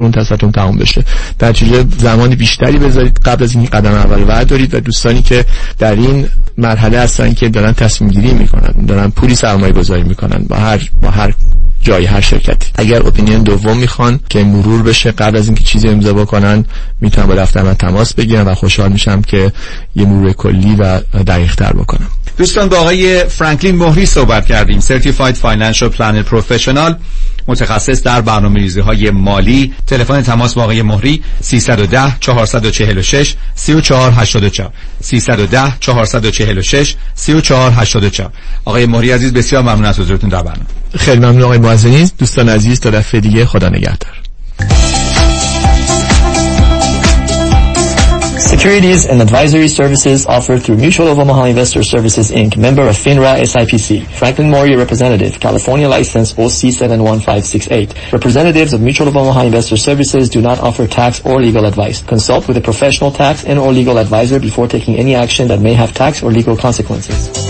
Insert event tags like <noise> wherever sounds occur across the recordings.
منتصفاتون تمام بشه. در چیزه زمانی بیشتری بذارید قبل از این قدم اول بردارید و دوستانی که در این مرحله هستن که دارن تصمیم گیری می‌کنن دارن پولی سرمایه گذاری می‌کنن با هر با هر جای هر شرکتی. اگر اپینین دوم می‌خوان که مرور بشه قبل از اینکه چیزی امضا بکنن می‌تونن با دفتر من تماس بگیرن و خوشحال میشم که یه مرور کلی و دقیق تر بکنم. دوستان با آقای فرانکلین مهری صحبت کردیم Certified Financial Planner Professional. متخصص در برنامه‌ریزی های مالی. تلفن تماس با آقای مهری 310 446 3484 310 446 3484 آقای مهری عزیز بسیار ممنون از حضورتون در برنامه. خیلی ممنون آقای معزنی. دوستان عزیز تا دفعه دیگه خدا نگهدار. Securities and advisory services offered through Mutual of Omaha Investor Services Inc., member of FINRA SIPC. Franklin Maury representative, California license OC71568. Representatives of Mutual of Omaha Investor Services do not offer tax or legal advice. Consult with a professional tax and or legal advisor before taking any action that may have tax or legal consequences.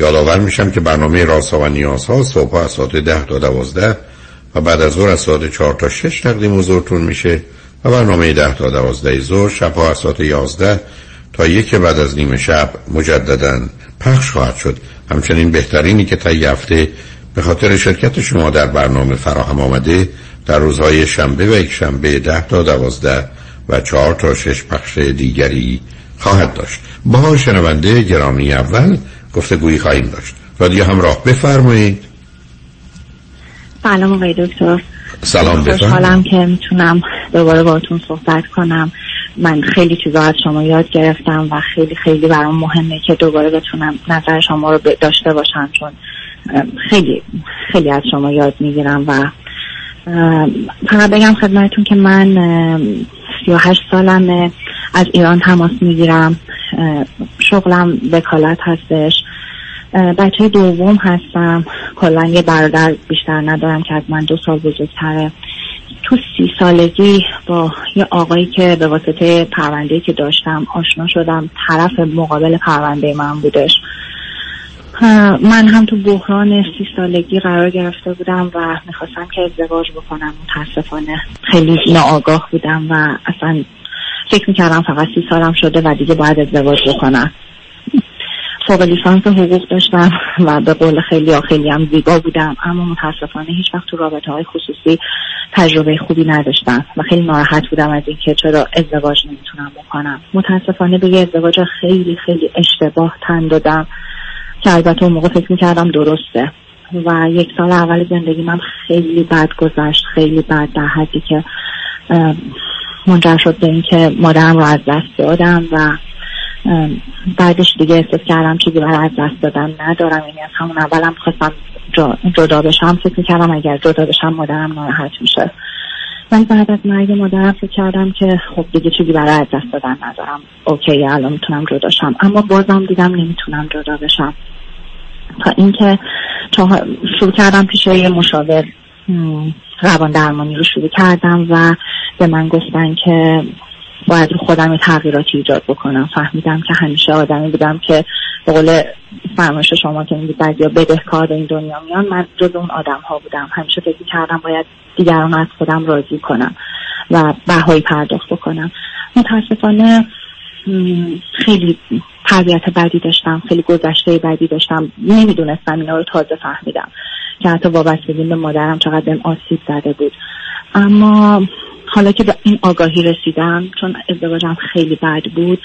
یادآور میشم که برنامه راسا و نیازها صبح از ساعت ده تا دوازده و بعد از ظهر از ساعت چهار تا شش تقدیم حضورتون میشه و برنامه ده تا دوازده ظهر شب از ساعت یازده تا یک بعد از نیمه شب مجددا پخش خواهد شد. همچنین بهترینی که تا هفته به خاطر شرکت شما در برنامه فراهم آمده در روزهای شنبه و یک شنبه ده تا دوازده و چهار تا شش پخش دیگری خواهد داشت. با شنونده گرامی اول گویی خواهیم داشت. رادیو همراه. بفرمایید. سلام آقای دکتر. سلام خوشحالم که می‌تونم دوباره باتون صحبت کنم. من خیلی چیزا از شما یاد گرفتم و خیلی خیلی برام مهمه که دوباره بتونم نظر شما رو داشته باشم چون خیلی خیلی از شما یاد می‌گیرم و فقط بگم خدمتتون که من 38 سالم از ایران تماس می‌گیرم. شغلم وکالت هستش. بچه دوم هستم. کلا یه برادر بیشتر ندارم که از من دو سال بزرگتره. تو سی سالگی با یه آقایی که به واسطه پرونده که داشتم آشنا شدم طرف مقابل پرونده من بودش. من هم تو بحران سی سالگی قرار گرفته بودم و می‌خواستم که ازدواج بکنم. متاسفانه خیلی ناآگاه بودم و اصلا فکر می‌کردم فقط سی سالم شده و دیگه باید ازدواج بکنم. فوق لیسانس حقوق داشتم و به قول خیلی خیلی هم زیبا بودم. اما متاسفانه هیچ وقت تو رابطه های خصوصی تجربه خوبی نداشتم و خیلی ناراحت بودم از اینکه چرا ازدواج نمی‌تونم بکنم. متاسفانه به یه ازدواج خیلی خیلی اشتباه تن دادم که البته اون موقع فکر می‌کردم درسته. و یک سال اول زندگی من خیلی بد گذشت خیلی بد در حدی که منجر شد به اینکه مادرم رو از دست دادم و بعدش دیگه احساس کردم چیزی برای از دست دادن ندارم. یعنی از همون اولم خواستم جدا بشم فکر می‌کردم اگر جدا بشم مادرم ناراحت میشه. من بعد از مرگ مادرم فکر کردم که خب دیگه چیزی برای از دست دادن ندارم. اوکی الان می‌تونم جداشم اما بازم دیدم نمی‌تونم جدا بشم. تا اینکه شروع کردم پیش یه مشاور روان درمانی رو شروع کردم و به من گفتن که باید رو خودم تغییراتی ایجاد بکنم. فهمیدم که همیشه آدمی بودم که به قول فرمایش شما که میگید بعضیا بدهکار به این دنیا میان من جز اون آدم ها بودم. همیشه فکر کردم باید دیگران از خودم راضی کنم و بهایی پرداخت بکنم. متاسفانه خیلی تربیت بدی داشتم خیلی گذشته بدی داشتم. نمی‌دونستم اینا رو تازه فهمیدم که حتی وابستگی به مادرم چقدر بهم آسیب زده بود. اما حالا که به این آگاهی رسیدم چون ازدواجم خیلی بد بود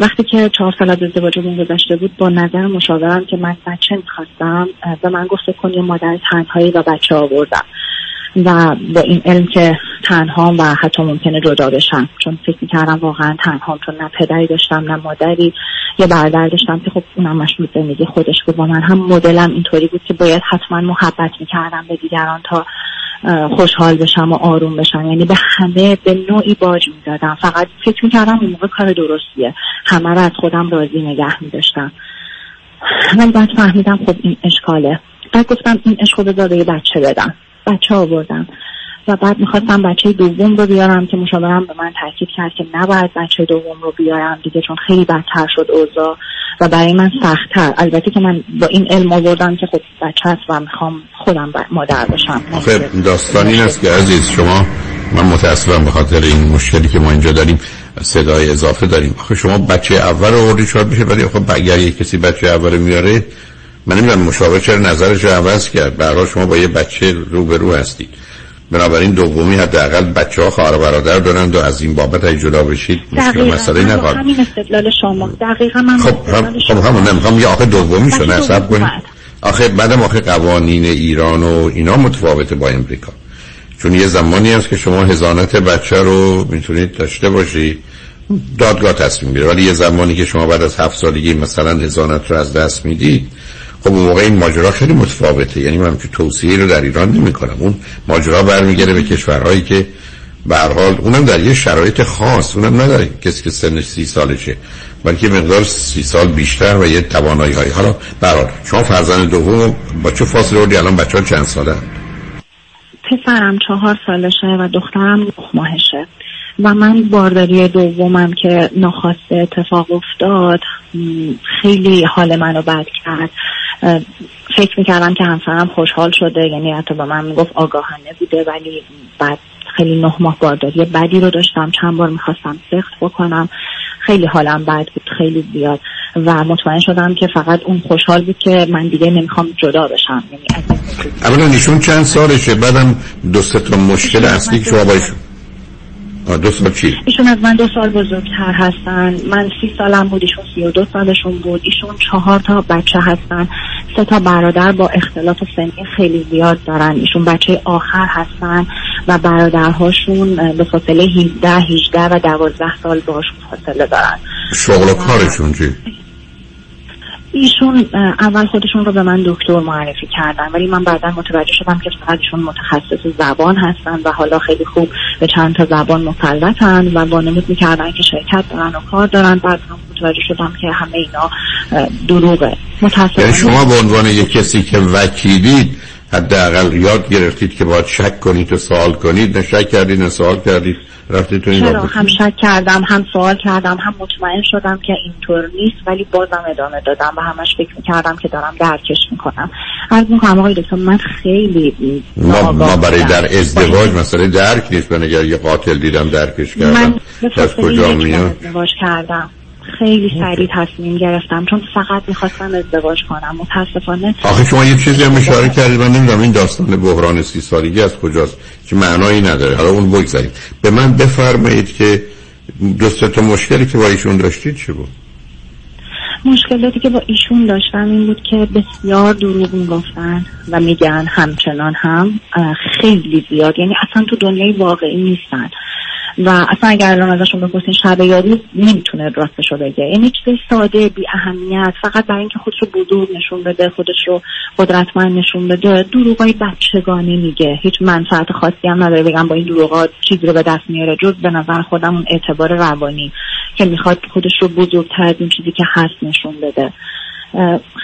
وقتی که چهار سال از ازدواجمون گذشته بود با نظر مشاورم که من بچه می‌خواستم به من گفته کن یه مادر تنهایی و بچه آوردم. و با این علم که تنها و حتی ممکنه جدا بشم. چون فکر می‌کردم واقعا تنها چون نه پدری داشتم نه مادری یه برادر داشتم که خب اونم مشغول زندگی خودش بود. با من هم مدلم اینطوری بود که باید حتما محبت می‌کردم به دیگران تا خوشحال بشم و آروم بشم. یعنی به همه به نوعی باج می‌دادم. فقط فکر می‌کردم اون موقع کار درستیه. همه رو از خودم راضی نگه میداشتم. ولی بعد فهمیدم خب این اشکاله. بعد گفتم این عشق رو یه بچه بدم. بچه آوردم. و بعد می‌خواستم بچه دوم رو بیارم که مشاورم به من تاکید کرد که نباید بچه دوم رو بیارم دیگه چون خیلی بدتر شد اوضاع و برای من سختتر. البته که من با این علم آوردم که خب بچه هست و می‌خوام خودم مادر بشم خب داستان این است که عزیز شما من متاسفم به خاطر این مشکلی که ما اینجا داریم صدای اضافه داریم. آخه شما بچه اول رو آوردی شاید بشه ولی خب اگر یک کسی بچه اول میاره من نمی‌دونم مشاور چرا نظرش رو عوض کرد. برای شما با یه بچه رو هستید. بنابراین دومی حداقل بچه ها خواهر برادر دارند و از این بابت ای جدا بشید مشکل مسئله نخواهد همین استدلال شما. دقیقا من خب هم خب همون نمی‌خوام یه آخه دومی شو نصب کنید. آخه بعدم آخه قوانین ایران و اینا متفاوته با امریکا. چون یه زمانی هست که شما هزانت بچه رو می‌تونید داشته باشید دادگاه تصمیم می‌گیره. ولی یه زمانی که شما بعد از هفت سالگی مثلا هزانت رو از دست می‌دید خب اون موقع این ماجرا خیلی متفاوته. یعنی من که توصیه رو در ایران نمی کنم اون ماجرا برمیگره به کشورهایی که به حال اونم در یه شرایط خاص. اونم نداره کسی که سنش سی سالشه بلکه مقدار سی سال بیشتر و یه توانایی های حالا برحال شما فرزند دوم با چه فاصله رو الان بچه ها چند ساله پسرم چهار سالشه و دخترم نه ماهشه. و من بارداری دومم که ناخواسته اتفاق افتاد خیلی حال منو بد کرد. فکر می‌کردم که همسرم خوشحال شده یعنی حتی با من می‌گفت آگاهانه بوده ولی بعد خیلی نه ماه بارداری بدی رو داشتم. چند بار می‌خواستم سخت بکنم. خیلی حالم بد بود خیلی زیاد. و مطمئن شدم که فقط اون خوشحال بود که من دیگه نمی‌خوام جدا بشم. یعنی اولا ایشون چند سالشه؟ بعدم دو تا مشکل اصلی که شما دو سال چی؟ ایشون از من دو سال بزرگتر هستن. من سی سالم بود ایشون سی و دو سالشون بود. ایشون چهار تا بچه هستن. سه تا برادر با اختلاف سنی خیلی زیاد دارن. ایشون بچه آخر هستن و برادرهاشون به فاصله 17 18 و 12 سال باشون فاصله دارن. شغل و کارشون چی؟ ایشون اول خودشون رو به من دکتر معرفی کردن ولی من بعدا متوجه شدم که فقط ایشون متخصص زبان هستن و حالا خیلی خوب به چند تا زبان مسلطن و وانمود می‌کردن که شرکت دارن و کار دارن. بعد متوجه شدم که همه اینا دروغه. متاسفانه. یعنی شما به عنوان یک کسی که وکیلید حداقل یاد گرفتید که باید شک کنید و سوال کنید. نه شک کردید نه سوال کردید. رفتی تو این چرا؟ هم شک کردم هم سوال کردم هم مطمئن شدم که اینطور نیست ولی بازم ادامه دادم و همش فکر می‌کردم که دارم درکش می‌کنم. از می‌کنم آقای دکتر من خیلی ما, ما برای در ازدواج مثلا درک نیست من اگر یه قاتل دیدم درکش کردم. من از کجا میاد؟ ازدواج کردم. خیلی سریع تصمیم گرفتم چون فقط می‌خواستم ازدواج کنم. متاسفانه آخه شما یه چیزی هم اشاره کردید من نمی‌دونم این داستان بحران سی سالگی از کجاست که معنایی نداره. حالا اون بگذارید به من بفرمایید که دو تا مشکلی که با ایشون داشتید چه بود؟ مشکلاتی که با ایشون داشتم این بود که بسیار دروغ می‌گفتن و میگن همچنان هم خیلی زیاد. یعنی اصلا تو دنیای واقعی نیستن. و اصلا اگر الان ازشون بپرسین شب یاری نمی‌تونه راستشو بگه. یعنی چیز ساده بی اهمیت فقط برای اینکه خودش رو بزرگ نشون بده خودش رو قدرتمند نشون بده دروغای بچگانه میگه. هیچ منفعت خاصی هم نداره بگم با این دروغا چیزی رو به دست میاره. جز به نظر خودم اون اعتبار روانی که می‌خواد خودش رو بزرگتر از این چیزی که هست نشون بده.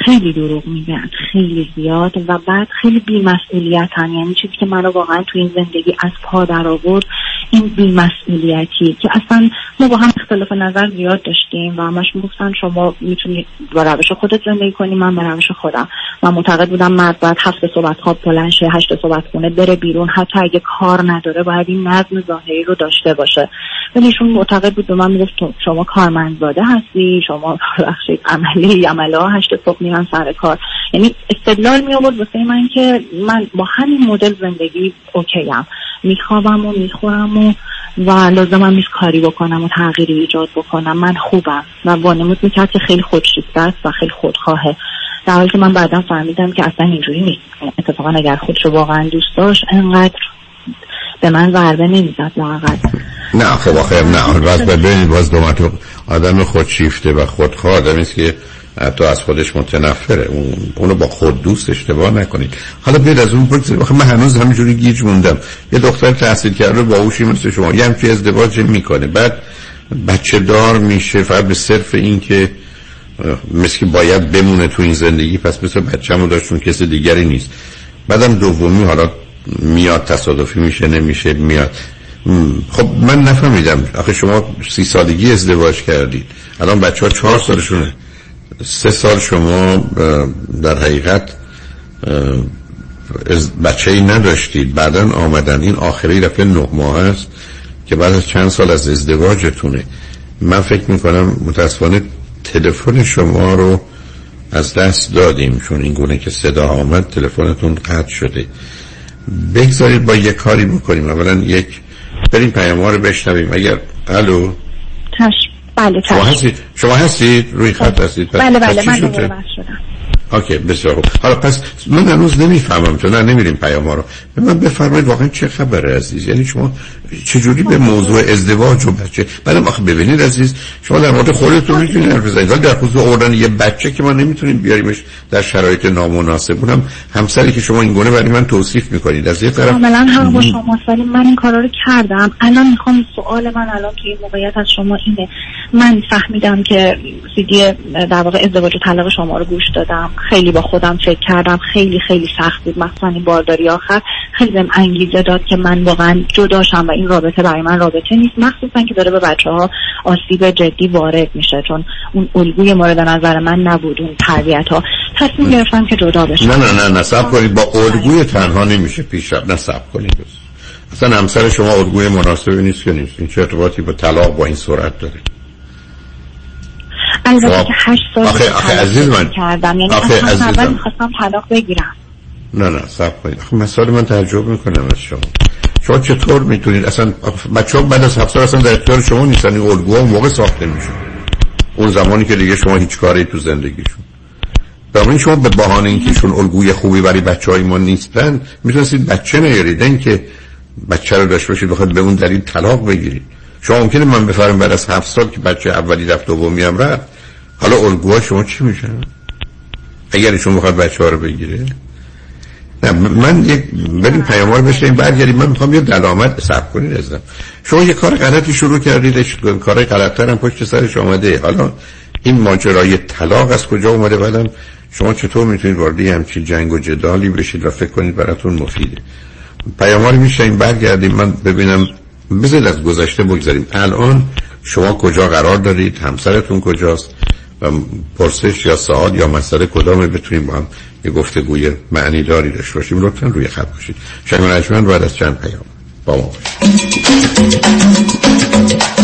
خیلی دروغ میگن خیلی زیاد و بعد خیلی بیمسئولیت هم یعنی چیزی که منو واقعا تو این زندگی از پا در آورد این بیمسئولیتی که اصلا ما با هم اختلاف نظر زیاد داشتیم و همش می‌گفتن شما می‌تونی با روش خودت زندگی کنی من به روش خودم. من معتقد بودم مرد باید هفت صحبت خواب بلند شه هشت صحبت خونه بره بیرون. حتی اگه کار نداره باید این نظم ظاهری رو داشته باشه. ولی ایشون معتقد بود به من می‌گفت شما کارمندزاده هستی شما بخشید عملی عمله هشت صبح میرن سر کار. یعنی استدلال می آورد واسه من که من با همین مدل زندگی اوکیم میخوابم و می‌خورم و و لازمم نیست کاری بکنم و تغییری ایجاد بکنم. من خوبم. و وانمود می‌کرد که خیلی خودشیفته است و خیلی خودخواهه. در حالی که من بعدا فهمیدم که اصلا اینجوری نیست. اتفاقا اگر خودشو واقعا دوست داشت انقدر به من ضربه نمی‌زد واقعا. نه خب آخه نه باز <laughs> ببینید باز دو آدم خودشیفته و خودخواه آدمی که حتی از خودش متنفره. اون اونو با خود دوست اشتباه نکنید. حالا بیاد از اون بگذارید من هنوز همینجوری گیج موندم. یه دختر تحصیل کرده با اوشی مثل شما. یه همچی ازدواج می‌کنه. بعد بچه دار میشه فقط به صرف این که مثل که باید بمونه تو این زندگی پس مثل بچه همون داشتون کسی دیگری نیست. بعدم دومی حالا میاد تصادفی میشه نمیشه میاد. خب من نفهمیدم. آخه شما سی سالگی ازدواج کردید. الان بچه ها چهار سالشونه. سه سال شما در حقیقت بچه ای نداشتید. بعدا آمدن. این آخری رفته نه ماه است که بعد از چند سال از ازدواجتونه. من فکر می‌کنم متاسفانه تلفن شما رو از دست دادیم چون این گونه که صدا آمد تلفنتون قطع شده. بگذارید با یک کاری بکنیم. اولا یک بریم پیام رو بشنویم. اگر الو؟ بله شما هستید؟ شما هستید؟ روی خط هستید. بله بله من شدم. اوکی بسیار خوب. حالا پس من هنوز نمی‌فهمم چون نمیریم پیام ها رو. به من بفرمایید واقعا چه خبره عزیز؟ یعنی شما چجوری به موضوع ازدواج و بچه؟ بعدم آخه ببینید عزیز شما در مورد خودتون می‌تونید حرف بزنید. در خصوص آوردن یه بچه که ما نمی‌تونیم بیاریمش در شرایط نامناسب. اونم همسری که شما این گونه برای من توصیف می‌کنید. از یه طرف کاملا حق با شما من این کارا رو کردم. الان می‌خوام سوال من الان توی موقعیت از شما اینه. من فهمیدم که سیدی در واقع ازدواج و طلاق شما رو گوش دادم. خیلی با خودم فکر کردم خیلی خیلی سخت بود. مثلا این بارداری آخر خیلی بهم انگیزه داد که من واقعا جداشم و این رابطه برای من رابطه نیست. مخصوصا که داره به بچه ها آسیب جدی وارد میشه چون اون الگوی مورد نظر من نبود اون تربیت ها تصمیم گرفتم که جدا بشم. نه نه نه نصب کنید. با الگوی تنها نمیشه پیش رفت. نصب کنید. اصلا همسر شما الگوی مناسبی نیست که نیست. این چه ارتباطی با طلاق با این صورت داره. البته که هشت سال آخه, آخه عزیز من. کردم. یعنی آخه اول می‌خواستم طلاق بگیرم. نه نه سب کنید. آخه مسئله من تعجب می‌کنم از شما. شما چطور می‌تونید؟ اصلا بچه ها بعد از هفت سال اصلا در اختیار شما نیستن. این الگوها موقع ساخته میشه. اون زمانی که دیگه شما هیچ کاری تو زندگیشون. بنابراین شما به بهانه اینکه چون الگوی خوبی برای بچه های ما نیستن می‌تونستید بچه نیارید. که بچه رو داشته باشید بخواد به اون دلیل طلاق بگیرید. شما ممکنه من بفرم بعد از هفت سال که بچه اولی رفت دومی هم رفت حالا الگوها شما چی میشن؟ اگر ایشون بخواد بچه ها رو بگیره. نه من یک بریم پیام رو بشنیم برگردیم. من می‌خوام یه دلامت سب کنید ازم شما یه کار غلطی شروع کردید کار غلطتر هم پشت سرش آمده حالا این ماجرای طلاق از کجا اومده؟ بعدم شما چطور می‌تونید وارد همچین جنگ و جدالی بشید و فکر کنید براتون مفیده؟ پیام رو میشنیم برگردیم. من ببینم بذارید از گذشته بگذاریم. الان شما کجا قرار دارید؟ همسرتون کجاست؟ و پرسش یا سوال یا مسئله کدام بتونیم با هم یه گفتگوی معنی داری داشته باشیم. لطفا روی خط باشید. شنگ نجمن بعد از چند پیام با ما میلیون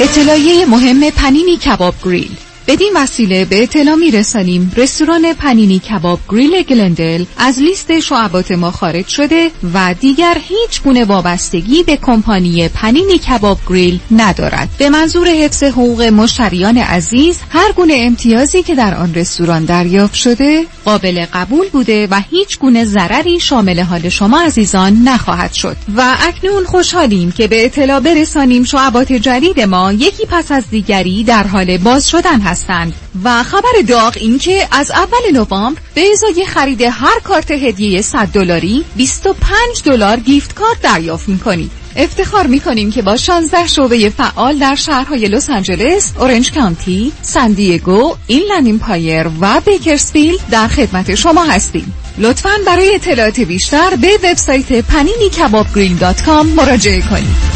اطلاعیه مهم پنینی کباب گریل. بدین وسیله به اطلاع می رسانیم رستوران پنینی کباب گریل گلندل از لیست شعبات ما خارج شده و دیگر هیچ گونه وابستگی به کمپانی پنینی کباب گریل ندارد. به منظور حفظ حقوق مشتریان عزیز هر گونه امتیازی که در آن رستوران دریافت شده قابل قبول بوده و هیچ گونه ضرری شامل حال شما عزیزان نخواهد شد. و اکنون خوشحالیم که به اطلاع برسانیم شعبات جدید ما یکی پس از دیگری در حال باز شدن هست هستند و خبر داغ این که از اول نوامبر به ازای خرید هر کارت هدیه 100 دلاری 25 دلار gift card دریافت می‌کنید. افتخار می‌کنیم که با 16 شعبه فعال در شهرهای لس آنجلس، اورنج کانتی، سان دیگو، اینلند ایمپایر و بیکرسفیلد در خدمت شما هستیم. لطفاً برای اطلاعات بیشتر به وبسایت کباب مراجعه کنید.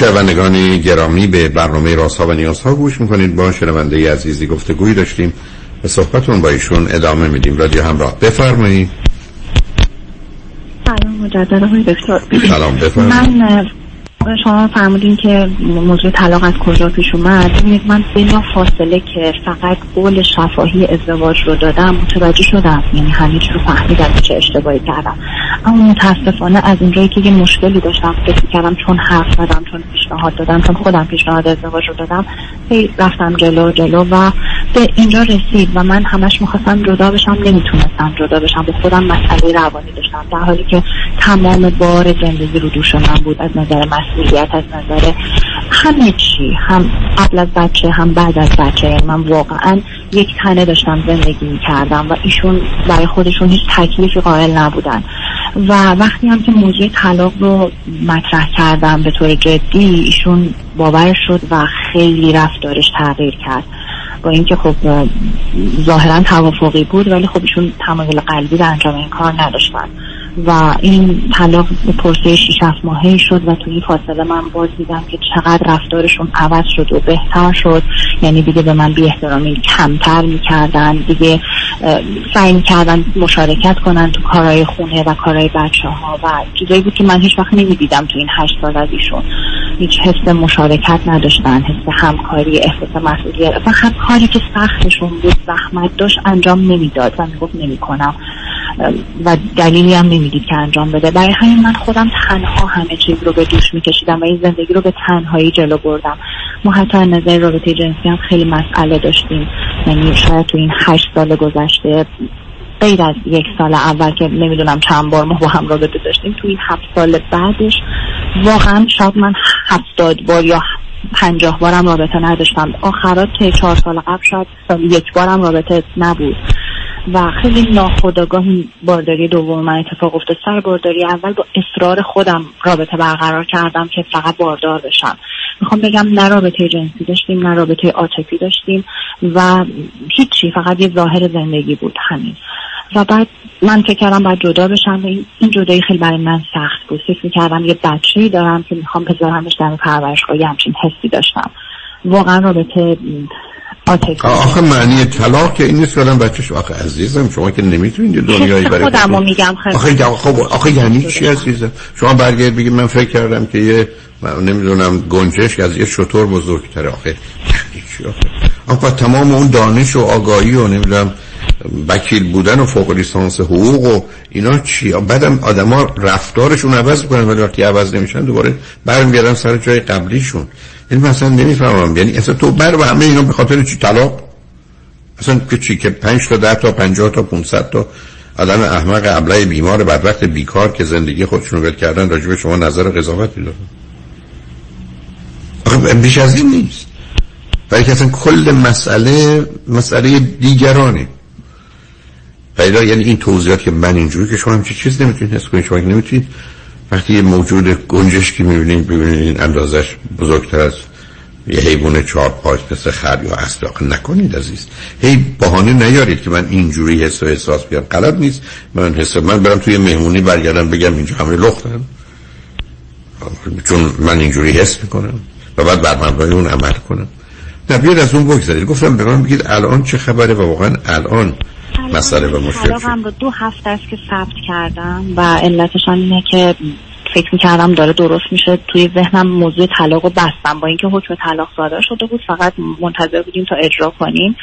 شنوندگان گرامی به برنامه راسا و نیازها گوش می‌کنید. با شنونده عزیزی گفتگوی داشتیم به صحبتون با ایشون ادامه میدیم. رادیو همراه. بفرمایید. سلام مجدد آقای دکتر. سلام بفرمایید. من شما فرمودین که موضوع طلاق از کجا پیش اومد. ببینید من بلا فاصله که فقط قول شفاهی ازدواج رو دادم متوجه شدم. یعنی همه رو فهمیدم چه اشتباهی کردم. اما متاسفانه از اونجایی که یه مشکلی داشتم فکر کردم چون حرف زدم چون پیشنهاد دادم چون خودم پیشنهاد ازدواج رو دادم هی رفتم جلو جلو و به اینجا رسید و من همش می‌خواستم جدا بشم نمی‌تونستم جدا بشم. به خودم مسئله روانی داشتم در حالی که تمام بار زندگی رو دوش من بود از نظر مسئولیت از نظر همه چی هم قبل از بچه هم بعد از بچه. من واقعا یک تنه داشتم زندگی می‌کردم و ایشون برای خودشون هیچ تکلیفی قائل نبودن. و وقتی هم که موضوع طلاق رو مطرح کردم به طور جدی ایشون باور شد و خیلی رفتارش تغییر کرد. با اینکه خب ظاهرا توافقی بود ولی خب ایشون تمایل قلبی در انجام این کار نداشتن. و این طلاق پرسه 6 ماهه شد و توی فاصله من باز دیدم که چقدر رفتارشون عوض شد و بهتر شد. یعنی دیگه به من بی احترامی کمتر می‌کردن دیگه سعی می‌کردن مشارکت کنن تو کارهای خونه و کارهای بچه ها و چیزایی بود که من هیچ وقت نمی‌دیدم تو این هشت سال از ایشون هیچ حس مشارکت نداشتن حس همکاری احساس مسئولیت. و کاری که سختشون بود زحمت داشت انجام نمی‌داد و می‌گفت نمی‌کنم. و دلیلی هم نمی‌دید که انجام بده. برای همین من خودم تنها همه چیز رو به دوش میکشیدم و این زندگی رو به تنهایی جلو بردم. ما حتی نظر رابطه جنسی هم خیلی مسئله داشتیم. یعنی شاید تو این هشت سال گذشته غیر از یک سال اول که نمی‌دونم چند بار ما با هم رابطه داشتیم تو این هفت سال بعدش واقعا شاید من هفتاد بار یا پنجاه بارم رابطه نداشتم. آخرات که چهار سال قبل شاید یک بارم رابطه نبود. و خیلی ناخداگاه بارداری دوم من اتفاق افتاد. سر بارداری اول با اصرار خودم رابطه برقرار کردم که فقط باردار بشم. می‌خوام بگم نه رابطه جنسی داشتیم نه رابطه عاطفی داشتیم و هیچی فقط یه ظاهر زندگی بود همین. و بعد من فکر کردم باید جدا بشم و این جدایی خیلی برای من سخت بود. فکر می‌کردم یه بچه ای دارم که می‌خوام بذارمش در پرورشگاه یه همچین حسی داشتم. واقعا رابطه آخه معنی طلاق که این نیست که بچهش آخه عزیزم شما که نمی‌تونید دنیایی برای خودمو میگم آخه خب آخه یعنی چی عزیزم؟ شما برگرد بگید من فکر کردم که یه نمی‌دونم گنجش از یه شطور بزرگتره. آخه یعنی چی آخه. آخه تمام اون دانش و آگاهی و نمی‌دونم وکیل بودن و فوق لیسانس حقوق و اینا چی؟ بعدم آدما رفتارشون عوض می‌کنن ولی وقتی عوض نمیشن دوباره برمیگردن سر جای قبلیشون. یعنی مثلا نمی‌فهمم. یعنی اصلا تو بر و همه اینا به خاطر چی؟ طلاق؟ اصلا که چی؟ که 5 تا 10 تا 50 تا 500 تا. آدم احمق ابله بیمار بدبخت بیکار که زندگی خودشونو ول کردن راجع به شما نظر قضاوتی دارن بیش از این نیست. برای که اصلا کل مسئله مسئله دیگرانه. پیدا یعنی این توضیحات که من اینجوری که شما همچی چیز نمی‌تونید حس کنید. شما نمی‌تونید وقتی یه موجود گنجش که می‌بینید ببینید این اندازش بزرگتر از یه حیوان چهار پاش مثل خر یا اصلاق نکنید عزیز. هی بهانه نیارید که من اینجوری حس و احساس بیام. غلط نیست. من حس من برم توی مهمونی برگردم بگم اینجا همه لختن چون من اینجوری حس می‌کنم و بعد بر اون عمل کنم. نه بیاد از اون بگذارید. گفتم به من بگید الان چه خبره و واقعا الان مسئله و مشکل رو دو هفته است که ثبت کردم و علتش اینه که فکر می‌کردم داره درست میشه. توی ذهنم موضوع طلاق رو بستم. با اینکه حکم طلاق صادر شده بود فقط منتظر بودیم تا اجرا کنیم.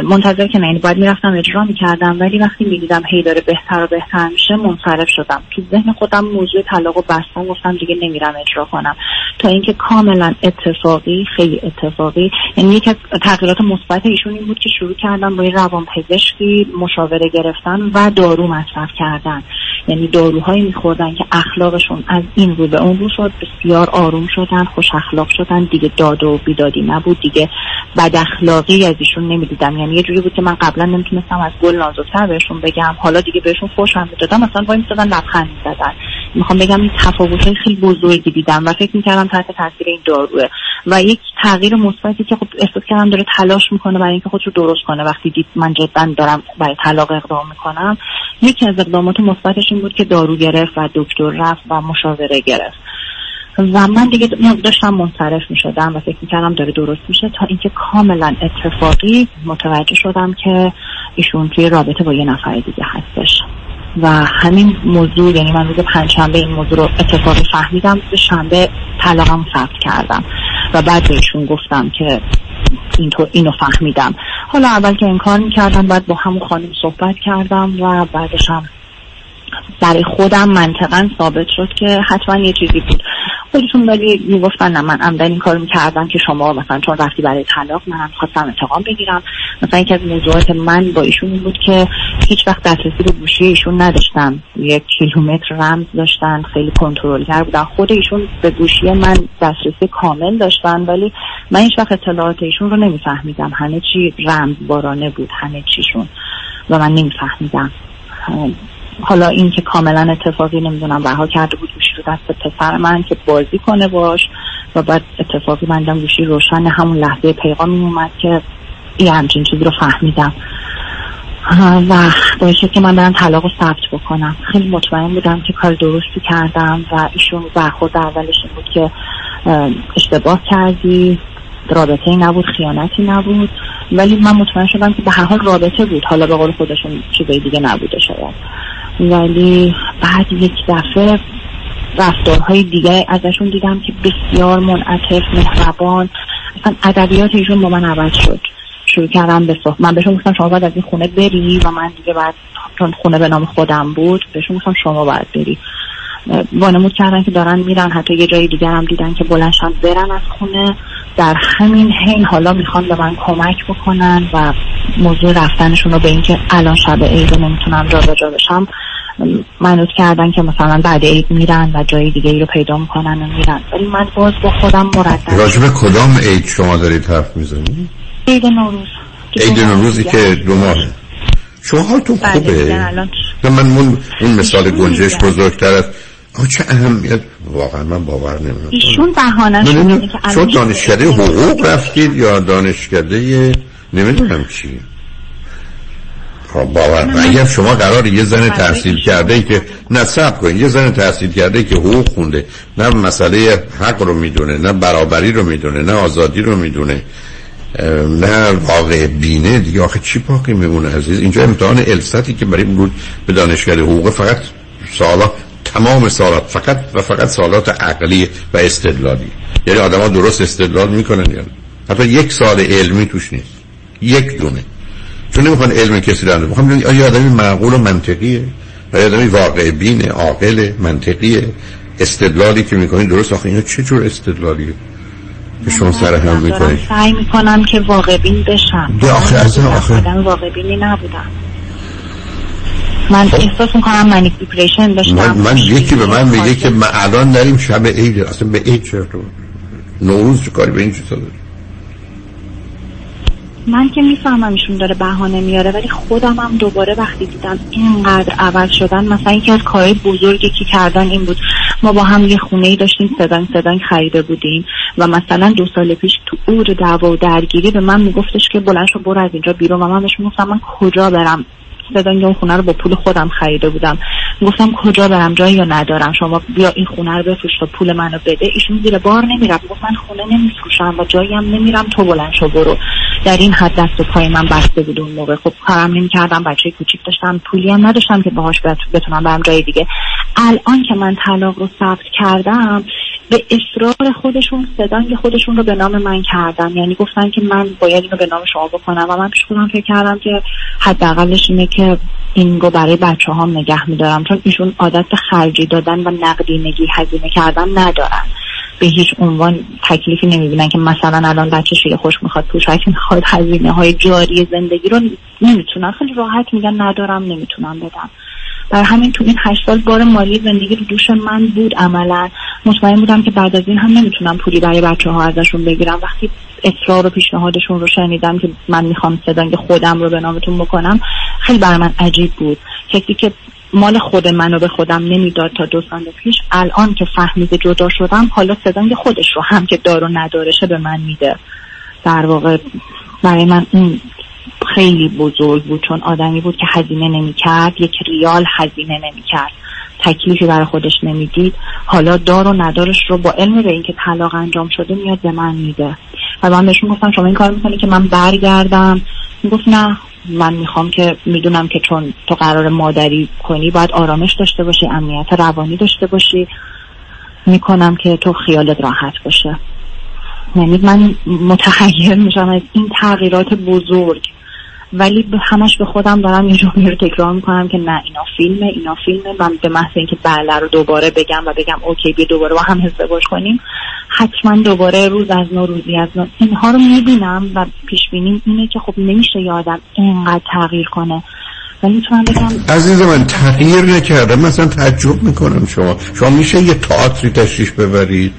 منتظر که یعنی باید می‌رفتم اجرا می‌کردم ولی وقتی می‌دیدم هی داره بهتر و بهتر میشه منصرف شدم. تو ذهن خودم موضوع طلاق رو بستم گفتم دیگه نمیرم اجرا کنم. تا اینکه کاملا اتفاقی خیلی اتفاقی یعنی یکی از تغییرات مثبت ایشون این بود که شروع کردم با روان پزشکی مشاوره گرفتن و دارو مصرف کردن. یعنی داروهایی میخوردن که اخلاقشون از این رو به اون رو شد بسیار آروم شدن خوش اخلاق شدن دیگه داد و بیدادی نبود دیگه بد اخلاقی از ایشون نمی‌دیدم. یعنی یه جوری بود که من قبلا نمی‌تونستم از گل نازکتر بهشون بگم. حالا دیگه بهشون خوشم می‌دادم. مثلا وای میسادن لبخند می‌زدن. می‌خوام بگم این تفاوت خیلی بزرگی دیدم و فکر می‌کردم تحت تاثیر این داروه. و یک تغییر مثبتی که خب احساس کردم داره تلاش می‌کنه برای اینکه خودش رو درست کنه. وقتی دید من جدا دارم برای طلاق اقدام می‌کنم یکی از اقدامات مثبتش این بود که دارو گرفت و دکتر رفت و مشاوره گرفت. و من دیگه داشتم منصرف می شدم و فکر می کردم داره درست میشه تا اینکه کاملا اتفاقی متوجه شدم که ایشون توی رابطه با یه نفر دیگه هستش. و همین موضوع یعنی من روز پنجشنبه این موضوع رو اتفاقی فهمیدم روز شنبه طلاقم ثبت کردم و بعد بهشون گفتم که اینطور اینو فهمیدم. حالا اول که انکار می‌کردم بعد با همون خانم صحبت کردم و بعدشم برای خودم منطقا ثابت شد که حتما یه چیزی بود. خودشون ولی می‌گفتن من عمدن این کار می‌کردم که شما مثلا چون رفتی برای طلاق منم خواستم انتقام بگیرم. مثلا یکی از موضوعات من با ایشون بود که هیچ وقت دسترسی به گوشی ایشون نداشتم. یک کیلومتر رمز داشتن خیلی کنترلگر بودن. خود ایشون به گوشی من دسترسی کامل داشتن ولی من هیچ وقت اطلاعات ایشون رو نمیفهمیدم. همه چی رمز بارانه بود همه چیشون. و من نمیفهمیدم. حالا این که کاملا اتفاقی نمی‌دونم رها کرده بود گوشی رو دست پسر من که بازی کنه باش و بعد اتفاقی مندم گوشی روشن همون لحظه پیغام اومد که یه همچین چیزی رو فهمیدم. و باعث که من برم طلاق رو ثبت بکنم. خیلی مطمئن بودم که کار درستی کردم و ایشون برخورد اولش بود که اشتباه کردی رابطه ای نبود خیانتی نبود. ولی من مطمئن شدم که به هر حال رابطه بود. حالا به قول خودشون چیزای دیگه نبوده شاید. ولی بعد یک دفعه رفتارهای دیگه ازشون دیدم که بسیار منعطف مهربان. اصلا ادبیات ایشون با من عوض شد. شروع کردم به صحبت من بهشون گفتم شما باید از این خونه بری و من دیگه بعد چون خونه به نام خودم بود بهشون گفتم شما باید بری. وانمود کردن که دارن میرن حتی یه جای دیگر هم دیدن که بلنشان برن از خونه. در همین حین حالا می‌خوان به من کمک بکنن و موضوع رفتنشون رو به اینکه الان شب عید نمی‌تونم جابجا بشم منوط کردن که مثلا بعد عید میرن و جای دیگه ای رو پیدا می‌کنن و میرن. ولی من باز با خودم مردد راجب کدام عید شما دارید حرف می‌زنید؟ عید نوروز. عید نوروزی که دو ماه شما حالتون خوبه؟ من اون, اون مثال گنجش بزرگتر است آه چه اهمیت واقعا من باور نمی‌دونم ایشون بهانه که شما دانشکده حقوق رفتید یا دانشکده نمی‌دونم چی؟ خب باور. اگر شما قرار یه زن تحصیل کرده ای که نصب کنید. یه زن تحصیل کرده ای که حقوق خونده نه مسئله حق رو می‌دونه نه برابری رو می‌دونه نه آزادی رو می‌دونه نه واقع بینه دیگه. آخه چی باقی میمونه عزیز؟ اینجا امتحان الستی که برای بود به دانشکده حقوق فقط سالا تمام سالات فقط و فقط سالات عقلی و استدلالی. یعنی آدما درست استدلال می‌کنن یا حتی یک سال علمی توش نیست. یک دونه. چون نمی‌خوان علم کسی رو می‌خوام ببینید آیا آدمی معقول و منطقیه؟ آیا آدمی واقع بین عاقل منطقیه؟ استدلالی که می‌کنید درست؟ آخه اینا چه جور استدلالیه؟ که شما سر هم می‌کنید. سعی می‌کنم که واقع بین بشم. آخه از آخه. واقع بینی نبودم. من. احساس می‌کنم منیک دیپریشن داشتم. من, من یکی به من میگه که من الان داریم شب عید اصلا به عید چه نوروز چه کاری به این چیزا داره من که می‌فهمم ایشون داره بهانه میاره ولی خودم هم دوباره وقتی دیدم اینقدر عوض شدن مثلا یکی از کارهای بزرگی که کردن این بود ما با هم یه خونه ای داشتیم سدان سدان خریده بودیم و مثلا دو سال پیش تو اور دعوا و درگیری به من میگفتش که بلند شو برو از اینجا بیرون. و من بهش می‌گفتم من کجا برم؟ دادن اون خونه رو با پول خودم خریده بودم. گفتم کجا برم جایی یا ندارم. شما بیا این خونه رو بفروش تا پول منو بده. ایشون زیر بار نمیرم گفت من خونه نمیفروشم و جایی هم نمیرم تو بلند شو برو. در این حد دست و پای من بسته بود اون موقع. خب کارم نمی‌کردم بچه کوچیک داشتم پولی هم نداشتم که باهاش بتونم برم جای دیگه. الان که من طلاق رو ثبت کردم به اصرار خودشون صدای خودشون رو به نام من کردن. یعنی گفتن که من باید اینو به نام شما بکنم و من پیش خودم فکر کردم که حداقلش اینه که این رو برای بچه هم نگه میدارم چون ایشون عادت خرجی دادن و نقدینگی هزینه کردن ندارن. به هیچ عنوان تکلیفی نمی‌بینن که مثلا الان بچه شیر خوش می‌خواد پوشک می‌خواد هزینه های جاری زندگی رو نمی‌تونن خیلی راحت میگن ندارم نمی‌تونم بدم. برای همین تو این هشت سال بار مالی زندگی رو دوش من بود عملا. مطمئن بودم که بعد از این هم نمی‌تونم پولی برای بچه ها ازشون بگیرم. وقتی اصرار و پیشنهادشون رو شنیدم که من می‌خوام صدای خودم رو به نامتون بکنم خیلی برای من عجیب بود. کسی که مال خود منو به خودم نمی‌داد تا دو سال پیش الان که فهمیده جدا شدم حالا صدای خودش رو هم که دار و ندارشه به من میده؟ در واقع برای من این خیلی بزرگ بود چون آدمی بود که هزینه نمی‌کرد یک ریال هزینه نمی‌کرد. تکلیفی برای خودش نمی‌دید. حالا دار و ندارش رو با علم به اینکه طلاق انجام شده میاد به من میده. و من بهشون گفتم شما این کار می‌کنی که من برگردم؟ گفت نه من می‌خوام که می‌دونم که چون تو قرار مادری کنی باید آرامش داشته باشی امنیت روانی داشته باشی. می‌کنم که تو خیالت راحت باشه. یعنی من متحیر میشم از این تغییرات بزرگ. ولی همش به خودم دارم یه جمله رو تکرار می‌کنم که نه اینا فیلمه اینا فیلمه. من به محض اینکه بله رو دوباره بگم و بگم اوکی بیا دوباره با هم ازدواج کنیم. حتما دوباره روز از نو روزی از نو. اینها رو می‌بینم و پیش بینیم اینه که خب نمیشه یادم اینقدر تغییر کنه. عزیز من تغییر نکردم. مثلا تعجب می‌کنم شما. شما میشه یه تئاتری تشریف ببرید؟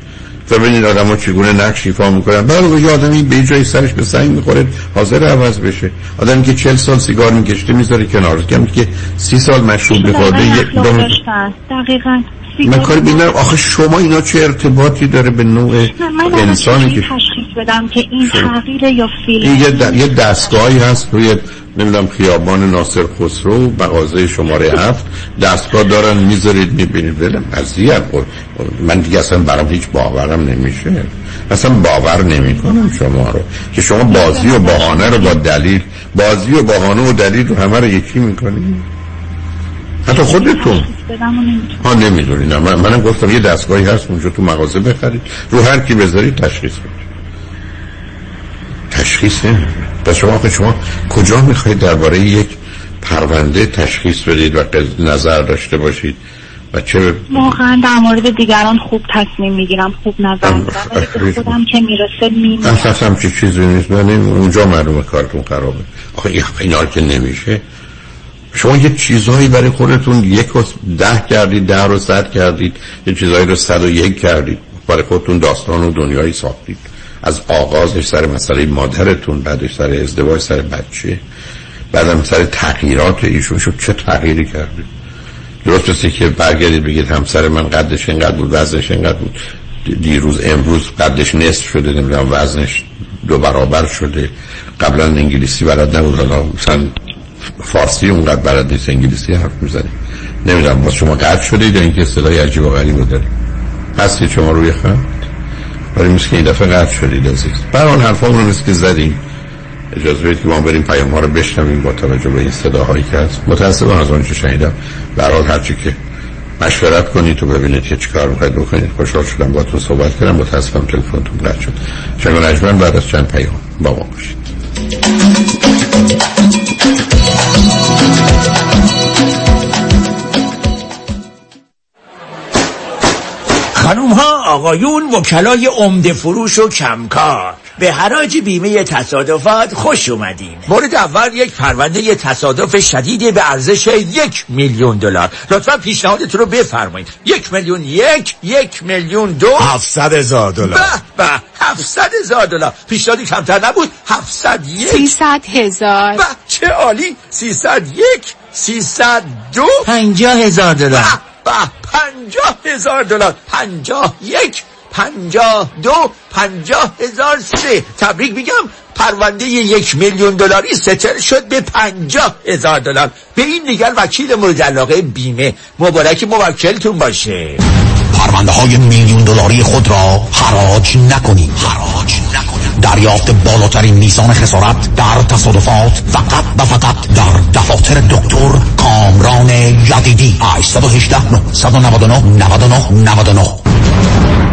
و ببینید آدم ها چگونه نقش ایفا می‌کنن. بعد یه آدمی به جای سرش به سنگ می‌خوره حاضر عوض بشه. آدمی که چل سال سیگار میکشته می‌ذاره کنار. کمی که سی سال مشروب میخورده یک دقیقا. من کاری بینم آخه شما اینا چه ارتباطی داره به نوع انسانی که تشخیص بدم که این تغییر یا فیلم یه, د... یه دستگاهی هست روی نمی‌دونم خیابان ناصر خسرو مغازه شماره هفت. دستگاه دارن می‌ذارید می‌بینید. ولم اذیت من دیگه اصلا برام هیچ باورم نمیشه. اصلا باور نمی‌کنم شما رو. که شما بازی و بهانه رو با دلیل بازی و بهانه و دلیل رو همه رو یکی می‌کنید. حتی خودتون. ها نمی‌دونی نه من منم گفتم یه دستگاهی هست اونجا تو مغازه بخرید. رو هر کی بذارید تشخیص بدید. تشخیص نمی‌دید پس شما آخه شما کجا می‌خواید درباره یک پرونده تشخیص بدید و نظر داشته باشید و چه واقعا در مورد دیگران خوب تصمیم می‌گیرم خوب نظر میدم. خودم که می‌رسه میمیرم. اصلا همچی چیزی نیست. من اونجا معلومه کارتون خرابه. آخه اینا که نمیشه. شما یه چیزهایی برای خودتون یک رو ده کردید ده رو صد کردید یه چیزهایی رو صد و یک کردید. برای خودتون داستان و دنیایی ساختید. از آغازش سر مسئله مادرتون بعدش سر ازدواج سر بچه. بعدم سر تغییرات ایشون شد. چه تغییری کردید درست مثل که برگردید بگید همسر من قدش اینقدر بود وزنش اینقدر بود. دیروز امروز قدش نصف شده نمی‌دونم وزنش دو برابر شده. قبلا انگلیسی بلد نبود حالا مثلا فارسی اونقدر بلد نیست انگلیسی حرف می‌زنی نمی‌دونم باز شما قطع شدید یا اینکه اصطلاحی عجیب و غریب رو دارید؟ هستی شما روی خط؟ ولی مثل که این دفعه قطع شدید عزیز. بران حرفا رو مثل که زدیم. اجازه بدید که ما بریم پیام ها رو بشنویم با توجه به این صداهایی که هست. متاسفم از آنچه شنیدم. برحال هرچی که مشورت کنید تو ببینید که چیکار می‌خواید بکنید. خوشحال شدم با تو صحبت کردم. متاسفم تلفنتون قطع شد. شنگ نجمن بعد از چند پیام با ما باشید. خانوم ها آقایون وکلای عمده فروش و کمکار. به حراج بیمه تصادفات خوش اومدین مورد اول یک پرونده تصادف شدید به ارزش یک میلیون دلار. لطفا پیشنهادتون رو بفرمایید. یک میلیون یک یک میلیون دو. هفتصد هزار دلار. به به هفتصد هزار دلار. پیشنهادی کمتر نبود. هفتصد یک. سیصد هزار. به چه عالی. سیصد یک سیصد دو. پنجاه هزار دلار. به. پنجاه هزار دلار. پنجاه یک پنجاه دو پنجاه هزار سه. تبریک میگم پرونده یک میلیون دلاری ستل شد به پنجاه هزار دلار. به این دیگر وکیل مورد علاقه بیمه. مبارک موکلتون باشه. پرونده های میلیون دلاری خود را حراج نکنید حراج دریافت بالاترین میزان خسارت در تصادفات فقط و فقط در دفاتر دکتر کامران یدیدی. 818 999 99 99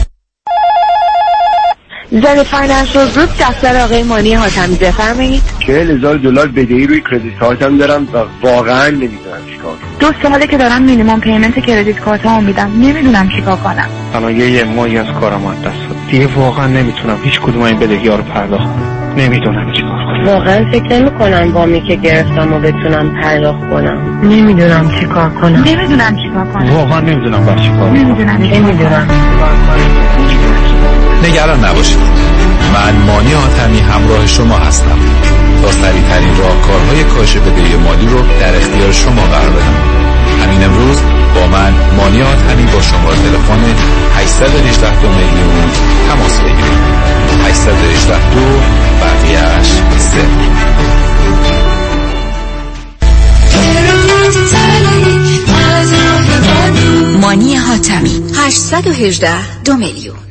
Zen Financial Group دفتر آقای مانی حاتمی بفرمایید. چهل هزار دلار بدهی روی credit card م دارم و واقعا نمی‌دونم چیکار دو ساله که دارم minimum payment credit card مو میدم. نمی‌دونم چیکار کنم. الان یه ماهی از کارم از دست دیگه واقعا نمی‌تونم هیچ کدوم این بدهی ها رو پرداخت کنم. نمی‌دونم چیکار کنم. واقعا فکر نمی کنم وامی که گرفتم و بتونم پرداخت کنم. نمی‌دونم چیکار کنم. نمی‌دونم چیکار کنم. واقعا نمی‌دونم باید چیکار کنم. نمی‌دونم نمی‌دونم. نگران نباشید. من مانی آتمی همراه شما هستم. تا سریع ترین راهکارهای کاهش بدهی مالی رو در اختیار شما قرار بدم همین امروز با من مانی آتمی با شماره تلفن 818 دو میلیون تماس بگیرید. 818 دو بقیهش مانی حاتمی 818 دو میلیون.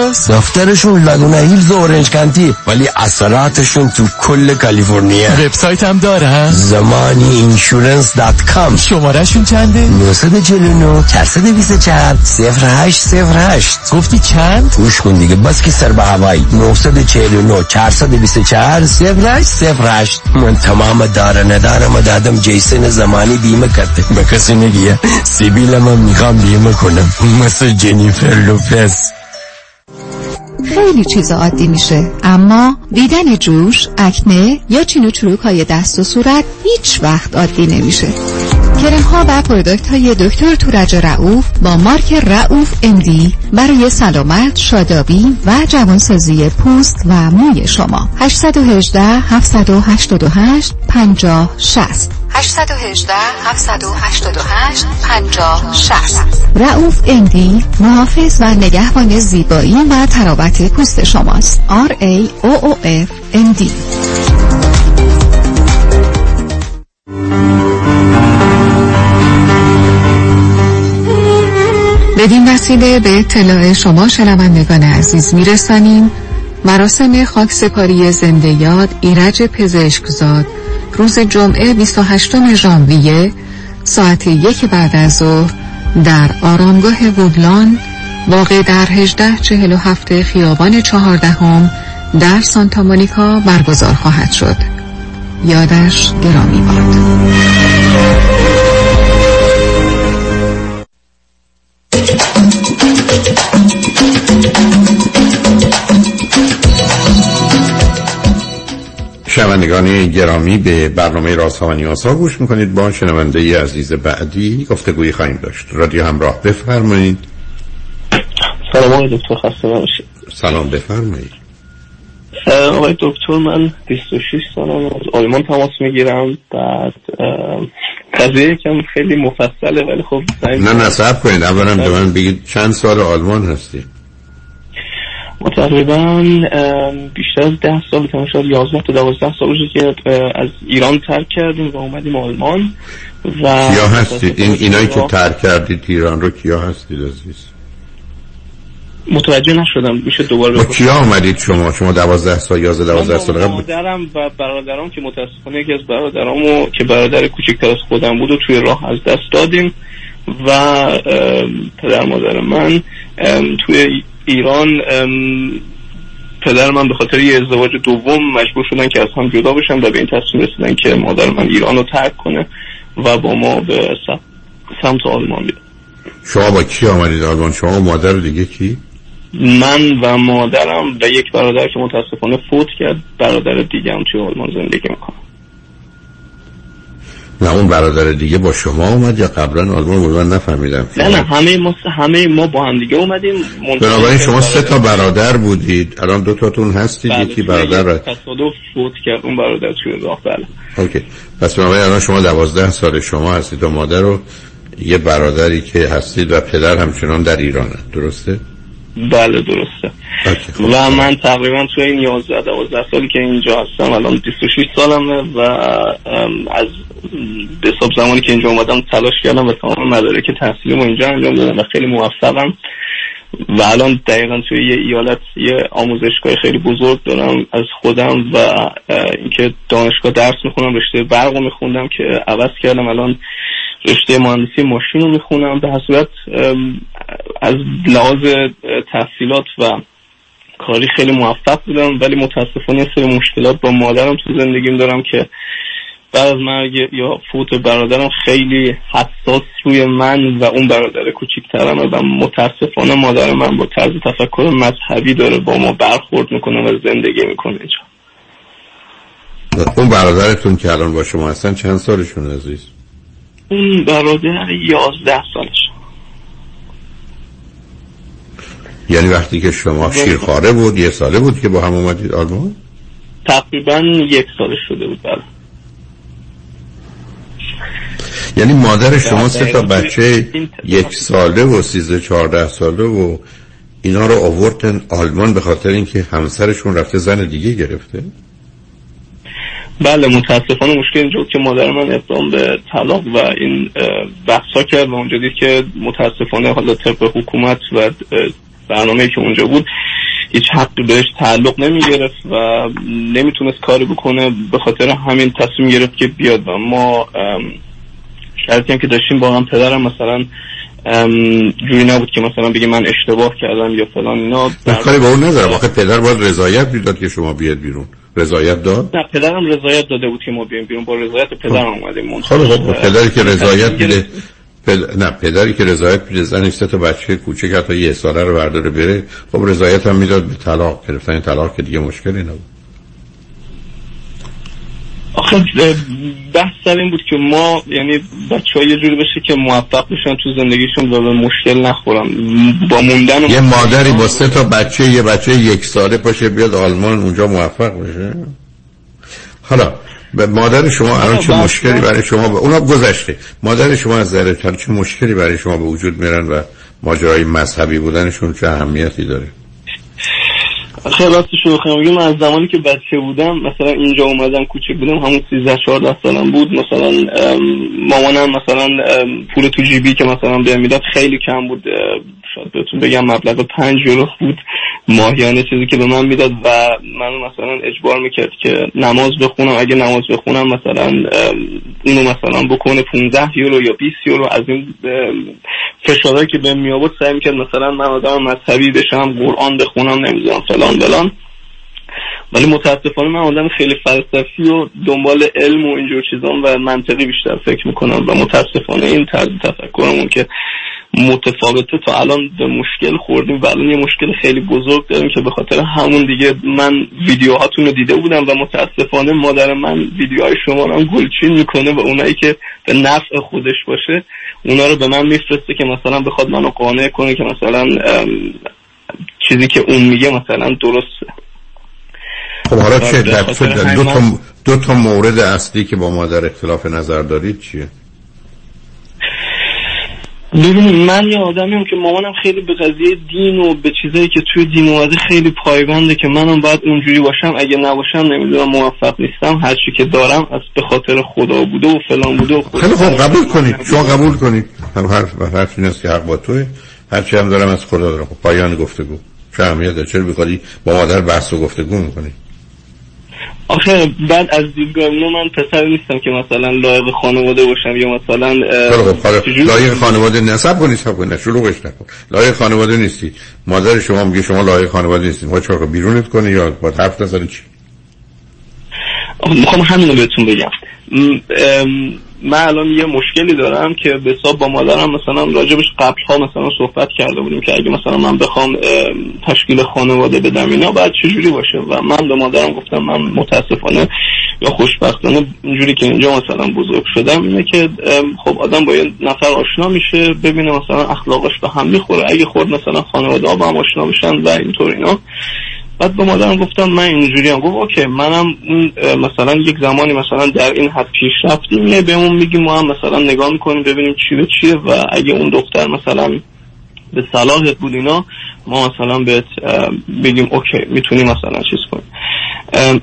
کجاست؟ دفترشون لگونا هیلز و اورنج کانتی ولی اثراتشون تو کل کالیفرنیا. وبسایت هم داره Zamani Insurance dot com. شماره شون چنده 949 424 0808 گفتی چند؟ گوش کن دیگه بس که سر به هوایی. 949 424 0808 من تمام دار و ندارم دادم جیسن زمانی بیمه کرده. به کسی نگیا سیبیل من می‌خوام بیمه کنم. مثل جنیفر لوپس خیلی چیزا عادی میشه. اما دیدن جوش، اکنه یا چین و چروک های دست و صورت هیچ وقت عادی نمیشه. کرم ها و پرودکت های دکتر تورج رعوف با مارک رعوف امدی برای سلامت، شادابی و جوانسازی پوست و موی شما. 818 788 50 60 818 788 50 60 رعوف امدی محافظ و نگهبان زیبایی و تراوت پوست شماست. R A O O F M D. بدین وسیله به اطلاع شما شنوندگان عزیز میرسانیم. مراسم خاک سپاری زنده یاد ایرج پزشکزاد روز جمعه 28 ژانویه ساعت یک بعد از ظهر در آرامگاه وودلان واقع در 1847 خیابان چهاردهم در سانتا مونیکا برگزار خواهد شد. یادش گرامی باد. شنوندگان گرامی به برنامه راست و نیازها گوش می‌کنید. با شنونده ی عزیز بعدی گفتگویی خواهیم داشت. رادیو همراه بفرمایید. سلام آقای دکتر خسته نباشید. سلام بفرمایید. آقای دکتر من 26 سالم از آلمان تماس می‌گیرم. بعد قضیه یکم خیلی مفصله ولی خب نه نصب کنید. اولا به من بگید چند سال آلمان هستی ما تقریبا بیشتر از ده سال که شاید یازده تا دوازده سال باشه که از ایران ترک کردیم و اومدیم آلمان و کیا هستید این اینایی که ترک کردید ایران رو کیا هستید عزیز؟ متوجه نشدم میشه دوباره با کیا آمدید شما؟ شما دوازده سال یازده دوازده سال قبل مادرم و برادرام که متاسفانه یکی از برادرامو که برادر کوچکتر از خودم بود و توی راه از دست دادیم و پدر مادر من توی ایران پدر من به خاطر یه ازدواج دوم مجبور شدن که از هم جدا بشن و به این تصمیم رسیدن که مادر من ایران رو ترک کنه و با ما به سمت آلمان بیاد. شما با کی آمدید آلمان؟ شما و مادر دیگه کی؟ من و مادرم و یک برادر که متاسفانه فوت کرد برادر دیگه هم توی آلمان زندگی می‌کنه نه اون برادر دیگه با شما اومد یا قبلا؟ آلمان بود من نفهمیدم. نه نه همه ما همه ما با هم دیگه اومدیم. بنابراین شما سه تا برادر بودید. الان دو تاتون هستید بله، یکی برادر را تصادف فوت کرد اون برادر توی راه بله. اوکی. پس بنابراین الان شما دوازده سال شما هستید و مادر رو یه برادری که هستید و پدر همچنان در ایرانه. درسته؟ بله درسته. و من تقریبا توی این 11 12 سالی که اینجا هستم الان 26 سالمه و از به حساب زمانی که اینجا اومدم تلاش کردم و تمام مدارک تحصیلمو اینجا انجام دادم و خیلی موفقم. و الان دقیقا توی یه ایالت یه آموزشگاه خیلی بزرگ دارم از خودم و اینکه دانشگاه درس می‌خونم رشته برق رو میخوندم که عوض کردم. الان رشته مهندسی ماشین رو می‌خونم. به صورت از لحاظ تحصیلات و کاری خیلی موفق بودم ولی متاسفانه سری مشکلات با مادرم تو زندگیم دارم که بعد از مرگ یا فوت برادرم خیلی حساس روی من و اون برادر کوچیکترمه و متاسفانه مادر من با طرز تفکر مذهبی داره با ما برخورد می‌کنه و زندگی می‌کنه اینجا. اون برادرتون که الان با شما هستن چند سالشون عزیز؟ اون برادر یازده سالش. یعنی وقتی که شما شیرخواره بود یه ساله بود که با هم اومدید آلمان؟ تقریبا یک سالش شده بود بله. یعنی مادر شما سه تا. بچه یک ساله و سیزده چهارده ساله و اینا رو آوردن آلمان به خاطر اینکه همسرشون رفته زن دیگه گرفته؟ بله متاسفانه مشکل اینجا که مادر من اقدام به طلاق و این بحثا کرد و اونجا دید که متاسفانه حالا طبق حکومت و برنامه که اونجا بود هیچ حقی بهش تعلق نمی گرفت و نمی‌تونست کاری بکنه. به خاطر همین تصمیم گرفت که بیاد و ما شرطی هم که داشتیم با هم پدرم مثلا جوری نبود که مثلا بگه من اشتباه کردم یا فلان اینا. کاری با اون ندارم. آخه پدر باید رضایت می‌داد که شما بیاد بیرون. رضایت داد؟ نه پدرم رضایت داده بود که ما بیایم بیرون. با رضایت پدرم اومدیم خب خب پدری که رضایت میده پد... نه پدری که رضایت میده زنش سه تا بچه کوچک حتی یه ساله رو برداره بره. خب رضایت هم می‌داد به طلاق گرفتن طلاق که دیگه مشکلی نبود. آخه بحث سر این بود که ما یعنی بچه ها یه جوری بشه که موفق بشن تو زندگیشون و به مشکل نخورن. با موندن یه مادری با سه تا بچه یه بچه یک ساله پاشه بیاد آلمان اونجا موفق بشه. حالا به مادر شما الان چه. مشکلی برای شما به اونا گذشته. مادر شما از نظر چه مشکلی برای شما به وجود میرن و ماجرای مذهبی بودنشون چه اهمیتی داره؟ خیلی راستش رو من از زمانی که بچه بودم مثلا اینجا اومدم کوچک بودم همون 13 14 سالم بود. مثلا ام، مامانم مثلا پول تو جیبی که مثلا بهم می‌داد خیلی کم بود. شاید بهتون بگم مبلغ 5 یورو بود. ماهیانه چیزی که به من می‌داد و من مثلا اجبار می‌کرد که نماز بخونم. اگه نماز بخونم مثلا اینو مثلا بکنه 15 یورو یا 20 یورو از این فشارهایی که بهم می آورد سعی می‌کرد مثلا من آدم مذهبی بشم قرآن بخونم نمی‌دونم فلان فلان. ولی متاسفانه من آدم خیلی فلسفی و دنبال علم و اینجور چیزام و منطقی بیشتر فکر می‌کنم و متاسفانه این طرز تفکرمون که متفاوته تا الان به مشکل خوردیم و الان یه مشکل خیلی بزرگ داریم که به خاطر همون دیگه من ویدیوهاتون رو دیده بودم و متاسفانه مادر من ویدیوهای شما رو گلچین می‌کنه و اونایی که به نفع خودش باشه اونا رو به من میفرسته که مثلا بخواد منو قانع کنه که مثلا چیزی که اون میگه مثلا درسته. خب حالا چه در خاطر دو تا, دو تا مورد اصلی که با مادر اختلاف نظر دارید چیه؟ ببین من یه آدمیم که مامانم خیلی به قضیه دین و به چیزایی که توی دین اومده خیلی پایبنده که منم باید اونجوری باشم اگه نباشم نمی‌دونم موفق نیستم. هر چی که دارم از به خاطر خدا بوده و فلان بوده و خیلی خب قبول کنید. شما قبول کنید. هم حرف حرف این است که حق با توه. هرچی هم دارم از خدا دارم. خب پایان گفتگو. چه اهمیت داره چرا بخوادی با مادر بحث و گفتگو می‌کنی؟ آخه بعد از دیدگاه اینو من پسر نیستم که مثلا لایق خانواده باشم یا مثلا خب چجوری- لایق خانواده نسب کنید سب کنید شلوغش نکن. لایق خانواده نیستی. مادر شما میگه شما لایق خانواده نیستید خب چرا بیرونت کنی یا با حرف نزنی چی؟ می‌خوام همین رو بهتون بگم. من الان یه مشکلی دارم که به حساب با مادرم مثلا راجبش قبلها مثلا صحبت کرده بودیم که اگه مثلا من بخوام ام، تشکیل خانواده بدم اینا باید چجوری باشه؟ و من به مادرم گفتم من متاسفانه یا خوشبختانه اینجوری که اینجا مثلا بزرگ شدم اینه که خب آدم با یه نفر آشنا میشه ببینه مثلا اخلاقش به هم می‌خوره. اگه خود مثلا خانواده ها با هم آشنا بشن و اینطور اینا. بعد به مادرم گفتم من اینجوری هم. گفت اوکی منم مثلا یک زمانی مثلا در این حد پیش رفتیم میای بهمون میگیم ما هم مثلا نگاه می‌کنیم ببینیم چی به چیه و اگه اون دختر مثلا به صلاحت بود اینا ما مثلا بهت بگیم اوکی می‌تونی مثلا چیز کنیم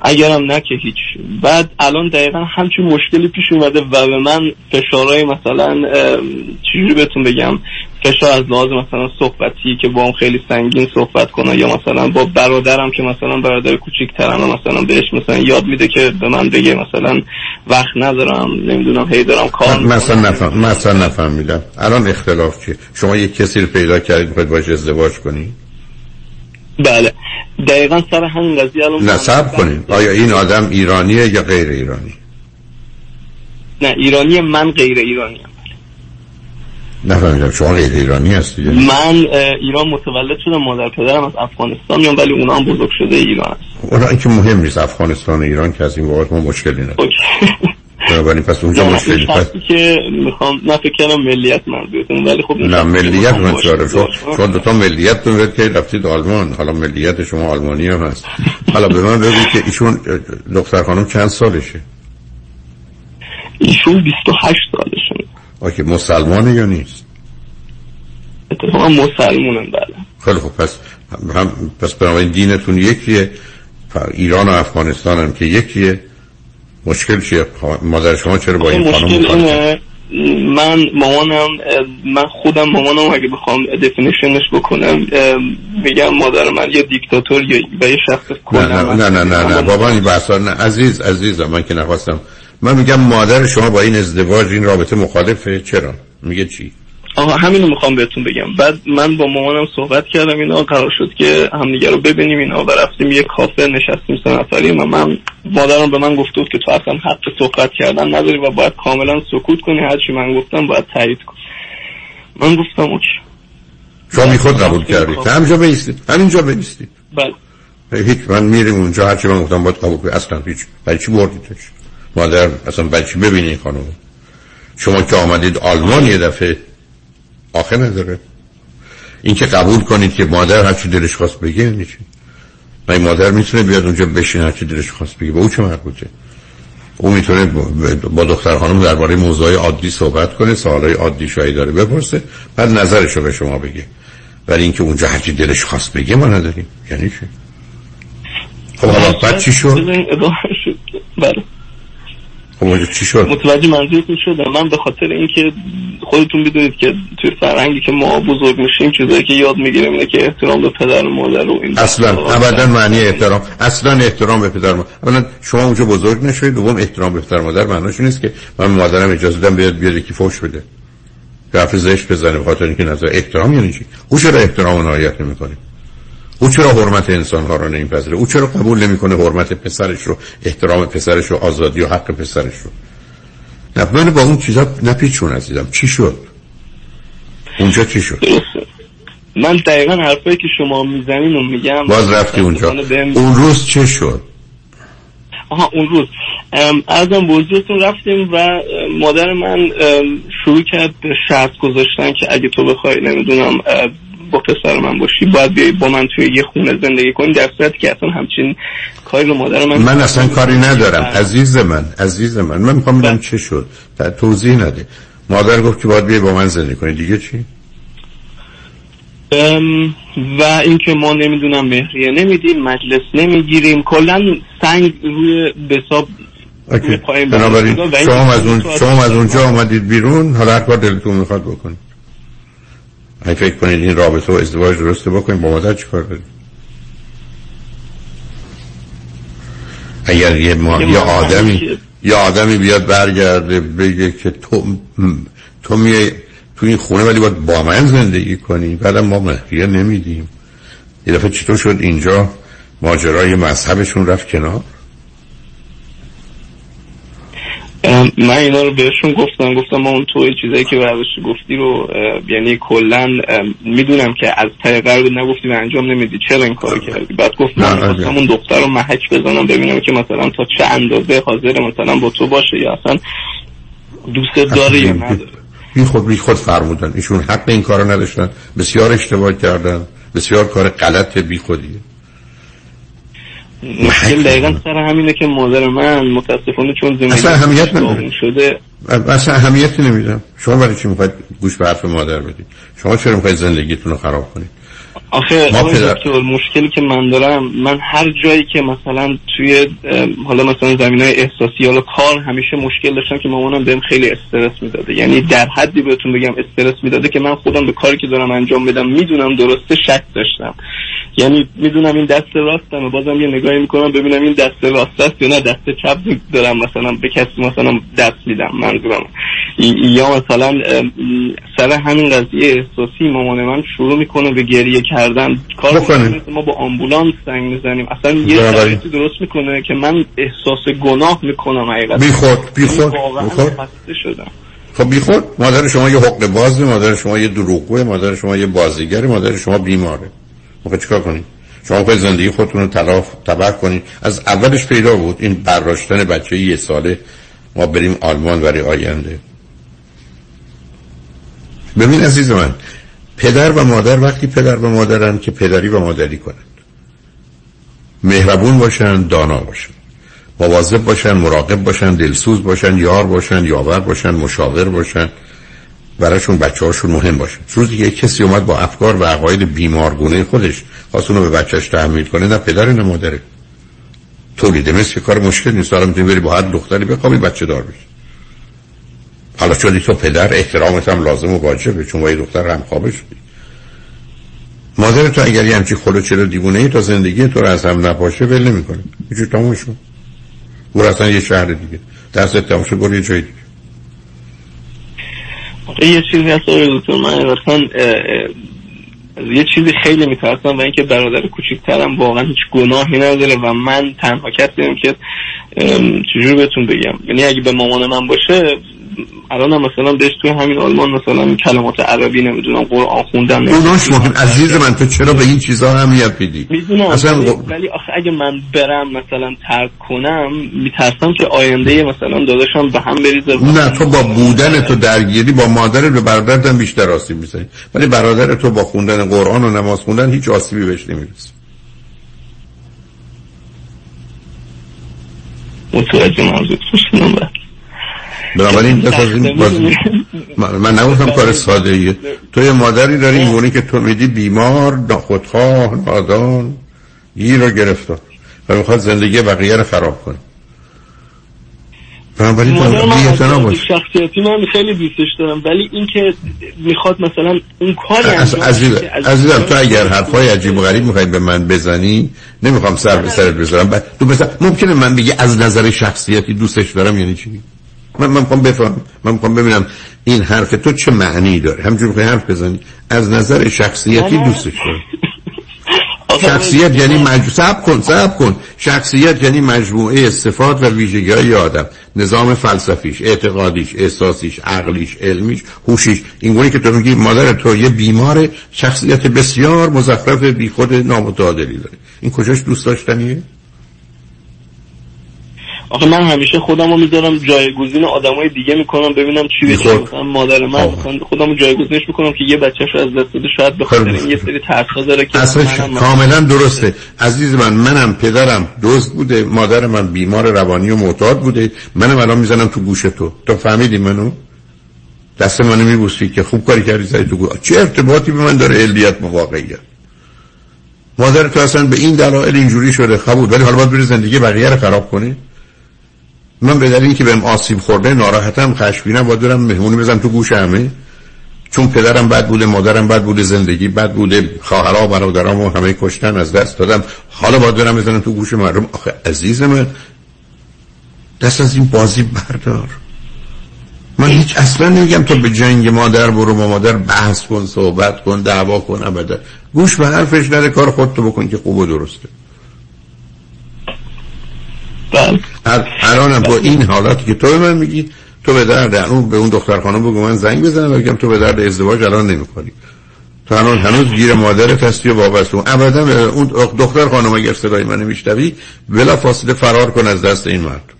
اگرم نه که هیچ. بعد الان دقیقا همچین مشکلی پیش اومده و به من فشارهای مثلا چجوری بهتون بگم. فشار از لحاظ مثلا صحبتی که با هم خیلی سنگین صحبت کنه یا مثلا با برادرم که مثلا برادر کوچیک‌ترم مثلا بهش مثلا یاد میده که به من بگه مثلا وقت ندارم نمی‌دونم هی دارم کار مثلا نفهم مثلا نفهمیدم. الان اختلاف چیه شما یک کسی رو پیدا کردید می‌خواید باش ازدواج کنی؟ بله. دقیقا سر همین قضیه الان نصب کنید آیا این آدم ایرانیه یا غیر ایرانی؟ نه ایرانی من غیر ایرانی نفهمیدم. شما غیر ایرانی هستی؟ من ایران متولد شدم مادر پدرم از افغانستان میام ولی اونا هم بزرگ شده ایران هست اونا این که مهم نیست افغانستان و ایران که از این واقعات ما مشکلی نداره. بنابراین پس اونجا مشکلی پس که می‌خوام نه فکر کنم ملیت منظورتون ولی خب نه ملیت من چاره شما دو تا ملیت تون که رفتید آلمان. حالا ملیت شما آلمانی هم هست. حالا به من بگید که ایشون دختر خانم چند سالشه؟ ایشون 28 سالشه آکه مسلمانه یا نیست؟ اتفاقا مسلمونم بله. خیلی خب پس هم پس بنابراین دینتون یکیه ایران و افغانستان هم که یکیه. مشکل چیه؟ مادر شما چرا با این خانم من مامانم من خودم مامانم اگه بخوام دفینیشنش بکنم میگم مادر من یه دیکتاتور یا یه شخص نه نه نه نه نه, نه. بابا این بحثا نه عزیز عزیزم من که نخواستم من میگم مادر شما با این ازدواج این رابطه مخالفه. چرا؟ میگه چی؟ آها همینو می‌خوام بهتون بگم. بعد من با مامانم صحبت کردم اینا قرار شد که همدیگه رو ببینیم اینا. و رفتیم یه کافه نشستیم سه نفری و من مادرم به من گفته بود که تو اصلا حق صحبت کردن نداری و باید کاملا سکوت کنی. هرچی من گفتم باید تایید کن من گفتم اوکی. شما بی خود قبول کردید همینجا بیستید همینجا بیستید بله. هیچ من میریم اونجا. هرچی من گفتم باید قبول کنید اصلا هیچ. برای چی بردیدش مادر اصلا چی ببینی خانم شما که آمدید آلمان یه دفعه آخه نداره. این که قبول کنید که مادر هر چی دلش خواست بگه یعنی چی؟ من مادر می‌تونه بیاد اونجا بشین هر چی دلش خواست بگه. به او چه مربوطه؟ او می‌تونه با دختر خانم درباره موضوع عادی صحبت کنه سوالای عادی شایی داره بپرسه بعد نظرش رو به شما بگه. ولی اینکه اونجا هر چی دلش خواست بگه ما نداریم. یعنی چی؟ خب حالا بعد چی شد؟ بله. خب چی شد؟ متوجه منظورتون شده من به خاطر اینکه خودتون بدونید که توی فرهنگی که ما بزرگ میشیم چیزایی که یاد می‌گیریم اینه که احترام به پدر و مادر و این اصلا. ابدا معنی احترام. اصلا احترام به پدر مادر. اولا شما اونجا بزرگ نشوید دوم احترام به پدر مادر معناش نیست که من مادرم اجازه دادم بیاد بیاد یکی فوش بده. حرف زشت بزنه بخاطر اینکه نظر احترام یعنی چی؟ او چرا احترام و رعایت نمی‌کنه او چرا حرمت انسان ها رو نمیپذیره؟ او چرا قبول نمی‌کنه حرمت پسرش رو احترام پسرش رو آزادی و حق پسرش رو؟ نه من با اون چیزا نپیچون عزیزم. چی شد؟ اونجا چی شد؟ من دقیقا حرفایی که شما می‌زنین و میگم باز رفتی اونجا. اون روز چه شد؟ آها اون روز. ارزم بزرگتون رفتیم و مادر من شروع کرد شرط گذاشتن که اگه تو بخوای نمی‌دونم با پسر من باشی باید بیایی با من توی یه خونه زندگی کنی. در صورتی که اصلا همچین کاری رو مادر من من اصلا کاری ندارم. عزیز من عزیز من. من می‌خوام بدم چه شد. توضیح نده. مادر گفت که باید بیایی با من زندگی کنی. دیگه چی؟ و اینکه ما نمی‌دونم مهریه نمیدیم مجلس نمی‌گیریم. کلا سنگ روی بساب بنابراین شما از اون شما از اونجا آمدید بیرون. حالا هر کار دلتون می‌خواد بکنید. اگه فکر کنید این رابطه و ازدواج درسته؟ بکنید با مادر چیکار دارید اگر یه, ما... یه آدمی یه آدمی بیاد برگرده بگه که تو تو میای تو این خونه ولی باید با من زندگی کنی. بعدم ما مهریه نمیدیم. یه دفعه چطور شد اینجا؟ ماجرای مذهبشون رفت کنار. من اینا رو بهشون گفتم گفتم ما اون توی چیزایی که برداشت گفتی رو یعنی کلا می‌دونم که از طریق رو نگفتی و انجام نمیدی چرا این کارو کردی؟ بعد گفتم من اون دختر رو محک بزنم ببینم که مثلا تا چه اندازه حاضر مثلا با تو باشه یا اصلا دوست داره یا نداره بی خود بی خود فرمودن. ایشون حق این کارو نداشتن. بسیار اشتباه کردن. بسیار کار غلط بی خودیه مشکل دقیقا سر همینه که مادر من متاسفانه چون زمین اصلا اهمیت شده اصلا اهمیتی نمیدم شما برای چی می‌خواید گوش به حرف مادر بدید؟ شما چرا می‌خواید زندگیتون رو خراب کنید؟ آخه آقای دکتر مشکلی که من دارم من هر جایی که مثلا توی حالا مثلا زمین های احساسی حالا کار همیشه مشکل داشتم که مامانم بهم خیلی استرس می‌داده. یعنی در حدی بهتون بگم استرس می‌داده که من خودم به کاری که دارم انجام بدم می‌دونم درسته شک داشتم. یعنی می‌دونم این دست راستمه. بازم یه نگاهی می‌کنم ببینم این دست راست است یا نه. دست چپ دارم مثلا به کسی مثلا دست میدم. منظورم. یا مثلا سر همین قضیه احساسی مامان من شروع می‌کنه به گریه کردن کار ما با آمبولانس زنگ می‌زنیم اصلا یه شرایطی درست می‌کنه که من احساس گناه می‌کنم حقیقتا. بی خود بی یعنی خود واقعا بی خود خسته شدم. خب بی خود مادر شما یه حقوق بازه مادر شما یه دروغگوه مادر شما یه بازیگره مادر شما بیماره. موقع چیکار کنید شما باید زندگی خودتون رو تلاف تباه کنید از اولش پیدا بود. این برداشتن بچه یه ساله. ما بریم آلمان برای آینده. ببین عزیز من پدر و مادر وقتی پدر و مادرن که پدری و مادری کنند. مهربون باشن دانا باشن. مواظب باشن مراقب باشن دلسوز باشن یار باشن یاور باشن مشاور باشن. براشون بچه هاشون مهم باشن روزی که کسی اومد با افکار و عقاید بیمارگونه خودش خواست به بچهش تحمیل کنه نه پدر نه مادره. تولید مثل کار مشکل نیست. حالا می‌تونی بری با هر دختری بخوابی بچه دار بشی. حالا شدی تو پدر احترامت هم لازم و واجبه چون با یه دختر هم خوابه شدی مادر تو اگر یه همچی خلو چرا دیوونه ای تا زندگی تو رو از هم نپاشه ول نمی‌کنه. اینجور تموم شد. برو اصلا یه شهر دیگه. دست تموم شد برو یه جای دیگه. یه چیزی هست دکتر. من از یه چیزی خیلی میترسم و اینکه برادر کوچکترم واقعا هیچ گناهی نداره و من تنها کسی هم که چجور بهتون بگم؟ یعنی اگه به مامان من باشه الان هم مثلا بهش توی همین آلمان مثلا کلمات عربی نمی‌دونم قرآن خوندن اوناش مهم عزیز من تو چرا به این چیزها اهمیت میدی؟ می‌دونم اصلا ولی, آخه اگه من برم مثلا ترک کنم میترسم که آینده مثلا داداشم به هم بریزه. نه تو با بودن تو درگیری با مادرت به برادرت هم بیشتر آسیب می‌زنی. ولی برادر تو با خوندن قرآن و نماز خوندن هیچ آسیبی بهش نمی‌رسه. متوجه شدم بله. بنابراین <laughs> پس از این من, نگفتم کار ساده ایه تو یه مادری داری اینگونه که تو میدی بیمار ناخودخواه نادان. گیر و گرفتار. و می‌خواد زندگی بقیه رو خراب کنه. بنابراین من شخصیتی من خیلی دوستش دارم ولی اینکه می‌خواد مثلا اون کاری از انجام عزیز بده که از- عزیزم تو اگر حرفای عجیب و غریب می‌خوای به من بزنی نمی‌خوام سر به سرت بذارم. تو بزن ممکنه من بگی از نظر شخصیتی دوستش دارم یعنی چی؟ من من می‌خوام بفهم من می‌خوام ببینم این حرف تو چه معنی داره؟ همجور می‌خوای حرف بزنی؟ از نظر شخصیتی دوستش دارم شخصیت یعنی مج... سب کن سب کن. شخصیت یعنی مجموعه صفات و ویژگی های آدم. نظام فلسفیش اعتقادیش احساسیش عقلیش علمیش هوشیش. این گونه که تو میگی مادر تو یه بیمار شخصیت بسیار مزخرف بی خود نامتعادلی داره. این کجاش دوست داشتنیه؟ آخه من همیشه خودم رو می‌ذارم جایگزین آدمای دیگه می‌کنم ببینم چی بشه. خب. مثلا مادر من مثلا خودم رو جایگزینش می‌کنم که یه بچهش از دست بده. شاید به خاطر این یه سری ترسا داره که کاملا درسته. عزیز من منم پدرم دزد بوده. مادر من بیمار روانی و معتاد بوده. منم الان می‌زنم تو گوش تو. تو فهمیدی منو؟ دست منو میبوسی که خوب کاری کردی زدی تو گوش چه ارتباطی به من داره علیت با واقعیت مادر تو اصلا به این دلایل اینجوری شده. خبود. ولی حالا باید بری زندگی بقیه رو خراب کنی؟ من به دلیل اینکه بهم آسیب خورده ناراحتم خشمگینم باید برم مهمونی بزنم تو گوش همه چون پدرم بد بوده مادرم بد بوده زندگی بد بوده خواهرها و برادرام و همه کشتن از دست دادم. حالا باید برم بزنم تو گوش مردم. آخه عزیز من دست از این بازی بردار. من هیچ اصلا نمیگم تو به جنگ مادر برو با مادر بحث کن صحبت کن دعوا کن ابدا. گوش به حرفش نده کار خودتو بکن که خوب و درسته. ال- الانم با این حالاتی که تو به من میگی تو به درد اون به اون دختر خانم بگو من زنگ بزنم بگم تو به درد ازدواج الان نمی‌خوری تو الان هنوز گیر مادرت هستی و وابسته. اون ابدا اون دختر خانم اگر صدای من میشنوی بلا فاصله فرار کن از دست این مرد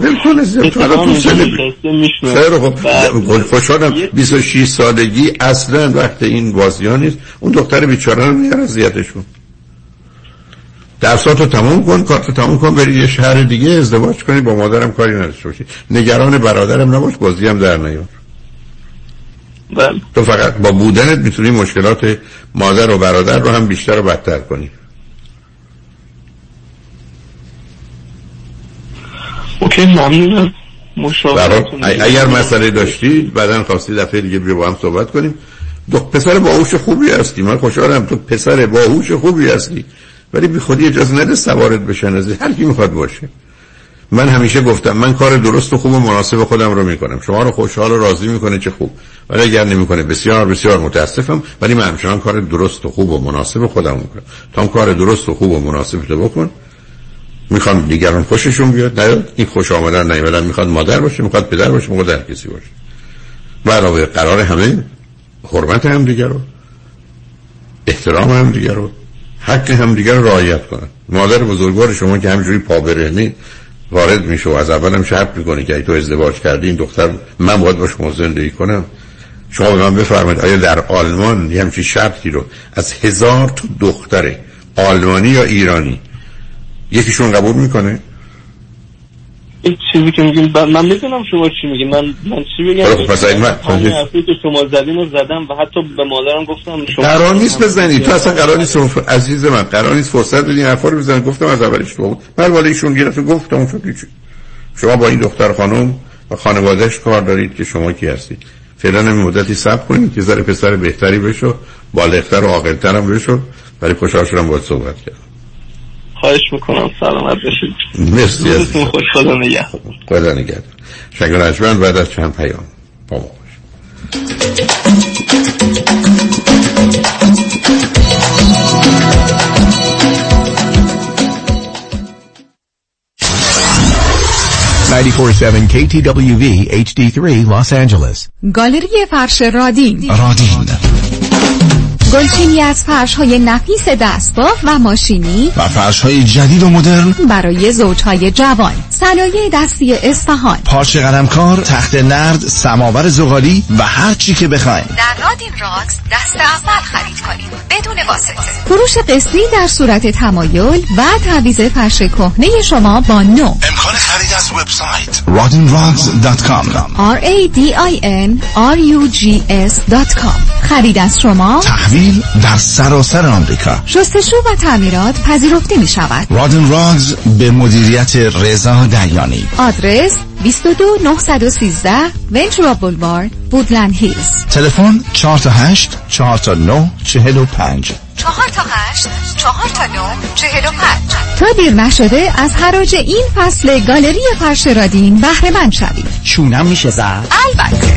ول کن از تو سن خب خوشحالم. 26 سالگی اصلا وقت این بازی ها نیست. اون دختر بیچاره رو میار اذیتشون درساتو تموم کن کارتو تموم کن بری یه شهر دیگه ازدواج کنی با مادرم کاری نداشته باشی. نگران برادرم نباش بازی هم در نیار. بله. تو فقط با بودنت می‌تونی مشکلات مادر و برادر رو هم بیشتر و بدتر کنی. اوکی ممنونم. اگر مسئله داشتی بعدا خواستی دفعه دیگه بیا با هم صحبت کنیم. دو پسر باهوش خوبی هستی. من خوشحالم. تو پسر باهوش خوبی هستی. ولی بی خودی اجازه نده سوارت بشن از هر کی می‌خواد باشه. من همیشه گفتم من کار درست و خوب و مناسب خودم رو می‌کنم. شما رو خوشحال و راضی می‌کنه چه خوب. ولی اگر نمی‌کنه بسیار بسیار متاسفم. ولی من همچنان کار درست و خوب و مناسب خودم می‌کنم. تا کار درست و خوب و مناسب تو بکن. می‌خوام دیگران خوششون بیاد. نیاد این خوش آمدن نیومدن می‌خواد مادر باشه می‌خواد پدر باشه می‌خواد هر کسی باشه. علاوه قرار همه حرمت هم دیگر رو احترام هم دیگر رو حق هم دیگر رو رعایت کنن. مادر بزرگوار شما که همجوری پا برهنی وارد میشه و از اول هم شرط می‌کنه که تو ازدواج کردی این دختر من باید با شما زندگی کنم. شما به من بفرمایید آیا در آلمان یه همچین شرطی رو از هزار تا دختر آلمانی یا ایرانی یکیشون قبول می‌کنه؟ این چیزی که میگیم ب- من می‌دونم شما چی میگیم من من چی بگم؟ خب، پس این من- همین حرفی که شما زدین رو زدم و حتی به مادرم گفتم شما قرار نیست بزنی. تو اصلا قرار نیست شما عزیز من قرار نیست فرصت بدین حرفا رو بزنی. گفتم از اولش تو بود من ولی ایشون گرفت گفتم اون هیچی. شما با این دختر خانم و خانوادهش کار دارید که شما کی هستید. فعلا همین مدتی صبر کنید. که ذره پسر بهتری بشو بالغتر و عاقلتر هم بشو. برای خوشحال شدم باید صحبت کردم. خواهش می‌کنم. سلامت باشید. مرسی از خوش. خدا نگهدار. خدا نگهدار. شکر نجمن بعد از چند پیام با ما باش. 947 KTWV HD3 Los Angeles. گالری فرش رادین. رادین. گلچینی از فرش های نفیس دستباف و ماشینی و فرش های جدید و مدرن برای زوجهای جوان. صنایع دستی اصفهان. پارچه قلمکار تخت نرد سماور زغالی و هر چی که بخواین. در رادین راکس دست اول خرید کنید. بدون واسطه. فروش قسطی در صورت تمایل و تعویض فرش کهنه شما با نو. امکان خرید از وبسایت. radinrods.com R A D I N R U G S.com خرید از شما تحویل در سراسر آمریکا. شستشو و تعمیرات پذیرفته می شود رادن رادز به مدیریت رضا دیانی. آدرس 22 913 ونچورا بولوارد بودلند هیلز. تلفن 4 تا 8 4 تا 9 45 چهار تا هشت چهار تا نو چهل و پنج. تا دیر نشده از حراج این فصل گالری فرش رادین بهره مند شوید. چونه‌م میشه زد. البته.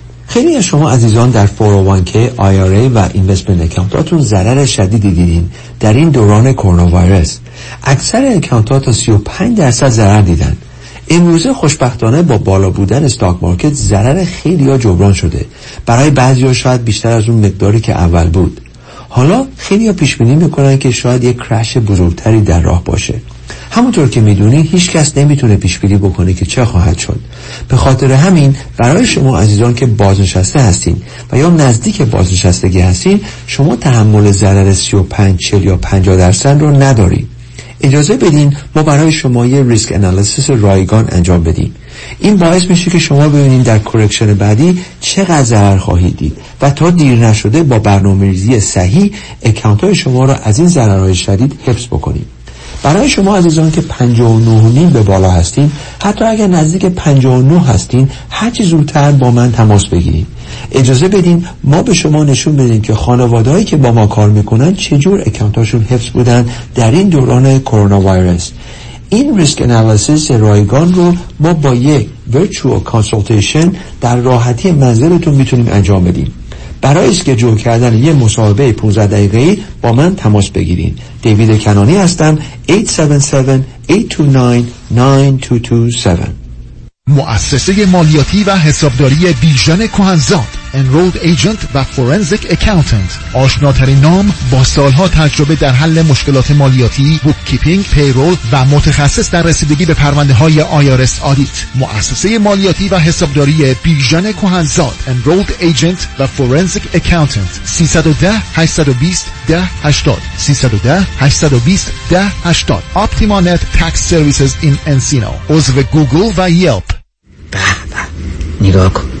خیلی از شما عزیزان در 401k IRA و اینوستمنت اکانتاتون ضرر شدیدی دیدین در این دوران کرونا ویروس اکثر اکانتات تا 35 درصد ضرر دیدن. امروزه خوشبختانه با بالا بودن استاک مارکت ضرر خیلی ها جبران شده. برای بعضی شاید بیشتر از اون مقداری که اول بود. حالا خیلی ها پیش بینی می‌کنن که شاید یک کرش بزرگتری در راه باشه. همونطور که می‌دونی هیچ کس نمی‌تونه پیش بینی بکنه که چه خواهد شد. به خاطر همین برای شما عزیزان که بازنشسته هستین و یا نزدیک بازنشستگی هستین شما تحمل ضرر 35 40 یا 50 درصد رو ندارید اجازه بدین ما برای شما یه risk analysis رایگان انجام بدیم. این باعث میشه که شما ببینید در correction بعدی چقدر ضرر خواهید دید و تا دیر نشده با برنامه ریزی صحیح account های شما را از این ضررهای شدید حفظ بکنید برای شما عزیزان که 59 نیم به بالا هستین حتی اگر نزدیک 59 هستین هرچی زودتر با من تماس بگیرید. اجازه بدین ما به شما نشون بدیم که خانوادهایی که با ما کار می‌کنن چجور account اشون حفظ بودن در این دوران کرونا ویروس این risk analysis رایگان رو ما با یک virtual consultation در راحتی منزلتون می‌تونیم انجام بدیم. برای schedule کردن یه مصاحبه 15 دقیقه‌ای با من تماس بگیرید دیوید کنانی هستم. 877-829-9227 مؤسسه مالیاتی و حسابداری بیژن کهنزاد. Enrolled Agent و Forensic Accountant. آشناترین نام با سالها تجربه در حل مشکلات مالیاتی bookkeeping، payroll و متخصص در رسیدگی به پرونده های IRS audit مؤسسه مالیاتی و حسابداری بیژن کهنزاد. Enrolled Agent و Forensic Accountant. 310 820 1080 310 820 1080 Optimanet Tax Services in Encino. عضو گوگل و Yelp به به. نگاه کن.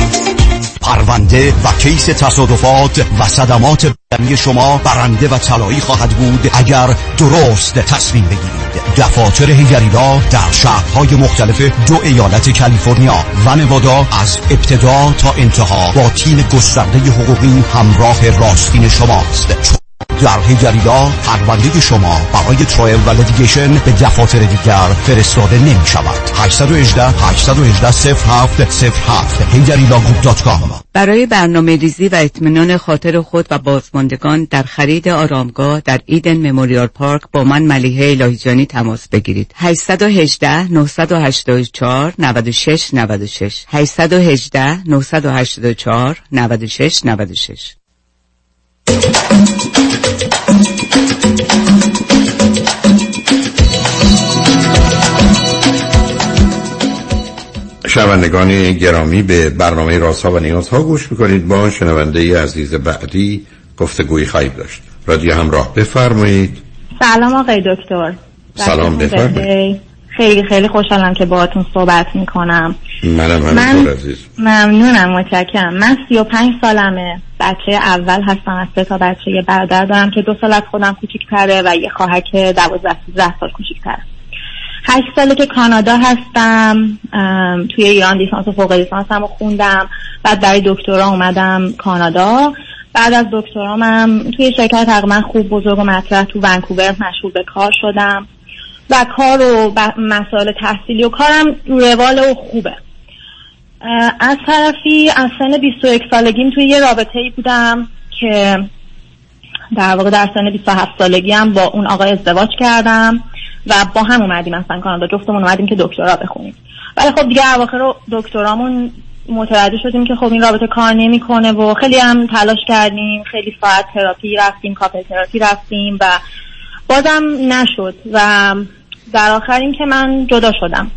پرونده و کیس تصادفات و صدمات بدنی شما برنده و طلایی خواهد بود اگر درست تصمیم بگیرید. دفاتر هیگریلا در شهرهای مختلف دو ایالت کالیفرنیا و نوادا از ابتدا تا انتها با تیم گسترده حقوقی همراه راستین شماست. در هیگریلا پرونده شما برای trial و litigation به دفاتر دیگر فرستاده نمی شود 818 818 07 07 هیگریلاگروپ.com برای برنامه ریزی و اطمینان خاطر خود و بازماندگان در خرید آرامگاه در Eden Memorial Park با من ملیحه الهیجانی تماس بگیرید. 818 984 96 96 818 984 96 96 شنوندگان گرامی به برنامه رازها و نیازها گوش می‌کنید. با شنونده عزیز بعدی گفتگوی خواهید داشت. رادیو همراه بفرمایید. سلام آقای دکتر. سلام بفرمایید. خیلی خیلی خوشحالم که باهاتون صحبت می‌کنم. منم من عزیز. ممنونم متشکرم. من سی و پنج سالمه. بچه اول هستم از سه تا بچه یه برادر دارم که دو سال از خودم کوچیکتره و یه خواهر که دوازده سیزده سال کوچیکتره هشت ساله که کانادا هستم. توی ایران لیسانس و فوق لیسانسم رو خوندم. بعد برای دکترا اومدم کانادا. بعد از دکترامم توی شرکت تقریبا خوب بزرگ و مطرح تو ونکوور مشغول به کار شدم. و کار و مسائل تحصیلی و کارم رو روال و خوبه. از طرفی از سن 21 سالگیم توی یه رابطه ای بودم که در واقع در سن 27 سالگی هم با اون آقای ازدواج کردم و با هم اومدیم اصلا کانادا جفتمون اومدیم که دکترا بخونیم. ولی خب دیگه اواخر رو دکترامون متوجه شدیم که خب این رابطه کار نمی‌کنه و خیلی هم تلاش کردیم خیلی ساعت تراپی رفتیم کاپل تراپی رفتیم و بازم نشد و در آخر این که من جدا شدم.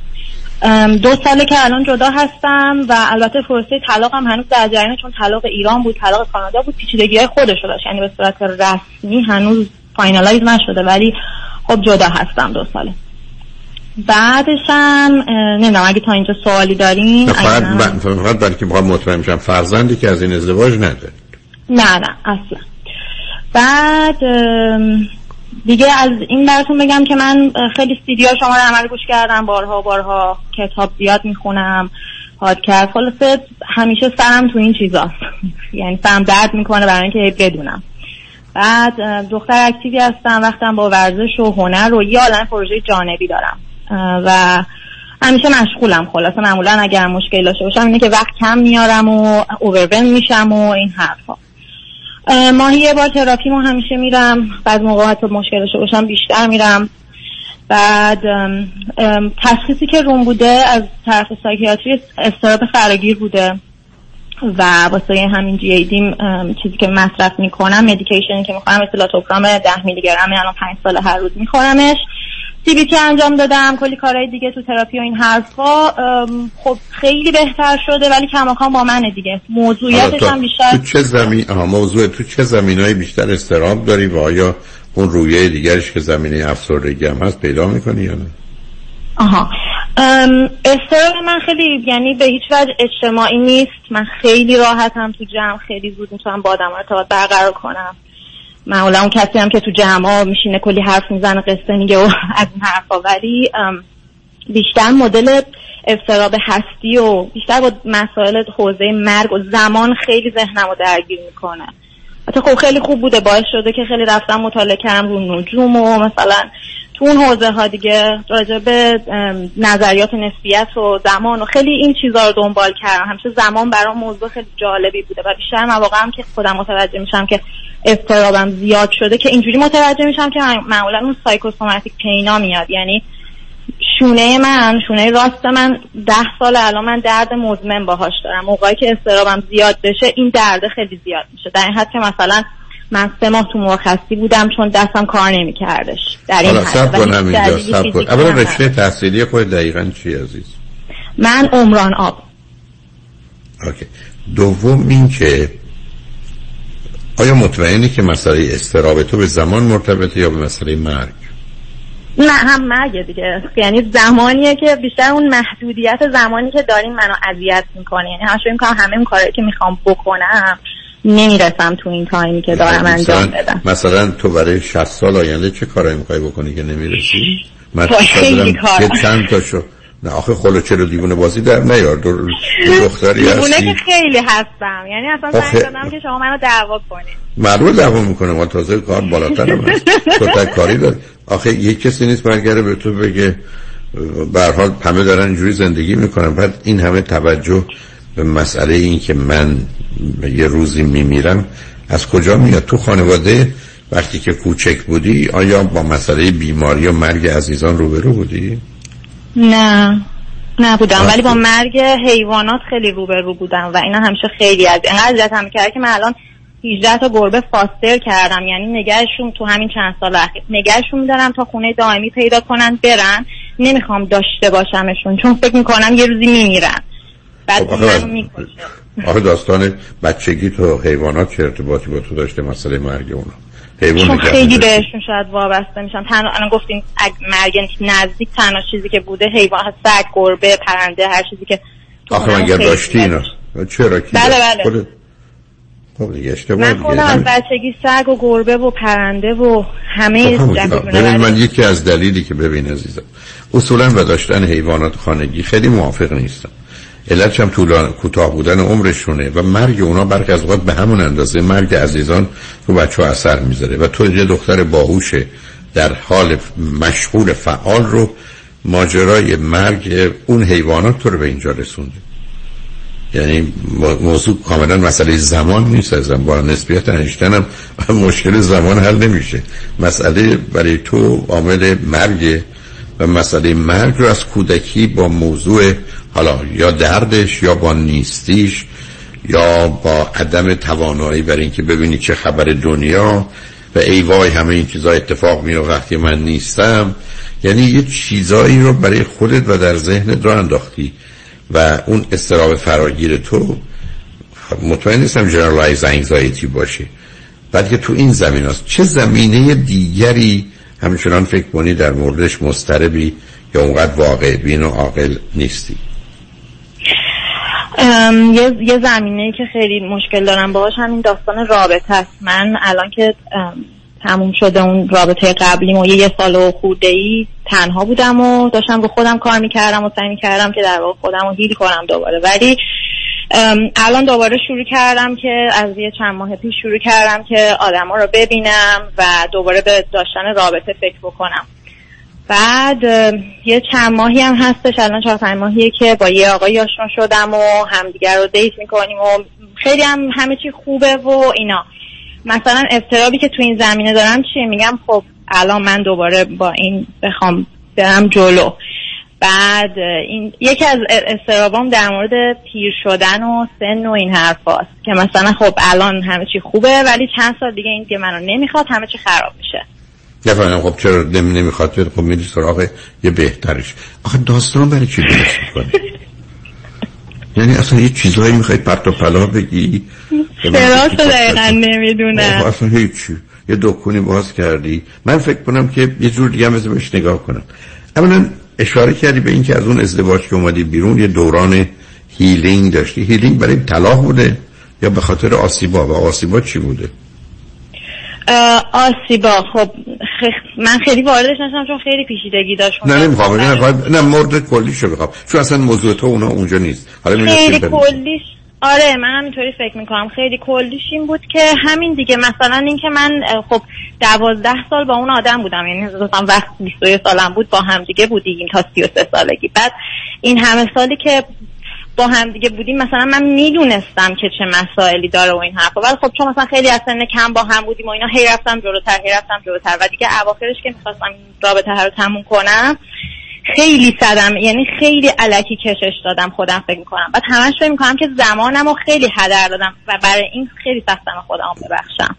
دو ساله که الان جدا هستم و البته پروسه طلاقم هنوز در جریانه چون طلاق ایران بود طلاق کانادا بود پیچیدگی های خودش رو داشت. یعنی به صورت رسمی هنوز finalize نشده ولی خب جدا هستم دو ساله. بعدشم اه، نمی‌دونم اگه تا اینجا سوالی دارین فقط فقط برای که مطمئن شم فرزندی که از این ازدواج نداره نه نه اصلا. بعد دیگه از این براتون بگم که من خیلی سیدی ها شما رو عمل گوش کردم بارها بارها کتاب زیاد می‌خونم پادکست خلاصه همیشه سرم تو این چیزاست <laughs> یعنی سرم درد می‌کنه برای اینکه بدونم. بعد دختر اکتیوی هستم وقتم با ورزش و هنر و یه عالم پروژه جانبی دارم. و همیشه مشغولم. خلاصه معمولا اگر مشکلی داشته باشم اینه که وقت کم میارم و اوورون میشم و این حرفا. ماهی یه بار تراپی ما همیشه میرم. بعد موقع حتی مشکل داشته باشم بیشتر میرم. بعد تشخیصی که روم بوده از طرف psychiatry اضطراب فراگیر بوده. و واسه همین GAD م چیزی که مصرف می‌کنم medication ی که می‌خورم اس‌سیتالوپرام 10 میلی گرم الان 5 سال هر روز میخورمش. CBT انجام دادم کلی کارهای دیگه تو تراپی و این حرفا. خب خیلی بهتر شده ولی کماکان با منه دیگه. موضوعیتش هم بیشتر تو چه زمین آها موضوع تو چه زمینای بیشتر استراب داری و آیا اون رویه دیگرش که زمینه افسردگی هم هست پیدا می‌کنی یا نه؟ آها. ام، استراب من خیلی یعنی به هیچ وجه اجتماعی نیست. من خیلی راحتم تو جمع خیلی زود می‌تونم با آدم ارتباط برقرار کنم. معمولا اون کسی هم که تو جمع میشینه کلی حرف می‌زنه قصه میگه و <laughs> از این حرفا ولی بیشتر مدل استراب هستی و بیشتر با مسائل حوزه مرگ و زمان خیلی ذهنم رو درگیر می‌کنه. حتی خب خیلی خوب بوده باعث شده که خیلی رفتم مطالعه کردم رو نجوم و مثلا تو اون حوزه ها دیگه راجع به نظریات نسبیت و زمان و خیلی این چیزها رو دنبال کردم. همیشه زمان برام موضوع خیلی جالبی بوده و بیشتر مواقع هم که خودم متوجه میشم که استرابم زیاد شده که اینجوری متوجه میشم که معمولا اون سایکوسوماتیک پینا میاد. یعنی شونه من شونه راست من ده سال الان من درد مزمن باهاش دارم. موقعی که استرابم زیاد بشه این درد خیلی زیاد میشه. در این حد که مثلا من سه ماه تو مرخصی بودم چون دستم کار نمیکردش. در این حد. سب و کن هیچ همینجا دلیلی سب کن. اولا رشته. تحصیلی خود دقیقا چی عزیز؟ من عمران آب. اوکی. دوم این که آیا مطمئنی که مسئله استراب تو به زمان مرتبطه یا به مسئله مرگ؟ نه هم مرگه دیگه. یعنی زمانیه که بیشتر اون محدودیت زمانی که داریم منو اذیت می‌کنه. یعنی همش فکر می‌کنم همه اون کارهایی که می‌خوام بکنم نمی‌رسم تو این تایمی که دارم انجام بدم. مثلا تو برای 60 سال آینده چه کارایی می‌خوای بکنی که نمی‌رسی؟ من وای، خیلی دارم نه آخه خلو چرا دیوونه بازی در نیار؟ یه دختری دیوونه که هستی خیلی هستم. یعنی اصلا زنگ زدم که شما منو دعوا کنید. معلومه دعوا می‌کنه ما تازه کار بالاتر هم تو کاری داری. آخه یک کسی نیست برگره به تو بگه به هر حال همه دارن اینجوری زندگی می‌کنن. بعد این همه توجه به مسئله این که من یه روزی میمیرم از کجا میاد؟ تو خانواده وقتی که کوچک بودی آیا با مسئله بیماری و مرگ عزیزان روبرو بودی؟ نه. نبودم. ولی با مرگ حیوانات خیلی روبرو بودم و اینا همیشه خیلی از اینقدر اذیتم می‌کرد که من الان 18 تا گربه فاستر کردم. یعنی نگهشون تو همین چند سال اخیر. نگهشون میدارم تا خونه دائمی پیدا کنن برن. نمی‌خوام داشته باشمشون. چون فکر می‌کنم یه روزی میمیرن. بعد آخه آخه داستان بچگی تو حیوانات چه ارتباطی با تو داشته؟ مسئله مرگ اونا. چون خیلی؟ بهشون شاید وابسته میشم تنها الان گفتیم مرگ نزدیک تنها چیزی که بوده حیوان سگ گربه پرنده هر چیزی که تو آخه خیلی داشتی اینا چرا کی بله،؟ بله. خودت خب دیگه اشتباه من. خودم از. بچگی سگ و گربه و پرنده و همه خب. ببین من یکی از دلیلی که ببین عزیزم اصولا و داشتن حیوانات خانگی خیلی موافق نیستم علتش هم طولان کوتاه بودن عمرشونه و مرگ اونا برخی از اوقات به همون اندازه مرگ عزیزان رو بچه ها اثر می‌ذاره و تو یه دختر باهوش در حال مشغول فعال رو ماجرای مرگ اون حیوانات تو رو به اینجا رسونده. یعنی مو- موضوع کاملا مسئله زمان نیست ازم. با نسبیت انشتن هم <laughs> مشکل زمان حل نمیشه. مسئله برای تو عامل مرگ و مسئله مرگ رو از کودکی با موضوع حالا یا دردش یا با نیستیش یا با عدم توانایی برای اینکه ببینی چه خبر دنیا و ای وای همه این چیزا اتفاق میفته وقتی من نیستم. یعنی یه چیزایی رو برای خودت و در ذهنت رو انداختی و اون استراب فراگیر تو مطمئن نیستم جنرالایز انگزایتی باشه. بعد که تو این زمین هست چه زمینه دیگری همچنان فکر کنی در موردش مستربی یا اونقدر واقع بین و عاقل نیستی؟ یه, یه زمینه ای که خیلی مشکل دارم باهاش همین داستان رابطه است. من الان که تموم شده اون رابطه قبلیم و یه, سال و خورده ای تنها بودم و داشتم رو خودم کار می‌کردم و سعی می‌کردم که در واقع خودم رو هیل کنم دوباره. ولی الان دوباره شروع کردم که از یه چند ماه پیش شروع کردم که آدما رو ببینم و دوباره به داشتن رابطه فکر بکنم. بعد یه چند ماهی هم هستش الان چهار پنج ماهیه که با یه آقای آشنا شدم و همدیگر رو دیت می‌کنیم و خیلی هم همه چی خوبه و اینا. مثلا اضطرابی که تو این زمینه دارم چیه؟ میگم خب الان من دوباره با این بخوام برم جلو. بعد این یکی از استرابام در مورد پیر شدن و سن و این حرف که مثلا خب الان همه چی خوبه ولی چند سال دیگه این که منو نمی‌خواد همه چی خراب میشه. نفهمیدم خب چرا نمی نمی‌خواد؟ خب میری سراغ یه بهترش آخه داستان برای چی درست می‌کنی <laughs> یعنی اصلا یه چیزهایی می‌خوای پرت و پلا بگی؟ تو دقیقا نمی‌دونم. اصلا هیچی. یه دکونی باز کردی. من فکر کنم که یه جور دیگه هم بهش نگاه کنم. اولا اشاره کردی به اینکه از اون ازدواج که اومدی بیرون یه دوران healing داشتی. healing برای طلاق بوده یا به خاطر آسیبا؟ و آسیبا چی بوده؟ آسیبا. خب خ- من خیلی واردش نشدم چون خیلی پیچیدگی داشت. نه نمی‌خوام نه نمی‌خوام نه مورد کلیشو بخوام. چون اصلا موضوع تو اونا اونجا نیست. حالا خیلی کلیش. آره من هم اینطوری فکر می‌کنم. خیلی کلیش این بود که همین دیگه. مثلا اینکه من خب دوازده سال با اون آدم بودم. یعنی مثلا وقت 21 سالم بود با هم دیگه بودیم تا 33 سالگی. بعد این همه سالی که با هم دیگه بودیم مثلا من می‌دونستم که چه مسائلی داره و این حرفا. ولی خب چون مثلا خیلی از سن کم با هم بودیم و اینا هی رفتم جلوتر هی رفتم جلوتر. و دیگه اواخرش که می‌خواستم رابطه رو تموم کنم خیلی صدم یعنی خیلی علکی کشش دادم خودم فکر می‌کنم. بعد همش فکر می‌کنم که زمانم خیلی هدر دادم و برای این خیلی سختم خودم ببخشم.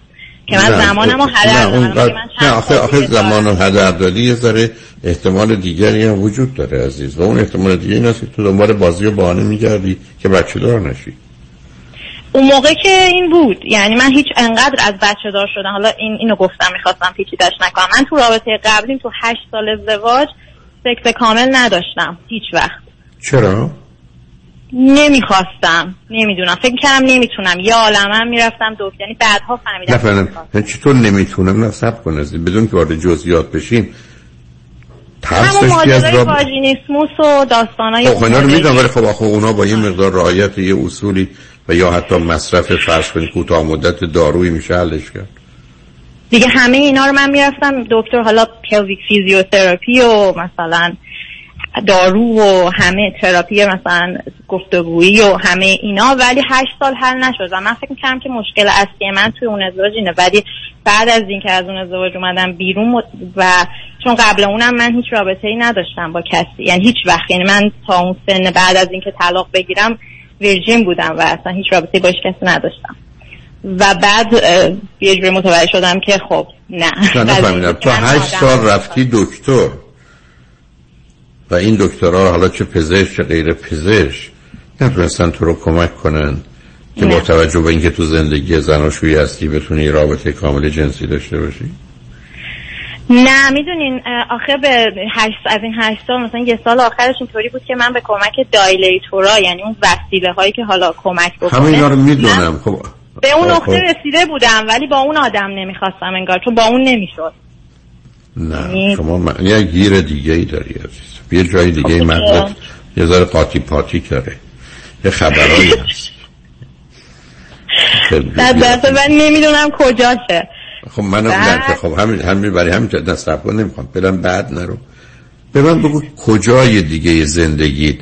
که من زمانم رو هدر دادم. نه آخه آخه زمان هدر دادی یه ذره احتمال دیگری هم وجود داره عزیز. و اون احتمال دیگه این است که تو دنبال بازی و بهانه میگردی که بچه دار نشی. اون موقع که این بود. یعنی من هیچ انقدر از بچه دار شدم حالا این اینو گفتم می‌خواستم پیچیدش نکنم. من تو رابطه قبلیم تو هشت سال ازدواج سکس کامل نداشتم. هیچ وقت. چرا؟ نمی‌خواستم. نمی‌دونم. فکر کردم نمی‌تونم. یا عالمم می‌رفتم دکتر یعنی بعدها فهمیدم نفهمیدم. چطور نمی‌تونم نه صب کن بدون که وارد جزئیات بشیم. همون ماجرای رابطه؟ واژینیسموس و داستانای خب اینا رو می‌دونم ولی خب آخه اونا با یه مقدار رعایت یه اصولی و یا حتی مصرف فرض کنید کوتاه مدت دارویی میشه حلش کرد. دیگه همه اینا رو من می‌رفتم. دکتر حالا pelvic فیزیوتراپی و مثلا دارو و همه تراپی مثلا گفتگویی و همه اینا ولی هشت سال حل نشد و من فکر می‌کنم که مشکل اصلی من توی اون ازدواج اینه. ولی بعد از اینکه از اون ازدواج اومدم بیرون و چون قبل اونم من هیچ رابطه ای نداشتم با کسی. یعنی هیچ وقت. یعنی من تا اون سن بعد از اینکه طلاق بگیرم ویرجین بودم و اصلا هیچ رابطه با هیچ کسی نداشتم. و بعد یه جوری متوجه شدم که خب نه. <laughs> تو هشت سال رفتی دکتر. و این دکترها حالا چه پزشک چه غیر پزشک نتونستن تو رو کمک کنن که با توجه به اینکه تو زندگی زناشویی هستی بتونی رابطه کامل جنسی داشته باشی؟ نه می‌دونین آخه به هشت از این هشت سال مثلا یه سال آخرش اینطوری بود که من به کمک دایلیتورا یعنی اون وسیله هایی که حالا کمک بکنه همه اینا رو می‌دونم خب به اون خب، نقطه رسیده بودم ولی با اون آدم نمی‌خواستم انگار چون با اون نمی‌شد. نه شما م... یه گیر دیگه ای داری عزیز. یه جای دیگه مغزت؟ یه ذره قاطی پاتی کرده یه خبرایی هست. بعد من نمی‌دونم کجاشه. خب منم نه خب همین همین برای همین جد نصب کن نمی‌خوام. برم بعد نرو. به من بگو کجای دیگه زندگیت.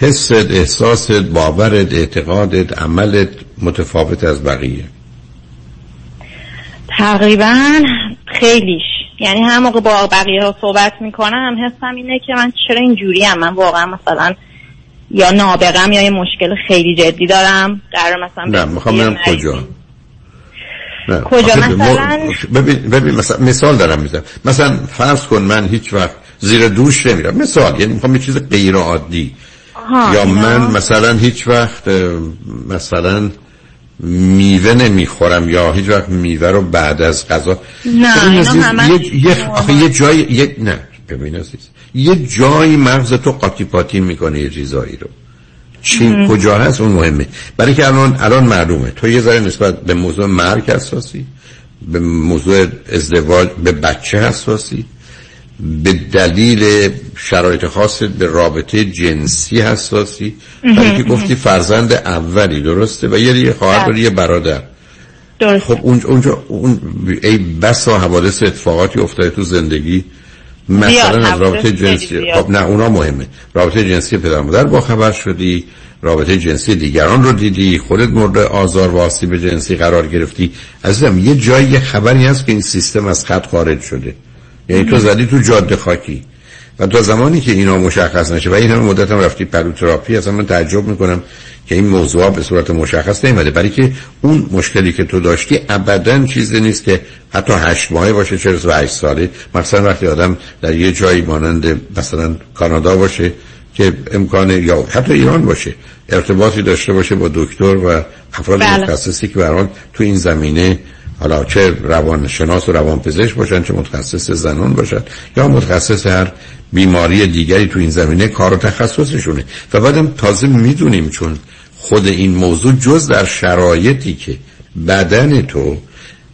حست احساست باورت اعتقادت عملت متفاوت از بقیه. تقریبا خیلیش. یعنی هم موقع با بقیه ها صحبت می‌کنم حسم اینه که من چرا اینجوری هم من واقعا مثلا یا نابغم یا یه مشکل خیلی جدی دارم. قرار مثلا نه می‌خوام برم کجا. کجا؟ مثلا؟ ببین ببین مثلا مثال دارم می‌زنم. مثلا فرض کن من هیچ وقت زیر دوش نمیرم. مثال یعنی می‌خوام یه چیز غیر عادی یا من مثلا هیچ وقت مثلا میوه نمی‌خورم یا هیچ وقت میوه رو بعد از غذا نه، اینا همش یه, یه, آخه یه جای یه نه ببین عزیز یه جایی مغز تو قاطی پاتی می‌کنه یه چیزایی رو. چی. کجا هست اون مهمه. برای که الان الان معلومه. تو یه ذره نسبت به موضوع مرگ حساسی به موضوع ازدواج به بچه حساسی به دلیل شرایط خاص به رابطه جنسی حساسی. برای که. گفتی فرزند اولی درسته؟ و یه یه خواهر داری یه برادر. درست خب اونجا, اونجا اون ای بسا حوادث اتفاقاتی افتاده تو زندگی مثلا از رابطه جنسی. خب نه اونا مهمه. رابطه جنسی پدر مادر با خبر شدی رابطه جنسی دیگران رو دیدی خودت مورد آزار و آسیب جنسی قرار گرفتی. عزیزم یه جایی خبری هست که این سیستم از خط خارج شده. یعنی تو زدی تو جاده خاکی. و تا زمانی که اینا مشخص نشه و این همه مدت هم رفتی پلوتراپی اصلا من تعجب می‌کنم که این موضوع به صورت مشخص نیومده برای که اون مشکلی که تو داشتی ابدا چیزی نیست که حتی هشت ماهه باشه چه و هشت ساله مثلا وقتی آدم در یه جایی مانند مثلا کانادا باشه که امکان یا حتی ایران باشه ارتباطی داشته باشه با دکتر و افراد بله. متخصصی که به هر حال تو این زمینه حالا چه روانشناس و روانپزشک باشن چه متخصص زنان باشن یا متخصص هر بیماری دیگری تو این زمینه کار و تخصصشونه. و بعدم تازه می‌دونیم چون خود این موضوع جز در شرایطی که بدن تو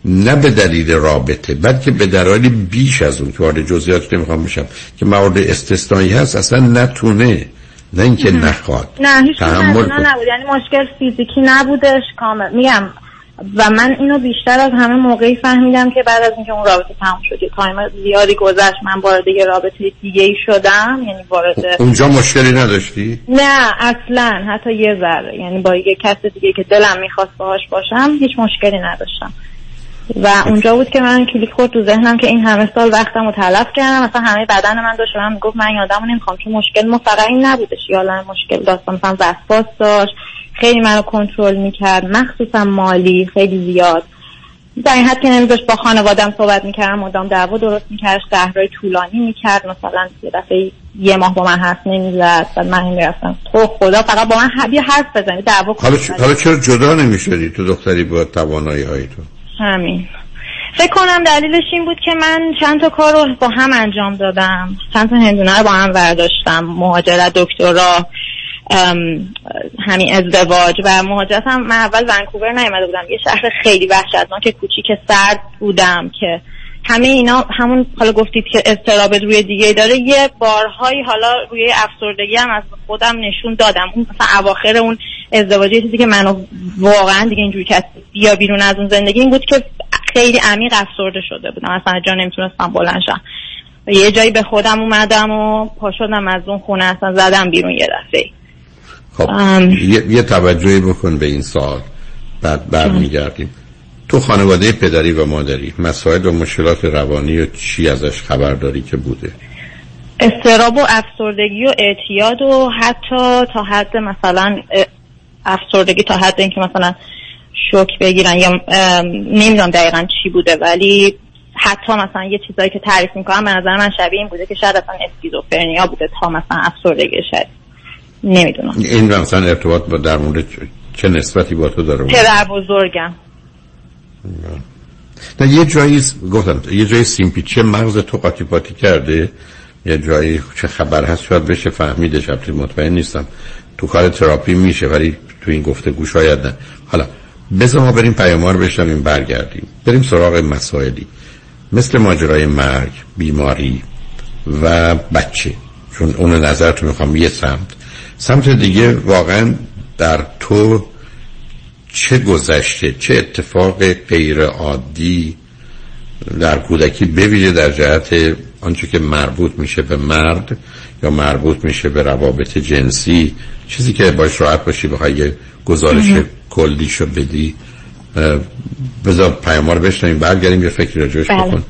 نه به دلیل رابطه بلکه به دلایل بیش از اون که وارد جزئیات نمی‌خوام بشم که موارد استثنایی هست اصلا نتونه نه اینکه نخواد. نه هیچ تحمل کن. نبود. یعنی مشکل فیزیکی نبودش کامل. میگم و من اینو بیشتر از همه موقعی فهمیدم که بعد از اینکه اون رابطه تموم شد تایم زیادی گذشت من وارد یه رابطه دیگه ای شدم یعنی وارد اونجا مشکلی نداشتی؟ نه اصلا حتی یه ذره یعنی با یه کس دیگه که دلم می‌خواست باهاش باشم هیچ مشکلی نداشتم و اونجا بود که من کلیک خورد تو ذهنم که این همه سال وقتم رو تلف کردم مثلا همه بدن من داشت من می‌گفت من یادم نمی‌خوام چون مشکل ما فقط این نبودش یادم مشکل داشتم مثلا وسواس داشت خیلی منو کنترل می‌کرد. مخصوصا مالی خیلی زیاد. در این حد که نمیذاشت با خانوادم صحبت می‌کردم مدام دعوا درست می‌کرد شهرهای طولانی می‌کرد. مثلا یه دفعه یه ماه با من حرف نمی‌زد. و من می‌رفتم. تو خدا فقط با من بیا حرف بزنی دعوا حالا, حالا چرا جدا نمی‌شدی تو دختری با توانایی های تو؟ همین. فکر کنم دلیلش این بود که من چند تا کار رو با هم انجام دادم. چند تا هندونه رو با هم برداشتم. مهاجرت دکترا. همین ازدواج و مهاجرت هم من اول ونکوور نیومده بودم. یه شهر خیلی وحشتناک کوچیک سرد بودم که همه اینا همون حالا گفتید که استراب روی دیگه داره. یه بارهایی حالا روی افسردگی هم از خودم نشون دادم. اون مثلا اواخر اون ازدواج یه چیزی که منو واقعا دیگه اینجوری کرد بیا بیرون از اون زندگی این بود که خیلی عمیق افسرده شده بودم. اصلا جا نمی‌تونستم بلند شم. یه جایی به خودم اومدم و پا شدم از اون خونه اصلا زدم بیرون یه دفعه. خب ام. یه, یه توجهی بکن به این سال بعد برمیگردیم. تو خانواده پدری و مادری مسائل و مشکلات روانی و چی ازش خبر داری که بوده؟ استراب و افسردگی و اعتیاد و حتی تا حد مثلا افسردگی تا حد اینکه مثلا شوک بگیرن یا نمی‌دونم دقیقا چی بوده ولی حتی مثلا یه چیزایی که تعریف می‌کنم به نظر من شبیه این بوده که شاید اصلا اسکیزوفرنیا بوده تا مثلا افسردگی شاید نمی‌دونم. این مثلا ارتباط با در مورد چه- نسبتی با تو داره؟ پدر بزرگم. نه یه جایی گفتم یه جایی سیمپیچه مغز تو قاطی پاتی کرده؟ یه جایی چه خبر هست؟ شاید بشه فهمیدش البته مطمئن نیستم. تو کار تراپی میشه ولی تو این گفته گوش شاید نه. حالا بذار ما بریم پیامار بشنویم برگردیم. بریم سراغ مسائلی. مثل ماجرای مرگ بیماری و بچه. چون اون نظرتون می‌خوام یه سمت. سمت دیگه واقعا در تو چه گذشته چه اتفاق غیر عادی در کودکی بویژه در جهت آنچه که مربوط میشه به مرد یا مربوط میشه به روابط جنسی چیزی که باش راحت باشی بخوای یه گزارش مهم. کلی شو بدی بذار پیامار بشنویم برگردیم یه فکری راجعش بله. بکن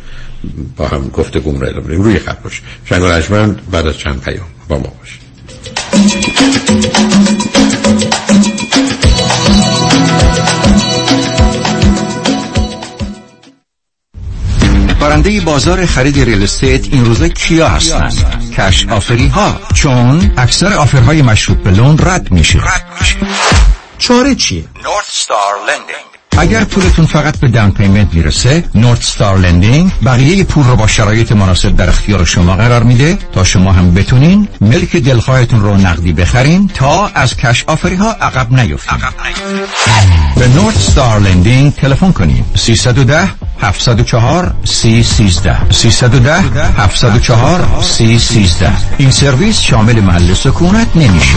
با هم گفته گم بدیم. روی خط باش شنگ بعد از چند پیام با ما باش برنده بازار خرید real estate این روزا کیا هستند؟ cash offer ی ها چون اکثر offer های مشروط به loan رد میشه. چاره چیه؟ North Star Lending اگر پولتون فقط به down payment می‌رسه North Star Lending بقیه پول رو با شرایط مناسب در اختیار شما قرار میده تا شما هم بتونین ملک دلخواهتون رو نقدی بخرین تا از cash offer ی ها عقب نیفتین. به North Star Lending تلفن کنین. 310 704 3013 310 704 3013 این سرویس شامل محل سکونت نمیشه.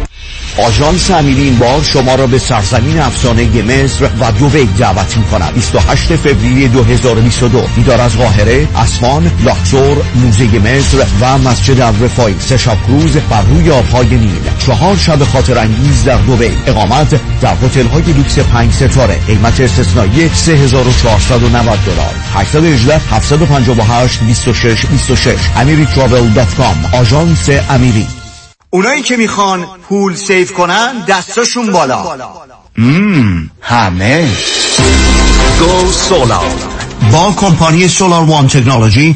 آژانس امیری این بار شما را به سرزمین افسانه مصر و دوبی دعوت می کند 28 فوریه 2022 دیدار از قاهره اسفان لاکسور موزه مصر و مسجد الرفای سه شب کروز بر روی آبهای نیل. چهار شب خاطر انگیز در دوبی اقامت در هتل های لوکس 5 ستاره. قیمت استثنایی 3490 دلار. 818 758 26 26 amiritravel.com آژانس امیری. اونایی که می‌خوان پول save کنن دستاشون بالا مم. همه go solar با کمپانی Solar One Technology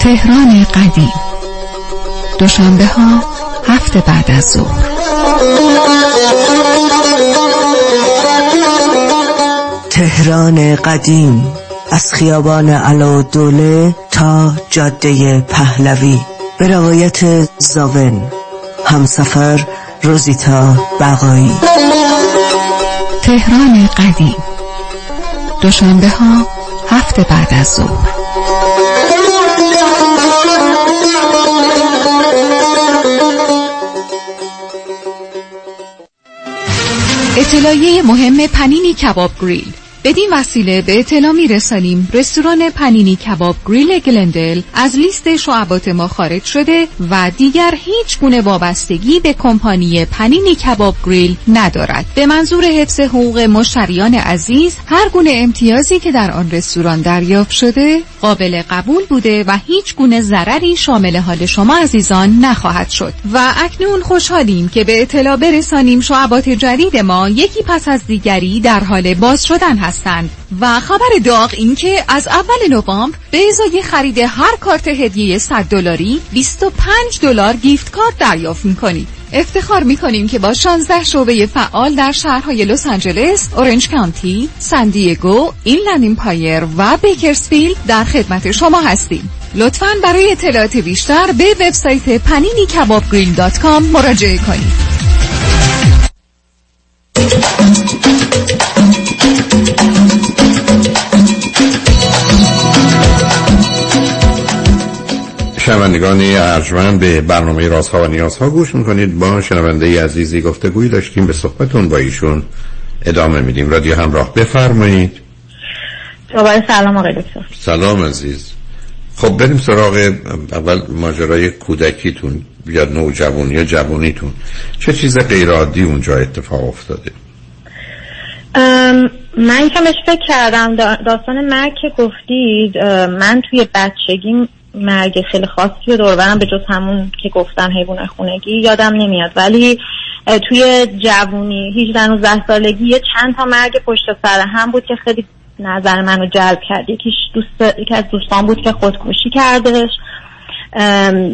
تهران قدیم. دوشنبه ها هفته بعد از ظهر. تهران قدیم از خیابان دوله تا جاده پهلوی. به روایت زاون. همسفر روزیتا بقایی. تهران قدیم. دوشنبه ها هفته بعد از ظهر. اطلاعیه مهم پنینی کباب گریل. بدین وسیله به اطلاع می رسانیم رستوران پنینی کباب گریل گلندل از لیست شعبات ما خارج شده و دیگر هیچ گونه وابستگی به کمپانی پنینی کباب گریل ندارد. به منظور حفظ حقوق مشتریان عزیز هر گونه امتیازی که در آن رستوران دریافت شده قابل قبول بوده و هیچ گونه ضرری شامل حال شما عزیزان نخواهد شد. و اکنون خوشحالیم که به اطلاع برسانیم شعبات جدید ما یکی پس از دیگری در حال باز شدن هستند و خبر داغ این که از اول نوامبر به ازای خرید هر کارت هدیه 100 دلاری 25 دلار gift card دریافت می‌کنید افتخار می‌کنیم که با 16 شعبه فعال در شهرهای لس آنجلس، اورنج کانتی، سان دیگو، اینلند ایمپایر و بیکرسفیلد در خدمت شما هستیم. لطفاً برای اطلاعات بیشتر به وبسایت Panini Kabob مراجعه کنید. شنوندگان ارجمند به برنامه رازها و نیازها گوش می‌کنید. با شنونده عزیزی گفتگویی داشتیم به صحبتون با ایشون ادامه میدیم. رادیو همراه بفرمایید. دوباره سلام آقای دکتر. سلام عزیز. خب بریم سراغ اول ماجرای کودکیتون یا نوجوانی یا جوانیتون. چه چیز غیر عادی اونجا اتفاق افتاده؟ من کمش فکر کردم. داستان مرگ که گفتید من توی بچگی مرگ خیلی خاصی رو دوربرم به جز همون که گفتم حیوان خونگی یادم نمیاد. ولی توی جوونی 18 19 سالگی یه چند تا مرگ پشت سر هم بود که خیلی نظر منو جلب کرد. یکیش دوست یکی از دوستان بود که خودکشی کردش.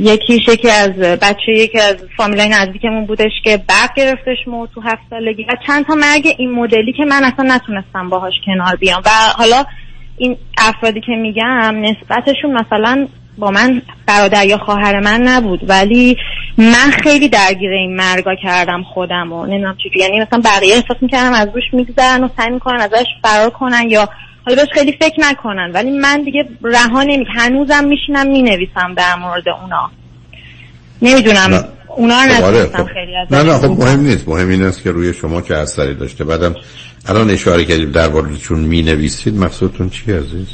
یکیش یکی از بچه یکی از فامیلای نزدیکمون بودش که برق گرفتش مو تو هفت سالگی و چند تا مرگ این مدلی که من اصلا نتونستم باهاش کنار بیام. و حالا این افرادی که میگم نسبتشون مثلا با من برادر یا خواهر من نبود. ولی من خیلی درگیر این مرگا کردم خودم و نمی‌دونم چجوری. یعنی مثلا بقیه احساس می‌کردم از روش میگذرن و سعی می‌کنن ازش فرار کنن یا حالا بهش خیلی فکر نکنن. ولی من دیگه رها نمی هنوزم میشینم می‌نویسم در مورد اونا. نمی‌دونم. اونا رو خب، آره، خب. خیلی از نه نه خب مهم نیست. مهم این است که روی شما چه اثری داشته. بعدم الان اشاره کردیم در چون می نویسید مقصودتون چی عزیز؟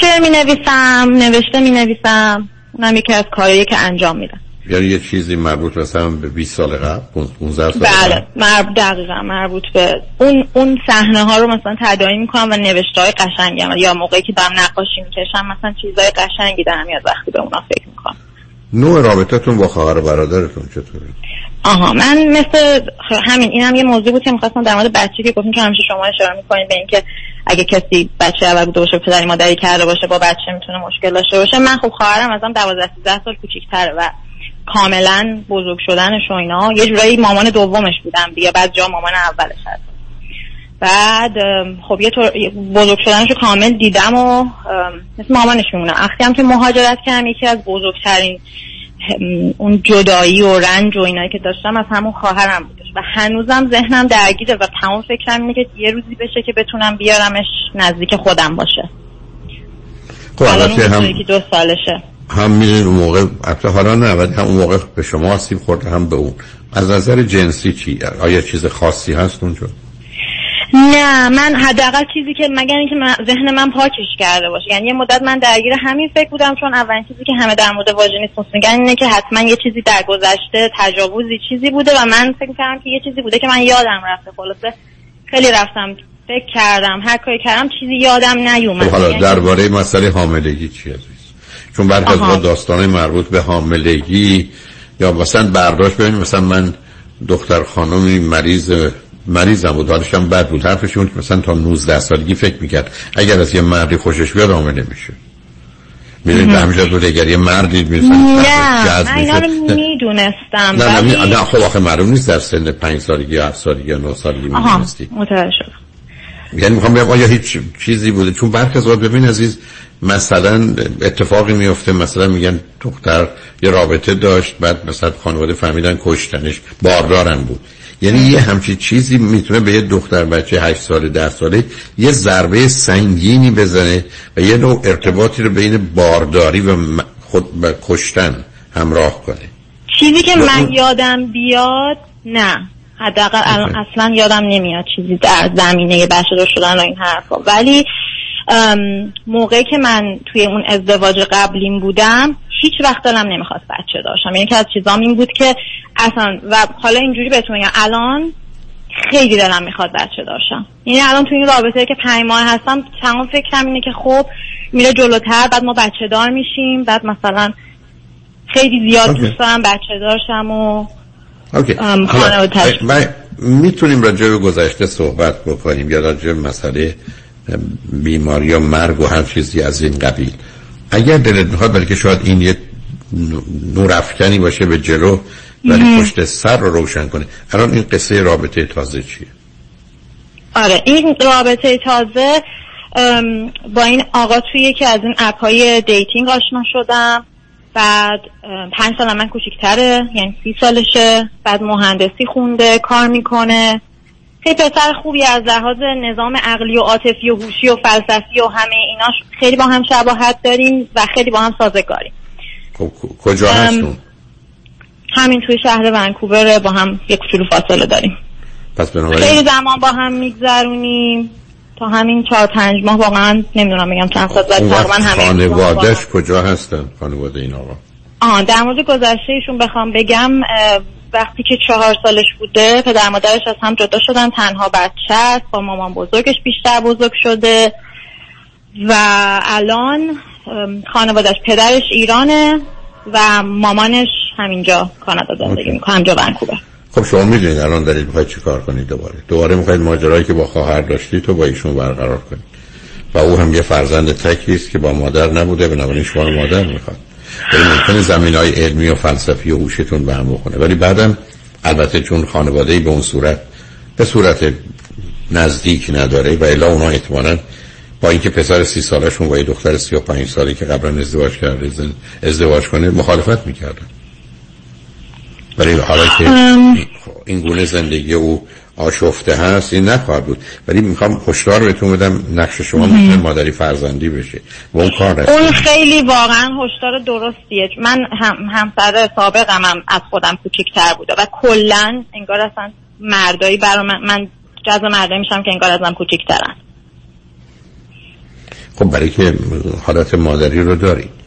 شعر می نویسم نوشته می نویسم اونم یکی از کارهایی که انجام میدم. یعنی یه چیزی مربوط مثلا به 20 سال قبل 15 سال بله مربوط دقیقا مربوط به اون اون صحنه ها رو مثلا تداعی می‌کنم و نوشته های قشنگم یا موقعی که دارم نقاشی می‌کشم مثلا چیزای قشنگی دارم یاد وقتی به اونا فکر می‌کنم. نوع رابطتون با خواهر و برادرتون چطوره؟ آها من مثل همین این هم یه موضوع بود که می‌خواستم در مورد بچه که گفتیم که همیشه شما اشاره می‌کنید به اینکه اگه کسی بچه اول بوده باشه پدری مادری کرده باشه با بچه می‌تونه مشکل داشته باشه. من خب خواهرم ازم 12 13 سال کوچیک‌تره و کاملا بزرگ شدنش و اینا. یه جورایی مامان دومش بودم دیگه بعد جا مامان اولش هست. بعد خب یه طور بزرگ شدنش رو کامل دیدم و مثل مامانش میمونم وقتی هم که مهاجرت کردم یکی از بزرگترین اون جدایی و رنج و اینایی که داشتم از همون خواهرم بودش. و هنوزم ذهنم درگیره و تمام فکرم اینه که یه روزی بشه که بتونم بیارمش نزدیک خودم باشه. خب البته هم که دو سالشه. هم می‌دونید اون موقع البته حالا نه ولی هم اون موقع به شما آسیب خورده هم به اون. از نظر جنسی چی؟ آیا چیز خاصی هست اونجا؟ نه من حداقل چیزی که مگر اینکه من ذهن من پاکش کرده باشه. یعنی یه مدت من درگیر همین فکر بودم چون اولین چیزی که همه در مورد واژنیسم میگن اینه که حتما یه چیزی در گذشته تجاوزی چیزی بوده و من فکر کردم که یه چیزی بوده که من یادم رفته. خلاصه خیلی رفتم فکر کردم هر کاری کردم چیزی یادم نیومد. حالا یعنی- درباره مسئله حاملگی چی عزیز؟ چون برخی از داستان مربوط به حاملگی یا مثلا برداشت ببینید مثلا من دختر خانمی مریض مریضم بود. حالش هم بد بود. حرفش اون که مثلا تا 19 سالگی فکر می‌کرد. اگر از یه مردی خوشش بیاد حامله میشه. می‌دونید به همین بود اگر یه مردی مثلا نه من اینا رو می‌دونستم نه نه, نه خب آخه معلوم نیست در سن پنج سالگی یا هفت سالگی یا نه سالگی آها می‌دونستی. متوجه یعنی می‌خوام بگم آیا هیچ چیزی بوده؟ چون برخی از ببین عزیز مثلا اتفاقی میفته مثلا میگن دختر یه رابطه داشت بعد مثلا خانواده فهمیدن کشتنش باردارم بود. یعنی یه همچی چیزی می‌تونه به یه دختر بچه 8 ساله 10 ساله یه ضربه سنگینی بزنه و یه نوع ارتباطی رو بین بارداری و خود و کشتن همراه کنه. چیزی که من اون- یادم بیاد نه. حداقل الان اصلا یادم نمیاد چیزی در زمینه بچه شدن و این حرفا. ولی موقعی که من توی اون ازدواج قبلیم بودم هیچ وقت دلم نمی‌خواست بچه داشتم. یعنی که از چیزام این بود که اصلا و حالا اینجوری بهتون میگم الان خیلی دلم می‌خواد بچه داشتم. یعنی الان توی این رابطه که پنج ماه هستم تمام فکرم اینه که خب میره جلوتر بعد ما بچه دار میشیم بعد مثلا خیلی زیاد اوکی. دوست دارم بچه داشتم و خانواده م- م- می‌تونیم راجع به گذشته صحبت بکنیم یا راجع به مسئله بیماری یا مرگ و هر چیزی از این قبیل. اگر دلت می‌خواد بلکه شاید این یه نو- نورافکنی باشه به جلو ولی. پشت سر رو روشن کنه. الان این قصه رابطه تازه چیه؟ آره این رابطه تازه با این آقا توی یکی از این اپ های dating آشنا شدم. بعد پنج سال من کوچیکتره یعنی سی سالشه. بعد مهندسی خونده کار می‌کنه. خیلی پسر خوبی از لحاظ نظام عقلی و عاطفی و هوشی و فلسفی و همه ایناش خیلی با هم شباهت داریم و خیلی با هم سازگاریم. خب ک- کجا هستون؟ همین توی شهر ونکوور با هم یک کوچولو فاصله داریم. پس خیلی بنابراین زمان با هم میگذرونیم. تا همین چهار پنج ماه واقعا نمی‌دونم میگم چند ساعت بعد تقریبا. خانوادش کجا هستن؟ خانواده این آقا آها در مورد گذشتهشون بخوام بگم وقتی که چهار سالش بوده پدر مادرش از هم جدا شدن تنها بچه است با مامان بزرگش بیشتر بزرگ شده و الان خانوادش پدرش ایرانه و مامانش همینجا کانادا زندگی می‌کنه همینجا ونکوور. خب شما می‌دونید الان دارید می‌خواید چی کار کنید دوباره. دوباره می‌خواید ماجرایی که با خواهر داشتی تو با ایشون برقرار کنید. و او هم یه فرزند تکی است که با مادر نبوده بنابراین شما مادر می‌خواد. ولی ممکنه زمین های علمی و فلسفی و هوشتون به هم بخونه ولی بعدم البته چون خانواده به اون صورت به صورت نزدیک نداره و الا اونا احتمالاً با اینکه پسر سی سالشون با یه دختر سی و پنج سالی که قبلا ازدواج کرده ازدواج کنه مخالفت می‌کردن ولی حالا که. این گونه زندگی او آشفته هست این نخواهد بود. ولی می‌خوام هشدار بهتون بدم نقش شما. می‌تونه مادری فرزندی بشه. و اون کار هست اون خیلی واقعا هشدار درستیه. من هم همسر سابقم هم از خودم کوچیکتر بوده و کلا انگار اصلا مردایی برا من من جذب مردایی میشم که انگار ازم کوچیکترن خب برای که حالت مادری رو داری یا یا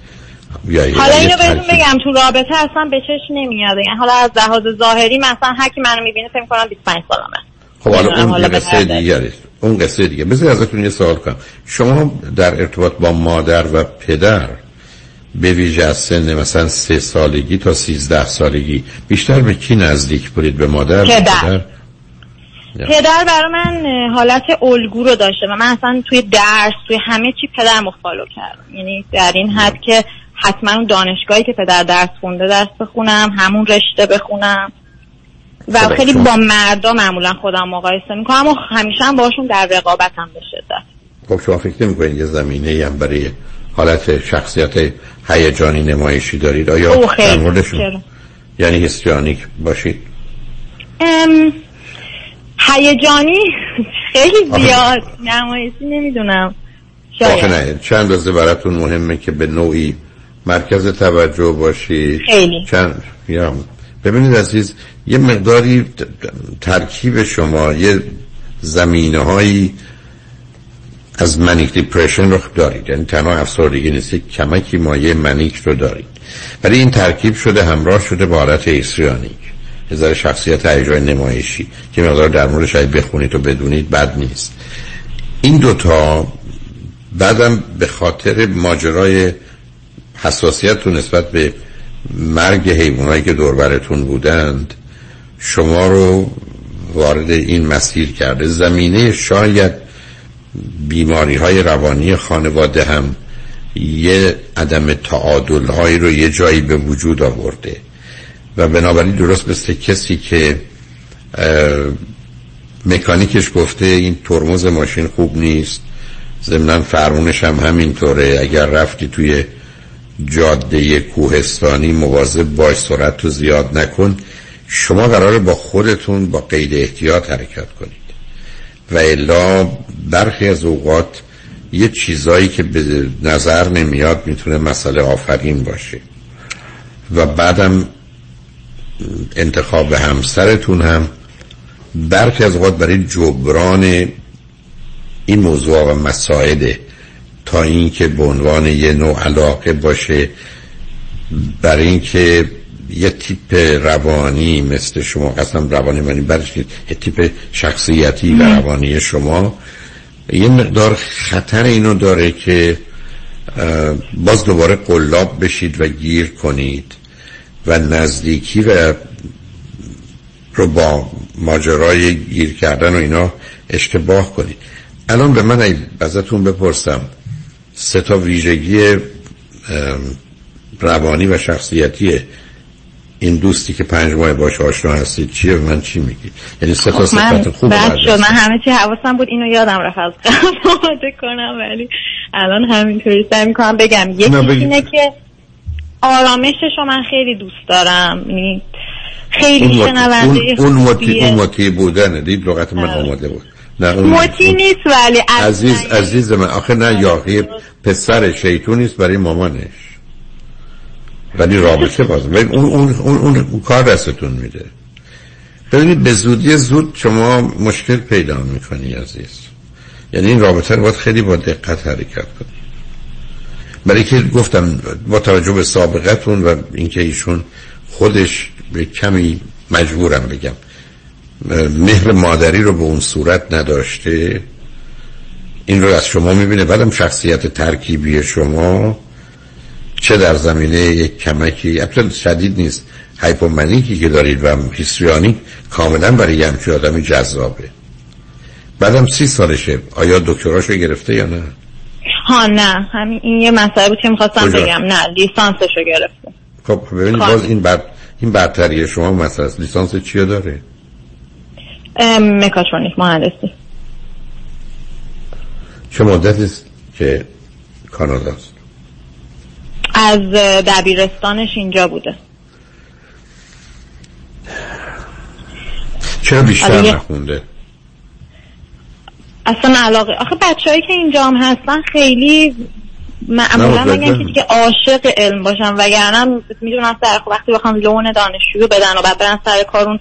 حالا اینو بهتون بگم تو رابطه اصلا به چشم نمیاد. یعنی حالا از لحاظ ظاهری مثلا هر کی منو می‌بینه فکر کنم 25 سالمه. خب حالا اون حالا قصه است اون قصه دیگه. بذار ازتون یه سوال کنم. شما در ارتباط با مادر و پدر به ویژه از سن مثلا سه سالگی تا سیزده سالگی بیشتر به کی نزدیک بودید؟ به مادر پدر. یا. پدر برای من حالت الگو رو داشته و من اصلا توی درس توی همه چی پدر فالو کردم. یعنی در این حد که حتما اون دانشگاهی که پدر درس خونده درس بخونم همون رشته بخونم. و خیلی با مردا معمولا خودم مقایسه می‌کنم. و همیشه هم باشون در رقابتم به شدت. خب شما فکر نمی یه زمینه هم برای حالت شخصیت هیجانی نمایشی دارید؟ آیا در موردشون؟ یعنی هیستریانیک باشید؟ ام، هیجانی خیلی زیاد نمایشی نمی‌دونم. شاید. نه چند روزه براتون مهمه که به نوعی مرکز توجه باشید. خیلی. چند یا ببینید عزیز یه مقداری ترکیب شما یه زمینه هایی از منیک دیپریشن رو دارید. یعنی تنها افسردگی نیست کمکی مایه منیک رو دارید. ولی این ترکیب شده همراه شده با حالت ایستریانیک یه ذره شخصیت هیجان نمایشی که مقدار در موردش اگه بخونید و بدونید بد نیست. این دوتا بعدم به خاطر ماجرای حساسیت نسبت به مرگ حیوانایی که دوربرتون بودند شما رو وارد این مسیر کرده زمینه شاید بیماری های روانی خانواده هم یه عدم تعادل هایی رو یه جایی به وجود آورده. و بنابراین درست مثل کسی که مکانیکش گفته این ترمز ماشین خوب نیست ضمنا فرمونش هم همینطوره اگر رفتی توی جاده کوهستانی مواظب باش سرعت تو زیاد نکن. شما قراره با خودتون با قید احتیاط حرکت کنید. و الا برخی از اوقات یه چیزایی که به نظر نمیاد می‌تونه مسئله آفرین باشه. و بعدم انتخاب همسرتون هم برخی از اوقات برای جبران این موضوع و مسائل تا اینکه به عنوان یه نوع علاقه باشه برای اینکه یه تیپ روانی مثل شما قسم روانی منی برش یه تیپ شخصیتی و روانی شما. یه مقدار خطر اینو داره که باز دوباره قلاب بشید و گیر کنید و نزدیکی و رو با ماجرای گیر کردن و اینا اشتباه کنید. الان به من ازتون بپرسم. سه تا ویژگی روانی و شخصیتی این دوستی که پنج ماه باش آشنا هستید چیه من چی میگی؟ یعنی سه تا خب صفت خوب رو شد. من همه چی حواسم بود اینو یادم رفت از قبل. <laughs> آماده کنم ولی الان همینطوری سعی می‌کنم بگم. یکی. اینه که آرامشش رو من خیلی دوست دارم. یعنی خیلی اون شنونده اون, اون خوبیه. اون مطی بودنه. دید لغت من آماده بود. نه اون مطیع نیست ولی عزیز عزیز من آخه نه یاقی پسر شیطون نیست برای مامانش. ولی رابطه باز <laughs> ولی اون, اون, اون, اون, اون کار دستتون میده. ببینید به زودی زود شما مشکل پیدا می‌کنی عزیز. یعنی این رابطه رو باید خیلی با دقت حرکت کنی. برای که گفتم با توجه به سابقتون و اینکه ایشون خودش به کمی مجبورم بگم. مهر مادری رو به اون صورت نداشته؟ این رو از شما می‌بینه. بعدم شخصیت ترکیبی شما چه در زمینه یک کمکی؟ اصلا شدید نیست. هایپومنیکی که دارید و هیستریانیک کاملا برای یه همچین آدمی جذابه. بعدم سی سالشه. آیا دکتراشو گرفته یا نه؟ ها نه. همین این یه مسئله بود که می‌خواستم؟ بگم. نه لیسانسشو گرفته. خب ببینید. باز این بر این برتری شما مثلا لیسانس چی داره؟ مکاترونیک مهندسی. چه مدتی است که کاناداست؟ از اه، دبیرستانش اینجا بوده. چرا بیشتر یه- نخونده؟ اصلا علاقه آخه بچههایی که اینجا هم هستن خیلی معمولا مگن که. دیگه عاشق علم باشن وگرنه می‌دونم سر وقتی بخوام لون دانشجو بدن و بعد برن سر کارون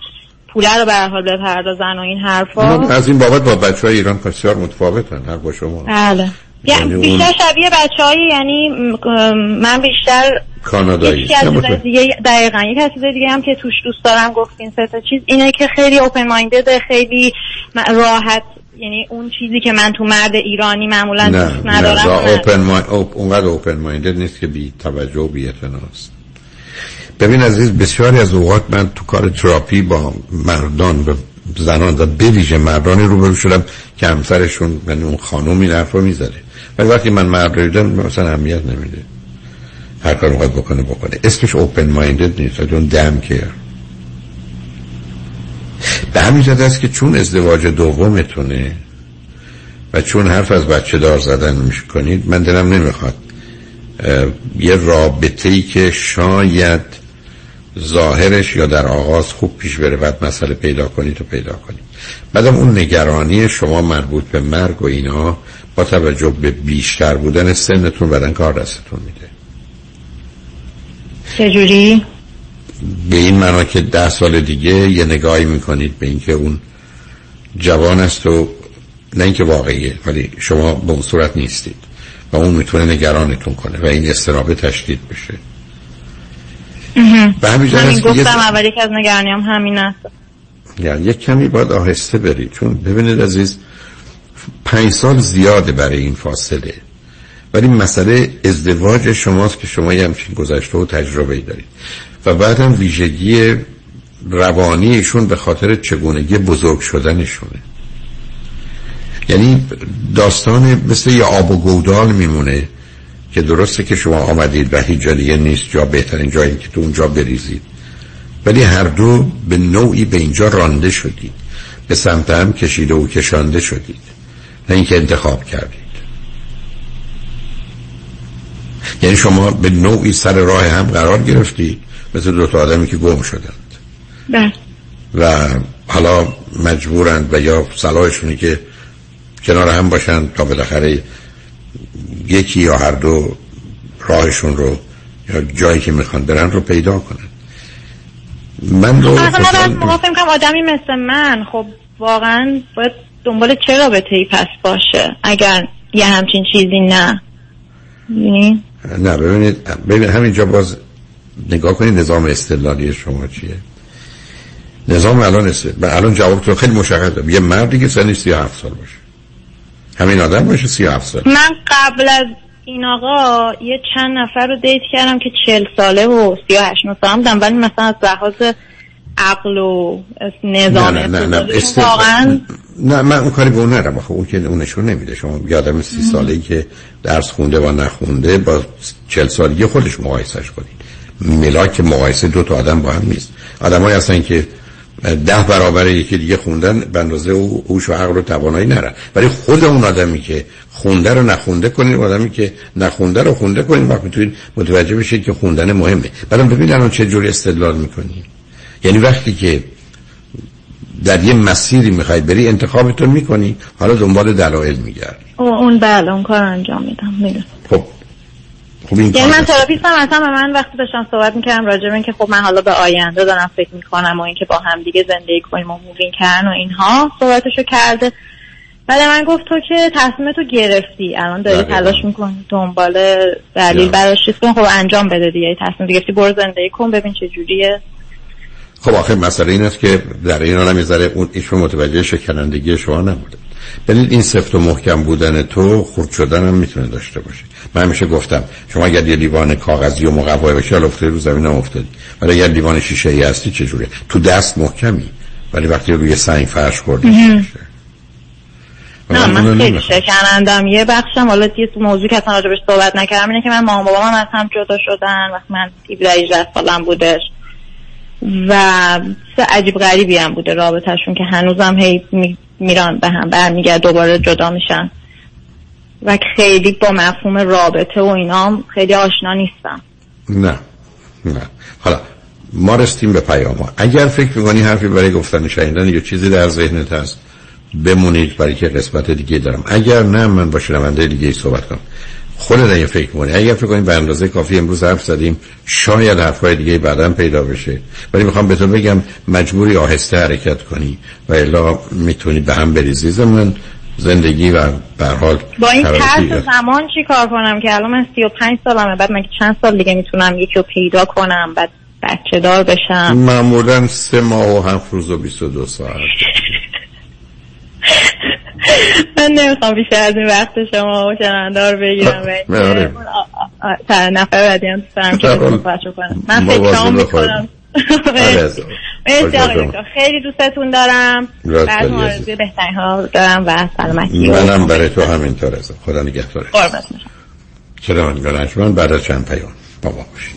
پوله رو به هر حال بپردازن و این حرفا. از این بابت با بچه های ایران بسیار متفاوتن هر با شما. بله. یعنی یعنی بیشتر شبیه بچه یعنی م- من بیشتر کانادایی. یکی از دیگه دقیقا یک از دیگه هم که توش دوست دارم گفتین سه تا چیز. اینه که خیلی اوپن مایندد خیلی راحت. یعنی اون چیزی که من تو مرد ایرانی معمولا نه دوست نه ندارم را نه. اوپن مای... اوپ... اونقدر اوپن مایندد نیست که بی توجه و بی اعتناست. ببین عزیز بسیاری از اوقات من تو کار تراپی با مردان و زنان و بویژه مردانی روبرو شدم که همسرشون یعنی اون خانم این حرف رو می‌زده. ولی وقتی من مرد دیدم مثلا اهمیت نمیده. هر کار می‌خواد بکنه بکنه. اسمش اوپن مایندد نیست اون دم کیر به همین است که چون ازدواج دومتونه و چون حرف از بچه دار زدن می‌کنید من دلم نمی‌خواد یه رابطه ای که شاید ظاهرش یا در آغاز خوب پیش بره بعد مسئله پیدا کنید و پیدا کنید. بعدم اون نگرانی شما مربوط به مرگ و اینا با توجه به بیشتر بودن سنتون بدن کار دستتون میده. چجوری؟ به این معنا که ده سال دیگه یه نگاهی می‌کنید به اینکه اون جوان است و نه اینکه واقعیه ولی شما به اون صورت نیستید و اون می‌تونه نگرانتون کنه و این استرابه تشدید بشه. به همین گفتم اول یک از نگرانیام همین است. یعنی یک کمی باید آهسته برید چون ببینید عزیز پنج سال زیاده برای این فاصله. ولی مسئله ازدواج شماست که شما یه همچین گذشته و تجربه دارید. و بعد هم ویژگی روانیشون به خاطر چگونگی بزرگ شدنشونه. یعنی داستان مثل یه آب و گودال میمونه. که درسته که شما آمدید و هیچ جا دیگه نیست جا بهترین جایی که تو اونجا بریزید. ولی هر دو به نوعی به اینجا رانده شدید. به سمت هم کشیده و کشانده شدید. نه اینکه انتخاب کردید. یعنی شما به نوعی سر راه هم قرار گرفتید مثل دو تا آدمی که گم شدند. بله. و حالا مجبورند و یا صلاحشونه که کنار هم باشن تا بالاخره یکی یا هر دو راهشون رو یا جایی که می‌خوان برن رو پیدا کنن. من رو فکر کنم آدمی مثل من خب واقعا باید دنبال چه رابطه ای پس باشه؟ اگر یه همچین چیزی نه. یعنی؟ نه ببینید ببین همینجا باز نگاه کنید نظام استدلالی شما چیه. نظام الان است الان جواب تو خیلی مشخصه یه مردی که سنش 37 سال باشه. همین آدم باشه 37 سال من قبل از این آقا یه چند نفر رو دیت کردم که چل ساله و سی و هشت سال بودم ولی مثلا از لحاظ عقل و نظام نه نه نه نه است- واقعا نه من اون کاری به اون نرم آخه اون که اونشون نمیده. شما یه آدم سی ساله ای که درس خونده و نخونده با چل سالگی خودش مقایسش کنید. ملاک مقایسه دو تا آدم با هم نیست. آدمایی هستن که ده برابر یکی دیگه خوندن به اندازه او هوش و عقل و توانایی نرن ولی خود اون آدمی که خونده رو نخونده کنید آدمی که نخونده رو خونده کنید وقت می‌تونید متوجه بشید که خوندن مهمه. بعدم ببینید الان چه جوری استدلال می‌کنید یعنی وقتی که در یه مسیری می‌خوای بری انتخابتون می‌کنی حالا دنبال دلایل میگردی. او- اون بله اون کار انجام میدم می‌دونم. خب خب این یعنی من تراپیستم اصلا به من وقتی داشتم صحبت می‌کردم راجع به اینکه خب من حالا به آینده دارم فکر می‌کنم و اینکه با هم دیگه زندگی کنیم و مووین کردن و اینها صحبتشو کرده. ولی من گفت تو که تصمیمتو گرفتی. الان داری دقیقاً. تلاش می‌کنی دنبال دلیل یا. براش چیز کن خب انجام بده دیگه. تصمیم گرفتی برو زندگی کن ببین چه جوریه. خب آخه مسئله این است که در این هم یه ذره اون ایشون متوجه شکنندگی شما نبوده. ببینید این سفت و محکم بودن تو خورد شدن هم می‌تونه داشته باشه. من همیشه گفتم شما اگر یه لیوان کاغذی و مقوای حالا افتادی رو زمین هم افتادی. ولی اگر لیوان شیشه ای هستی چجوره؟ تو دست محکمی. ولی وقتی روی سنگ فرش خوردی نه من خیلی. شکنندم. یه بخشم حالا یه موضوع که اصلا راجبش صحبت نکردم اینه که من مامان بابام از هم جدا شدن. وقتی من 17 18 سالم بودش. و عجیب غریبی هم بوده رابطهشون که هنوزم هی می- میران به هم برمیگرد دوباره جدا میشن. و خیلی با مفهوم رابطه و اینا خیلی آشنا نیستم. نه نه. حالا ما رستیم به پیام ها. اگر فکر می‌کنی حرفی برای گفتن شنیدن یا چیزی در ذهنت هست بمونید برای که قسمت دیگه دارم. اگر نه من با شنونده دیگه صحبت کنم. خودت اگه فکر کنی اگر فکر کنی به اندازه کافی امروز حرف زدیم شاید حرفای دیگه بعدا پیدا بشه. ولی می‌خوام به تو بگم مجبوری آهسته حرکت کنی و الا می‌تونی به هم بریزی. من زندگی و به حال با این طرز زمان چی کار کنم که الان من 35 سالمه بعد مگه چند سال دیگه می‌تونم یکی رو پیدا کنم بعد بچه دار بشم؟ معمولا سه ماه و هفت روز و 22 ساعت. <laughs> من نمی‌خوام بیشتر از این وقت شما و شنندار بگیرم و نفر بعدی هم دوست که کنم من فکر می‌کنم. خیلی دوستتون دارم. بعد آرزوی بهترین ها دارم و سلامتی. منم برای تو همینطور از خدا نگهدارت. چرا من بعد از چند پیام بابا باشید.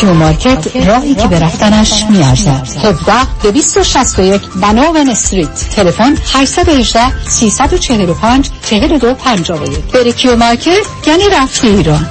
Q Market راهی که به رفتنش می‌ارزد. 17 261 Vanowen Street. تلفن 818 345 42 51 بری Q Market یعنی رفت ایران.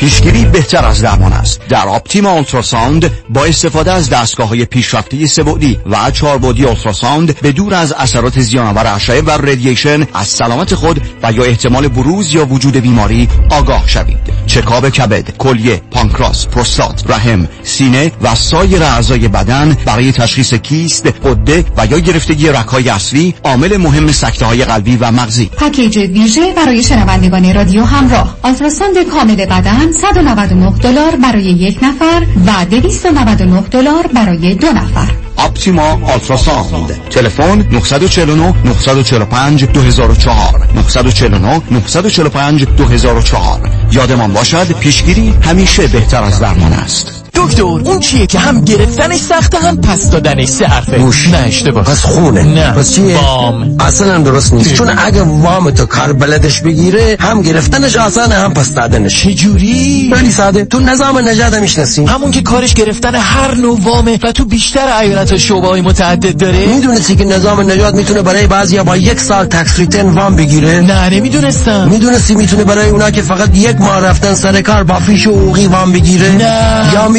پیشگیری بهتر از درمان است. در Optima Ultrasound با استفاده از دستگاه های پیشرفته سه بعدی و چهاربعدی ultrasound به دور از اثرات زیانآور اشعه و radiation از سلامت خود و یا احتمال بروز یا وجود بیماری آگاه شوید. چکاب کبد کلیه پانکراس پروستات رحم سینه و سایر اعضای بدن برای تشخیص کیست غده و یا گرفتگی رگهای اصلی عامل مهم سکته های قلبی و مغزی. پکیج ویژه برای شنوندگان رادیو همراه. ultrasound کامل بدن 199 دلار برای یک نفر و 299 دلار برای دو نفر. Optima Ultrasound. تلفن 949 945 2004 949 945 2004 یادمان باشد پیشگیری همیشه بهتر از درمان است. دکتر اون چیه که هم گرفتنش سخته هم پس دادنش سه حرفه؟ گوش نه اشتباه. پس خونه. نه. پس چیه؟ وام. اصلا درست نیست. چون اگه وام تو کار بلدش بگیره هم گرفتنش آسانه هم پس دادنش. چجوری خیلی ساده. تو نظام نجات می‌شناسی. همون که کارش گرفتن هر نوع وامه و تو بیشتر ایالت شعبه های متعدد داره؟ می‌دونستی که نظام نجات می‌تونه برای بعضیا با یک سال تکس ریتن وام بگیره؟ نه نمی‌دونستم. می‌دونستی می‌تونه برای اونا که فقط یک ماه رفتن سر کار با فیش و حقوقی وام بگیره؟ نه. یا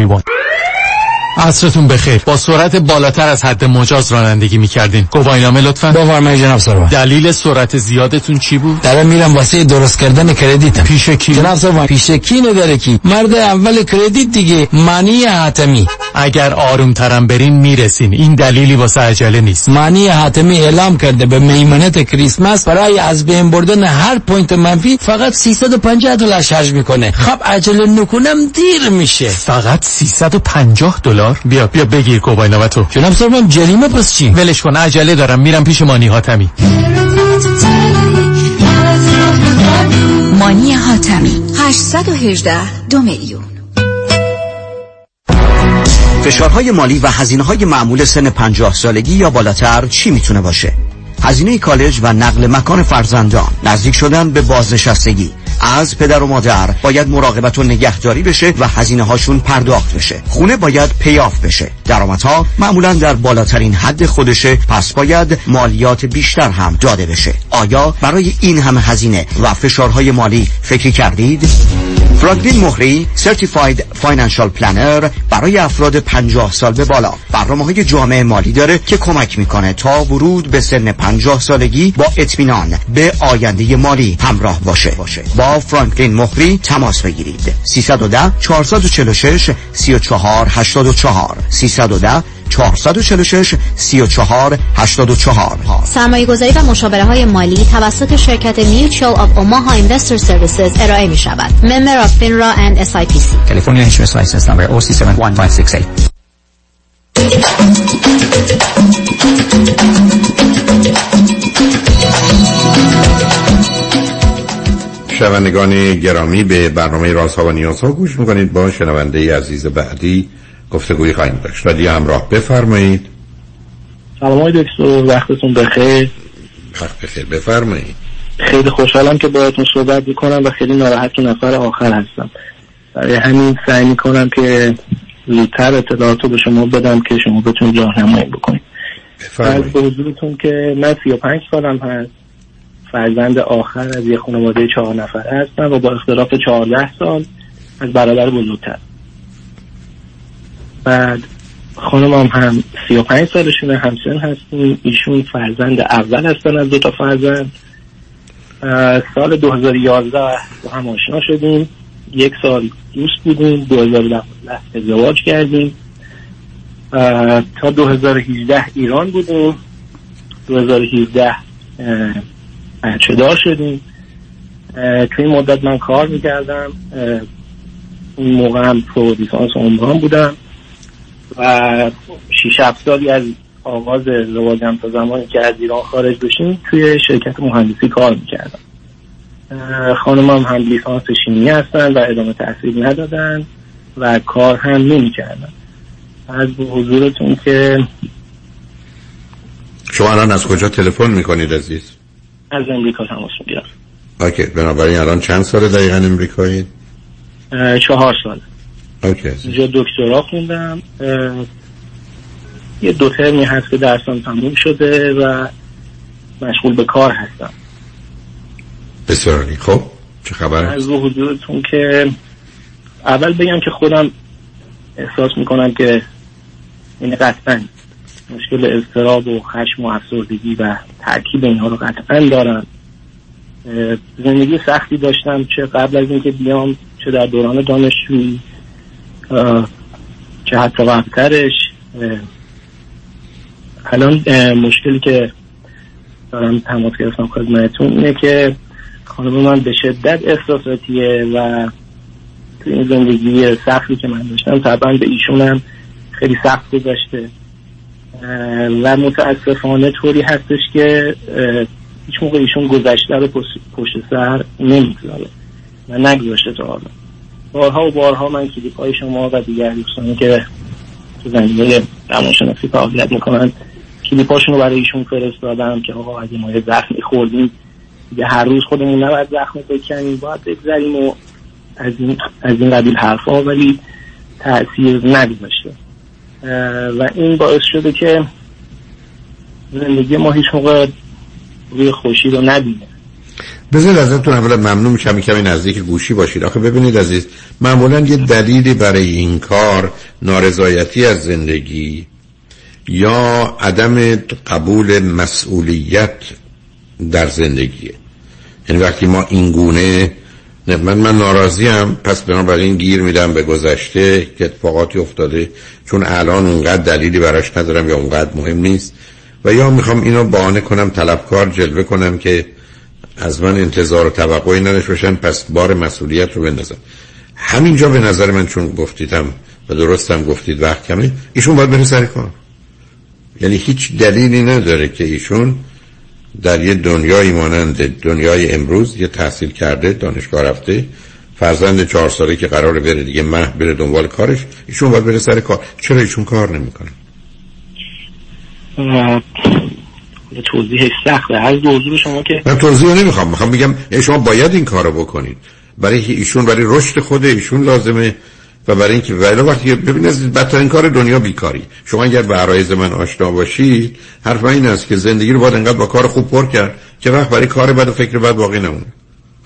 3, 1. عصرتون بخیر. با سرعت بالاتر از حد مجاز رانندگی می‌کردین. گواهینامه لطفا. بفرمایید جناب سروان. دلیل سرعت زیادتون چی بود؟ دارم میرم واسه درست کردن credit م. پیش کی؟ جناب سروان پیش کی نداره کی؟ مرد اول credit دیگه مانی حاتمی. اگر آروم ترم برین می‌رسین. این دلیلی واسه عجله نیست. مانی حاتمی اعلام کرده به میمنت کریسمس برای از بین بردن هر point منفی فقط 350 دلار charge می‌کنه. خب عجله نکنم دیر میشه. فقط 350 دلار؟ بیا. بیا بگیر کوبای تو جناب سروان جریمه پس چی؟ ولش کن عجله دارم میرم پیش مانی حاتمی. مانی حاتمی 818 دو میلیون. فشارهای مالی و هزینه های معمول سن 50 سالگی یا بالاتر چی می‌تونه باشه؟ هزینه کالج و نقل مکان فرزندان نزدیک شدن به بازنشستگی. از پدر و مادر باید مراقبت و نگهداری بشه و هزینه هاشون پرداخت بشه. خونه باید پیاف بشه. درآمدها معمولا در بالاترین حد خودشه. پس باید مالیات بیشتر هم داده بشه. آیا برای این همه هزینه و فشارهای مالی فکری کردید؟ فرانکلین مهری certified financial planner برای افراد 50 سال به بالا. برنامه های جامع مالی داره که کمک می‌کنه تا ورود به سن 50 سالگی با اطمینان به آینده مالی همراه باشه. با فرانکلین مهری تماس بگیرید. 310 446 34 84 310 446 34 84 سرمایه گذاری و مشاوره های مالی توسط شرکت Mutual of Omaha Investor Services ارائه می شود. Member of FINRA and SIPC. California Insurance License Number OC71568. شنوندگان گرامی به برنامه رازها و نیازها گوش می‌کنید با شنونده عزیز بعدی گفتگوی خواهیم داشت. رادیو همراه بفرمایید. سلام های دکتر وقتتون بخیر. وقت بخیر. بفرمایید. خیلی خوشحالم که باهاتون صحبت می‌کنم و خیلی ناراحت که نفر آخر هستم. برای همین سعی می‌کنم که زودتر اطلاعاتو به شما بدم که شما بتونید راهنمایی بکنید. از به حضورتون که من 35 سالم هست. فرزند آخر از یه خانواده چهار نفره هستم و با اختلاف 14 سال از برادر بزرگتر. بعد خانمم هم 35 سالشونه همسن هستیم. ایشون فرزند اول هستن از دو تا فرزند. سال 2011 با هم آشنا شدیم. یک سال دوست بودیم. 2012 ازدواج کردیم. تا 2018 ایران بودیم. 2017 بچه دار شدیم. توی مدت من کار می‌کردم. اون موقع هم پرو عمران بودم. و شیش هفت سالی از آغاز ازدواجم تا زمانی که از ایران خارج بشیم توی شرکت مهندسی کار می‌کردم. خانم هم هم لیسانس شیمی هستن و ادامه تحصیل ندادن و کار هم نمی‌کردن. از حضورتون که شما الان از کجا تلفن می‌کنید عزیز؟ از امریکا تماس می‌گیرم. اوکی بنابراین الان چند سال دقیقا امریکایی چهار سال اینجا دکترا خوندم. یه دو ترمی هست که درسم تموم شده و مشغول به کار هستم. بسیار خب چه خبر؟ از حضورتون که اول بگم که خودم احساس می‌کنم که این قطعا مشکل اضطراب و خشم و افسردگی و ترکیب اینها رو قطعا دارم. زندگی سختی داشتم چه قبل از اینکه بیام چه در دوران دانشجویی. چه حتی قبلترش الان مشکلی که دارم تماس گرفتم خدمتتون اینه که خانم من به شدت احساساتیه و تو این زندگی سختی که من داشتم طبعا به ایشونم خیلی سخت گذاشته و متاسفانه طوری هستش که هیچ موقع ایشون گذشته رو پشت سر نمی‌گذاره و نگذاشته تا حالا بارها و بارها من کلیپ های شما و دیگر دوستانی که تو زمینه روانشناسی فعالیت می‌کنن کلیپ هاشون رو برای ایشون فرستادم که آقا اگه ما یه زخمی خوردیم دیگه هر روز خودمون نباید زخم بکنیم باید بگذاریم و از این, از این قبیل حرفا ولی تاثیر نگذاشته. و این باعث شده که زندگی ما هیچ موقع روی خوشی رو ندیده بذارید ازتون اولا ممنون میشم کمی نزدیک گوشی باشید. آخه ببینید عزیز معمولا یه دلیلی برای این کار نارضایتی از زندگی یا عدم قبول مسئولیت در زندگیه. یعنی وقتی ما این گونه نه من من ناراضیم پس بنابراین گیر میدم به گذشته که اتفاقاتی افتاده چون الان اونقدر دلیلی براش ندارم یا اونقدر مهم نیست. و یا می‌خوام اینو بهانه کنم طلبکار جلوه کنم که از من انتظار و توقعی نداشته باشن پس بار مسئولیت رو بندازم همینجا به نظر من چون گفتیدم و درستم گفتید وقت کمه ایشون باید بره سر کار. یعنی هیچ دلیلی نداره که ایشون در یه دنیایی مانند دنیای امروز یه تحصیل کرده دانشگاه رفته فرزند چهار ساله که قراره بره دیگه مه بره دنبال کارش ایشون باید بره سر کار. چرا ایشون کار نمی‌کنه؟ توضیح سخته. هر حضور شما که من توضیح نمی‌خوام. می‌خوام بگم شما باید این کارو بکنید. برای ایشون برای رشد خود ایشون لازمه و برای اینکه ولی وقتی ببینید بدترین کار دنیا بیکاری. شما اگر به عرایز من آشنا باشید حرف این است که زندگی رو باید انقدر با کار خوب پر کرد که وقت برای کار بد فکر بد باقی نمونه.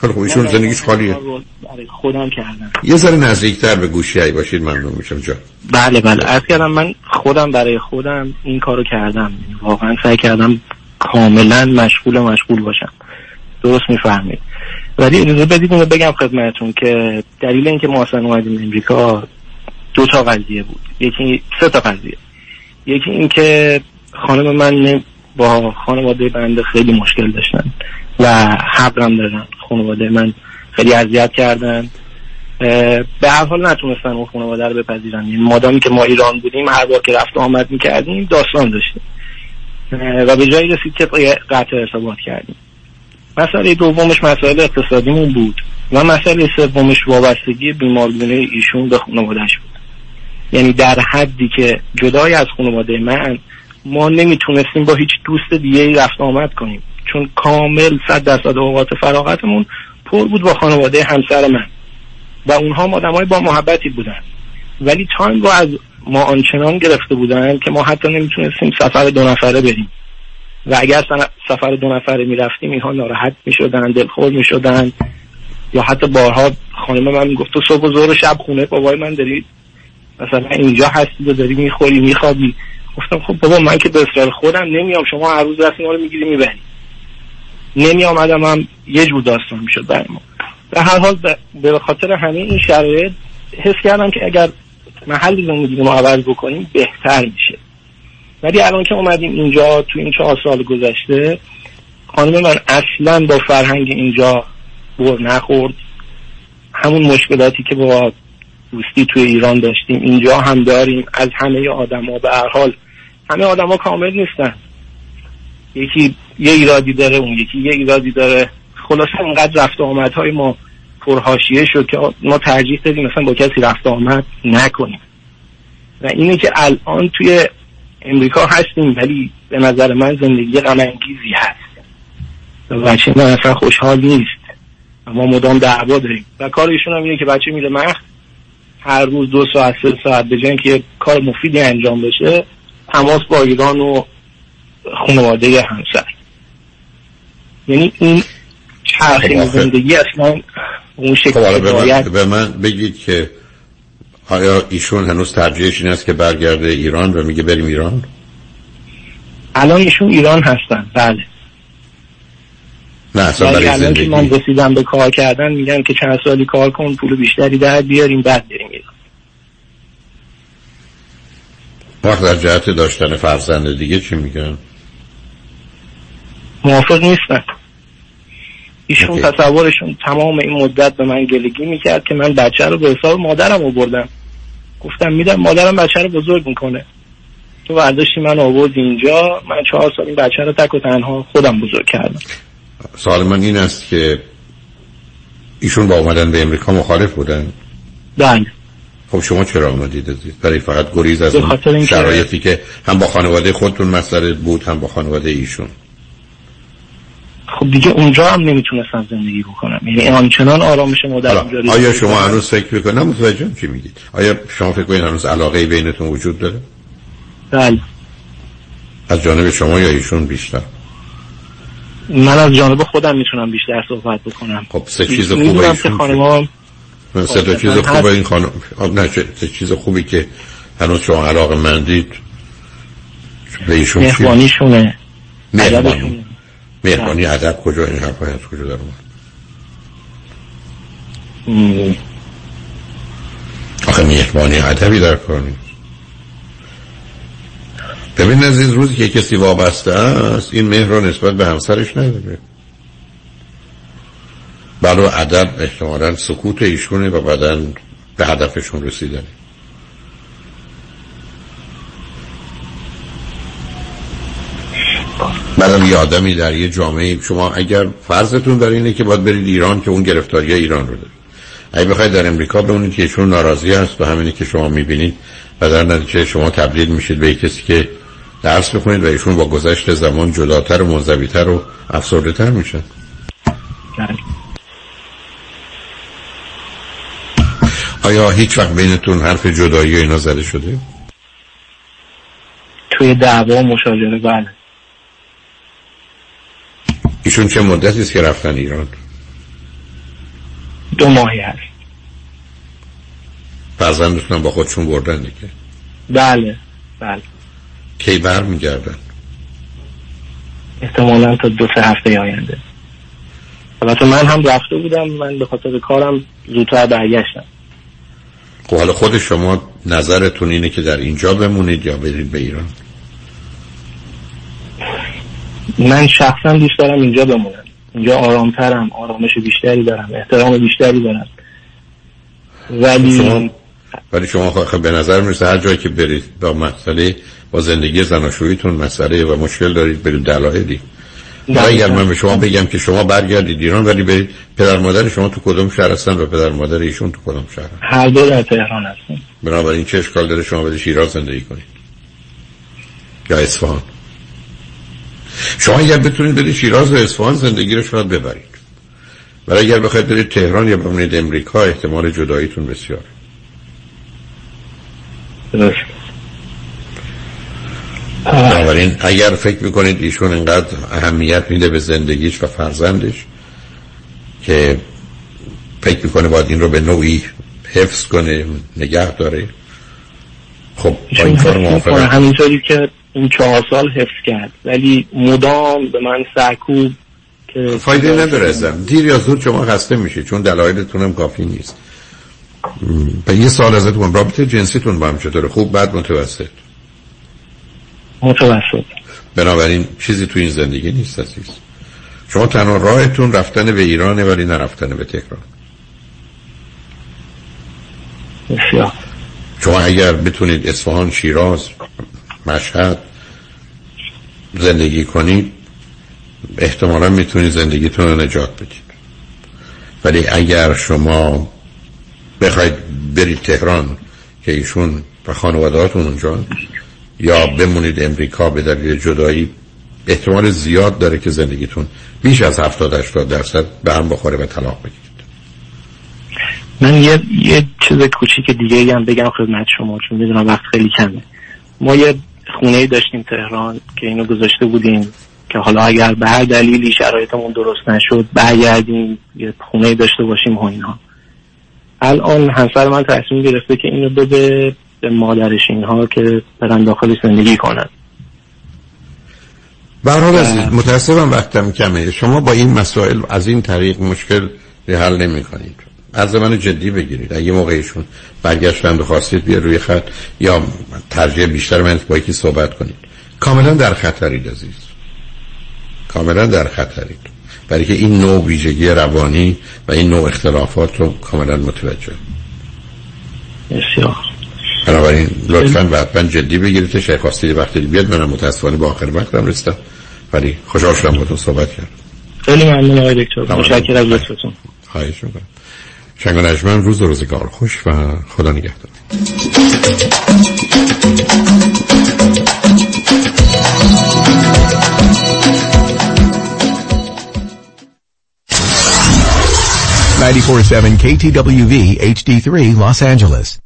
خیلی خوب. ایشون زندگیش خالیه. برای خودم کردم. یه ذره نزدیکتر به گوشی ای باشید ممنون میشم جا بله بله. از کردم من خودم برای خودم این کارو کردم. واقعا سعی کردم کاملا مشغول مشغول باشم. درست می‌فهمید. ولی اجازه بدید اونو بگم خدمتون که دلیل اینکه ما اصلا اومدیم امریکا دو تا قضیه بود. یکی سه تا قضیه. یکی اینکه خانم من با خانواده بنده خیلی مشکل داشتن و حقم دارن خانواده من خیلی اذیت کردن. به هر حال نتونستن اون خانواده رو بپذیرن. یعنی مادامی که ما ایران بودیم هر بار که رفت آمد می‌کردیم داستان داشتیم. و به جایی رسید که قطع ارتباط کردیم. مسئله دومش مسائل اقتصادیمون بود و مسئله سومش وابستگی بیمارگونه ایشون به خانوادهش بود. یعنی در حدی که جدای از خانواده من ما نمی‌تونستیم با هیچ دوست دیگه رفت آمد کنیم. چون کامل صد درصد اوقات فراغتمون پر بود با خانواده همسر من. و اونها های با محبتی بودن. ولی تایم رو از ما آنچنان گرفته بودن که ما حتی نمی‌تونستیم سفر دو نفره بریم. و اگر سفر دو نفره می‌رفتیم اینها ناراحت می‌شدن دلخور می‌شدن. یا حتی بارها خانم من می‌گفت تو صبح و ظهر شب خونه بابای من داری مثلا اینجا هستی و داری می‌خوری میخوابی. گفتم خب بابا من که به اصرار خودم نمیام شما هر روز دست ما رو می‌گیری می‌بری. نمی آمدم هم یه جور داستان می‌شد برای ما. به هر حال به خاطر همه این شرایط حس کردم که اگر محل زندگی ما عوض بکنیم بهتر میشه. ولی الان که اومدیم اینجا تو این چهار سال گذشته خانم من اصلا با فرهنگ اینجا بر نخورد. همون مشکلاتی که با دوستی توی ایران داشتیم اینجا هم داریم. از همه آدما به هر حال. همه آدما کامل نیستن. یکی یه ایرادی داره اون یکی یه ایرادی داره. خلاصه انقدر رفت آمدهای ما پرهاشیه شد که ما ترجیح دادیم مثلا با کسی رفت آمد نکنیم. و اینه که الان توی امریکا هستیم ولی به نظر من زندگی غم انگیزی هست بچه من اصلا خوشحال نیست. ما مدام دعوا داریم. و کار ایشون هم اینه که بچه میره مخ هر روز دو ساعت سه ساعت به که کار مفیدی انجام بشه تماس با ایران و خانواده همسر. یعنی این چرخه زندگی اصلا اون شکل خب به من بگید که آیا ایشون هنوز ترجیحش این است که برگرده ایران و میگه بریم ایران؟ الان ایشون ایران هستن. بله. نه اصلا برای الان که من رسیدم به کار کردن میگن که چند سالی کار کن پول بیشتری در بیاریم بعد بریم ایران. وقت در جهت داشتن فرزند دیگه چی میگن؟ موافق نیستن. ایشون تصورشون تمام این مدت به من گلگی می‌کرد که من بچه رو به حساب مادرم آوردم. گفتم میدم مادرم بچه رو بزرگ می‌کنه. تو برداشتی من آورد اینجا من چهار سال این بچه رو تک و تنها خودم بزرگ کردم. سوال من این است که ایشون با آمدن به امریکا مخالف بودن؟ بله. خب شما چرا آمدید برای فقط گریز از اون شرایطی که هم با خانواده خودتون مسئله بود هم با خانواده ایشون. خب دیگه اونجا هم نمی‌تونستم زندگی بکنم. یعنی آنچنان آرامش مادر آیا شما هنوز فکر می‌کنم متوجه چی میگید. آیا شما فکر کنید هنوز علاقه بینتون وجود داره؟ بله. از جانب شما یا ایشون بیشتر؟ من از جانب خودم می‌تونم بیشتر صحبت بکنم. خب سه چیز خوبه ایشون خانم سه تا چیز خوبه این خانم نه سه چیز خوبی که هنوز شما علاقه مندید. به ایشون مهربانیشونه. مهربانی. مهربانی ادب کجا این حرفای از کجا در اومد آخه مهربانی ادبی در کار نیست. ببین از این روزی که کسی وابسته است این مهر رو نسبت به همسرش نداره. بله ادب احتمالا سکوت ایشونه و بعدا به هدفشون رسیدن بعدم یه آدمی در یه جامعه شما اگر فرضتون در اینه که باید برید ایران که اون گرفتاری ایران رو دارید. اگه بخواید در امریکا بمونید که ایشون ناراضی هست و همینی که شما می‌بینید و در نتیجه شما تبدیل میشید به کسی که درس بخونید و ایشون با گذشت زمان جداتر و و افسرده تر میشن آیا هیچ وقت بینتون حرف جدایی اینا زده شده؟ توی دعوا مشاجره بله. ایشون چه مدتی است که رفتن ایران؟ دو ماهی هست. فرزندتون با خودشون بردن دیگه. بله بله. کی بر میگردن احتمالا تا دو سه هفته آینده. البته من هم رفته بودم من به خاطر کارم زودتر برگشتم. خب حالا خود شما نظرتون اینه که در اینجا بمونید یا برید به ایران؟ من شخصا دوست دارم اینجا بمونم. اینجا آرامترم آرامش بیشتری دارم احترام بیشتری دارم. ولی شما ولی شما خب به نظر می‌رسه هر جایی که برید با مسئله با زندگی زناشوییتون مسئله و مشکل دارید برید دلایلی. حالا اگر من به شما بگم که شما برگردید ایران ولی برید پدر مادر شما تو کدوم شهر هستن و پدر مادر ایشون تو کدوم شهر هر دو در تهران هستن. بنابراین چه اشکال داره شما برید شیراز زندگی کنید؟ یا اصفهان؟ شما اگر بتونید برید شیراز و اصفهان زندگی رو شاید ببرید. ولی اگر بخواید برید تهران یا بمونید امریکا احتمال جداییتون بسیار. بنابراین اگر فکر می‌کنید ایشون اینقدر اهمیت میده به زندگیش و فرزندش که فکر می‌کنه باید این رو به نوعی حفظ کنه نگه داره خب با این کار همینطوری که این چهار سال حفظ کرد. ولی مدام به من سرکوب که فایده نداره ازم. دیر یا زود شما خسته میشه چون دلایلتون هم کافی نیست. به یه سال ازتون. رابطه جنسیتون با هم چطوره؟ خوب بعد متوسط؟ متوسط. بنابراین چیزی تو این زندگی نیست عزیز. شما تنها راهتون رفتن به ایرانه ولی نرفتن به تهران. بسیار. شما اگر بتونید اصفهان شیراز مشهد زندگی کنید احتمالا می‌تونید زندگیتون رو نجات بدید ولی اگر شما بخواید برید تهران که ایشون و خانوادهاتون اونجا یا بمونید امریکا به دلیل جدایی احتمال زیاد داره که زندگیتون بیش از 70 80 درصد به هم بخوره و طلاق بگیرید. من یه یه چیز کوچیک دیگه هم بگم خدمت شما چون می‌دونم وقت خیلی کمه. ما یه خونه داشتیم تهران که اینو گذاشته بودیم که حالا اگر به هر دلیلی شرایطمون درست نشد برگردیم یه خونه داشته باشیم و اینا. الان همسر من تصمیم گرفته که اینو بده به مادرش اینها که برن داخل زندگی کنن. برحال عزیز متاسفم وقتم کمه. شما با این مسائل از این طریق مشکل حل نمی کنید از من جدی بگیرید. اگه موقعشون برگشتن خواستید بیا روی خط. یا ترجیح بیشتر من با یکی صحبت کنید. کاملا در خطرید عزیز. کاملا در خطرید. برای که این نوع ویژگی روانی و این نوع اختلافات رو کاملا متوجه. بسیار. بنابراین لطفا و حتما جدی بگیرید شاید خواستید وقتی بیاد منم متاسفانه با آخر وقتم رسیدم ولی خوشحال شدم با تو صحبت کردم. خیلی ممنون آقای دکتر. متشکرم از لطفتون. خواهش می‌کنم. شنگ و نجمن روز و روزگار. خوش و خدا نگهدار. KTWV HD3 Los Angeles.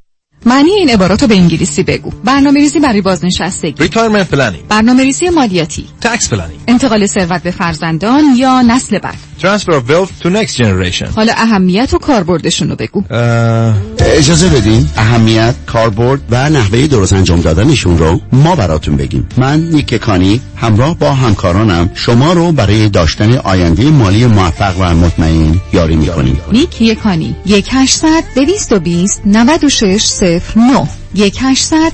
معنی این عبارات رو به انگلیسی بگو. برنامه ریزی برای بازنشستگی. Retirement planning. برنامه ریزی مالیاتی. Tax planning. انتقال ثروت به فرزندان یا نسل بعد. Transfer of wealth to next generation. حالا اهمیت و کاربردشون رو بگو. اه... اجازه بدین. اهمیت کاربرد و نحوه درست انجام دادنشون رو ما براتون بگیم. من نیک کانی همراه با همکارانم شما رو برای داشتن آینده مالی موفق و مطمئن یاری می‌کنیم. نیک کانی. 1 800 220 96 09 1 800